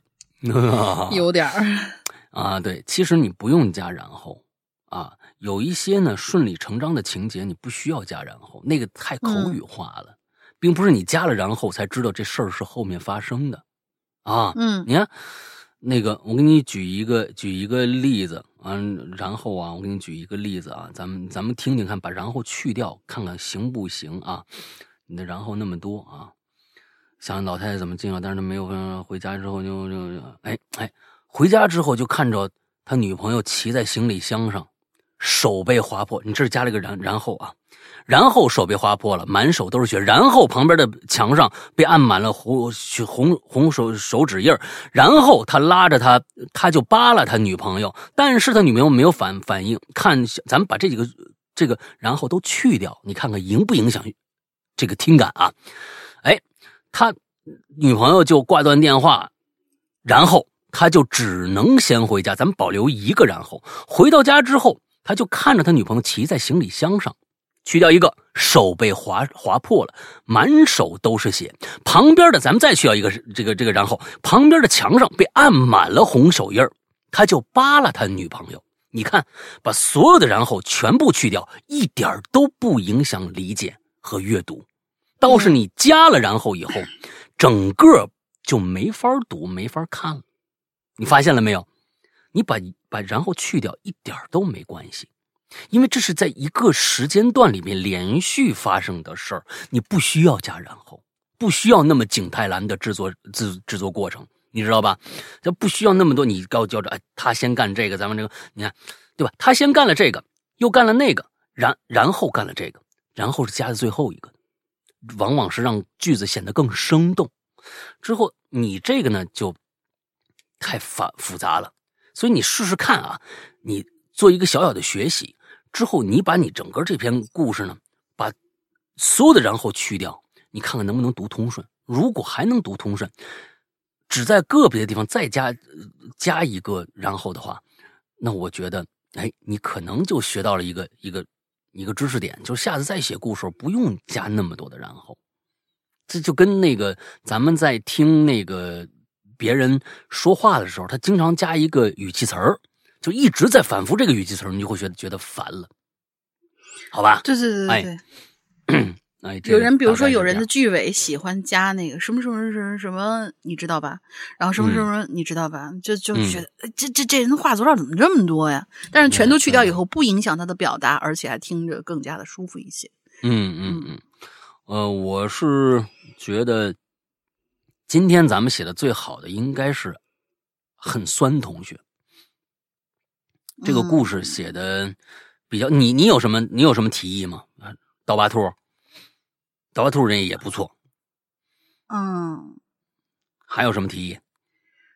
有点儿。啊，对，其实你不用加然后，啊，有一些呢顺理成章的情节你不需要加然后，那个太口语化了，并不是你加了然后才知道这事儿是后面发生的，啊，嗯，你看，那个我给你举一个举一个例子啊，然后啊，我给你举一个例子啊，咱们咱们听听看，把然后去掉，看看行不行啊？你的然后那么多啊，想老太太怎么进啊？但是她没有回家之后就就哎哎。回家之后就看着他女朋友骑在行李箱上，手被划破。你这是加了个然然后啊，然后手被划破了，满手都是血。然后旁边的墙上被按满了红红红手手指印然后他拉着他，他就扒拉他女朋友，但是他女朋友没有反反应。看，咱们把这几个这个然后都去掉，你看看影不影响这个听感啊？哎，他女朋友就挂断电话，然后。他就只能先回家，咱们保留一个。然后回到家之后，他就看着他女朋友骑在行李箱上，去掉一个手被划划破了，满手都是血。旁边的咱们再去掉一个，这个这个，然后旁边的墙上被按满了红手印他就扒拉他女朋友。你看，把所有的然后全部去掉，一点都不影响理解和阅读。倒是你加了然后以后，整个就没法读，没法看了。你发现了没有？你把把然后去掉一点都没关系，因为这是在一个时间段里面连续发生的事儿，你不需要加然后，不需要那么景泰蓝的制作制制作过程，你知道吧？这不需要那么多，你告叫着哎，他先干这个，咱们这个你看，对吧？他先干了这个，又干了那个，然然后干了这个，然后是加在最后一个，往往是让句子显得更生动。之后你这个呢就。太繁复杂了，所以你试试看啊！你做一个小小的学习之后，你把你整个这篇故事呢，把所有的然后去掉，你看看能不能读通顺。如果还能读通顺，只在个别的地方再加加一个然后的话，那我觉得，哎，你可能就学到了一个一个一个知识点，就是下次再写故事不用加那么多的然后。这就跟那个咱们在听那个。别人说话的时候，他经常加一个语气词儿，就一直在反复这个语气词儿，你就会觉得觉得烦了，好吧？对对对对对。哎，有人比如说有人的句尾喜欢加那个什么什么什么什么，你知道吧？然后什么什么你知道吧？就就觉得这这这人话多少怎么这么多呀？但是全都去掉以后，不影响他的表达，而且还听着更加的舒服一些。嗯嗯嗯，呃，我是觉得。今天咱们写的最好的应该是很酸同学，这个故事写的比较你你有什么你有什么提议吗？啊，刀疤兔，刀疤兔人也不错，嗯，还有什么提议？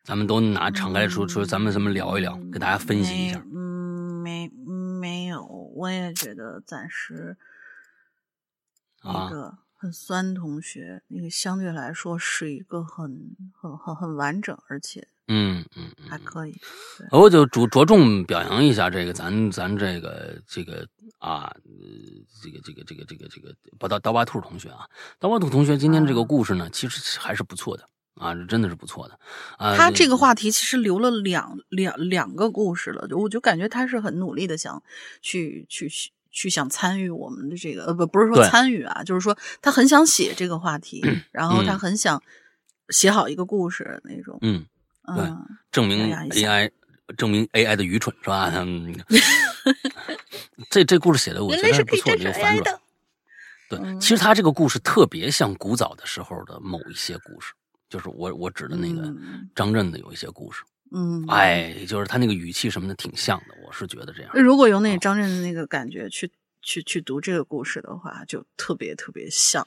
咱们都拿敞开说说，咱们咱们聊一聊，给大家分析一下。嗯，没没有，我也觉得暂时啊。很酸，同学，那个相对来说是一个很很很很完整，而且嗯嗯还可以。我就着着重表扬一下这个咱咱这个这个啊，这个这个这个这个这个不刀刀疤兔同学啊，刀疤兔同学今天这个故事呢，其实还是不错的啊，真的是不错的啊。他这个话题其实留了两两两个故事了，我就感觉他是很努力的想去去去。想参与我们的这个呃不不是说参与啊，就是说他很想写这个话题，然后他很想写好一个故事那种。嗯，对，证明 AI 证明 AI 的愚蠢是吧？嗯，这这故事写的我觉得是不错的，反转。对，嗯其实他这个故事特别像古早的时候的某一些故事，就是我我指的那个嗯张震的有一些故事，嗯，哎，就是他那个语气什么的挺像的，我是觉得这样。如果用哦那张震的那个感觉去去去读这个故事的话，就特别特别像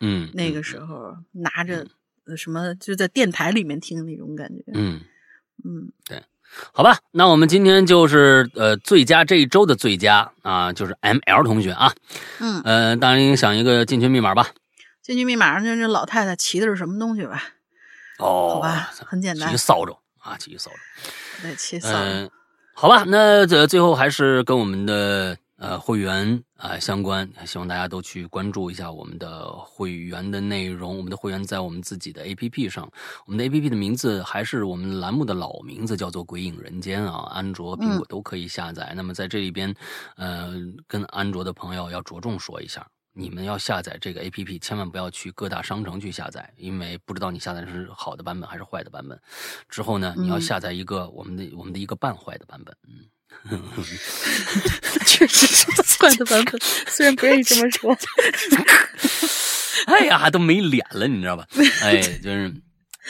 嗯，那个嗯时候拿着呃什么就在电台里面听那种感觉。嗯，嗯对好吧，那我们今天就是呃最佳这一周的最佳啊，就是 M L 同学啊，嗯，呃，大林想一个进群密码吧。进去密码上就是老太太骑的是什么东西吧？哦，好吧，很简单骑，扫帚啊，骑扫帚。对，骑扫。嗯、好吧，那这最后还是跟我们的呃会员啊、相关，希望大家都去关注一下我们的会员的内容。我们的会员在我们自己的 APP 上，我们的 APP 的名字还是我们栏目的老名字，叫做《鬼影人间》啊，安卓、苹果都可以下载。那么在这里边，呃，跟安卓的朋友要着重说一下。你们要下载这个 A P P，千万不要去各大商城去下载，因为不知道你下载的是好的版本还是坏的版本。之后呢，你要嗯下载一个我们的我们的一个半坏的版本，嗯，确实是坏的版本，虽然不愿意这么说。哎呀，都没脸了，你知道吧？哎，就是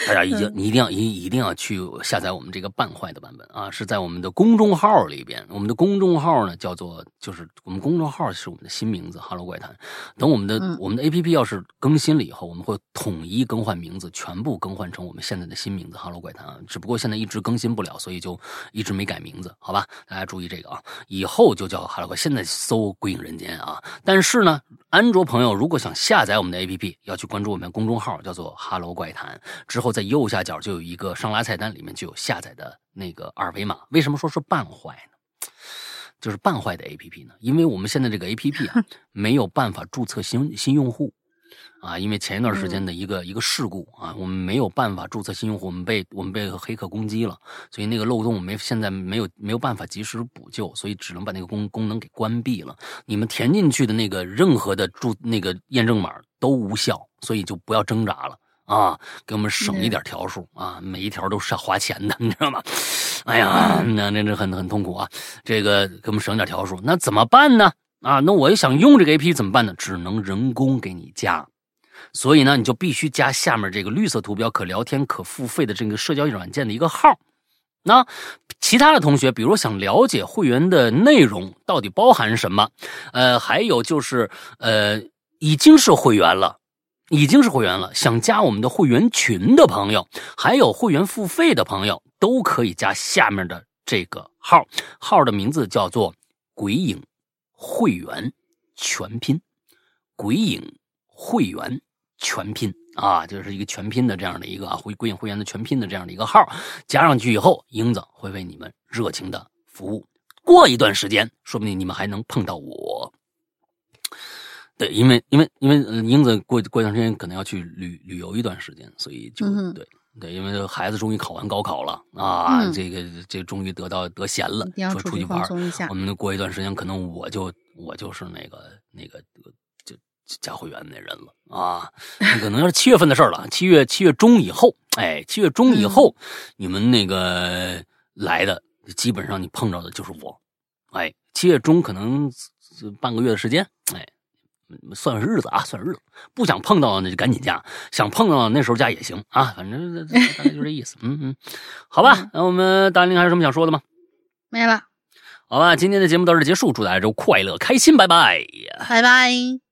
大家一定你一定要一一定要去下载我们这个半坏的版本啊，是在我们的公众号里边。我们的公众号呢叫做就是我们公众号是我们的新名字“哈喽怪谈”。等我们的、嗯我们的 A P P 要是更新了以后，我们会统一更换名字，全部更换成我们现在的新名字“哈喽怪谈”啊。只不过现在一直更新不了，所以就一直没改名字，好吧？大家注意这个啊，以后就叫哈喽怪。现在搜“鬼影人间”啊，但是呢，安卓朋友如果想下载我们的 A P P，要去关注我们的公众号，叫做“哈喽怪谈”。之后在右下角就有一个上拉菜单，里面就有下载的那个二维码。为什么说是半坏呢？就是半坏的 A P P 呢？因为我们现在这个 A P P 啊，没有办法注册新新用户。啊，因为前一段时间的一个、一个事故啊，我们没有办法注册新用户，我们被我们被黑客攻击了，所以那个漏洞没现在没有没有办法及时补救，所以只能把那个功功能给关闭了。你们填进去的那个任何的注那个验证码都无效，所以就不要挣扎了啊，给我们省一点条数啊，每一条都是要花钱的，你知道吗？哎呀，那那这很很痛苦啊，这个给我们省点条数，那怎么办呢？啊，那我想用这个 A P 怎么办呢？只能人工给你加。所以呢，你就必须加下面这个绿色图标可聊天、可付费的这个社交软件的一个号。那其他的同学，比如想了解会员的内容到底包含什么，呃，还有就是呃，已经是会员了。已经是会员了，想加我们的会员群的朋友，还有会员付费的朋友，都可以加下面的这个号，号的名字叫做“鬼影会员全拼”，鬼影会员全拼啊，就是一个全拼的这样的一个啊，会鬼影会员的全拼的这样的一个号，加上去以后，英子会为你们热情的服务。过一段时间，说不定你们还能碰到我。对，因为因为因为呃英子过过一段时间可能要去旅旅游一段时间，所以就、嗯对对，因为孩子终于考完高考了啊，嗯这个这终于得到得闲了说出去玩我。们过一段时间，可能我就我就是那个那个就就加会员那人了啊，那可能要是七月份的事儿了，七月七月中以后，哎，七月中以后，你们那个来的基本上你碰着的就是我，哎，七月中可能呃半个月的时间，哎。算算日子啊，算日子，不想碰到那就赶紧加，想碰到那时候加也行啊，反正大概就这意思。嗯嗯，好吧，那我们大林还有什么想说的吗？没了，好吧，今天的节目到这结束，祝大家周快乐开心，拜拜。拜拜。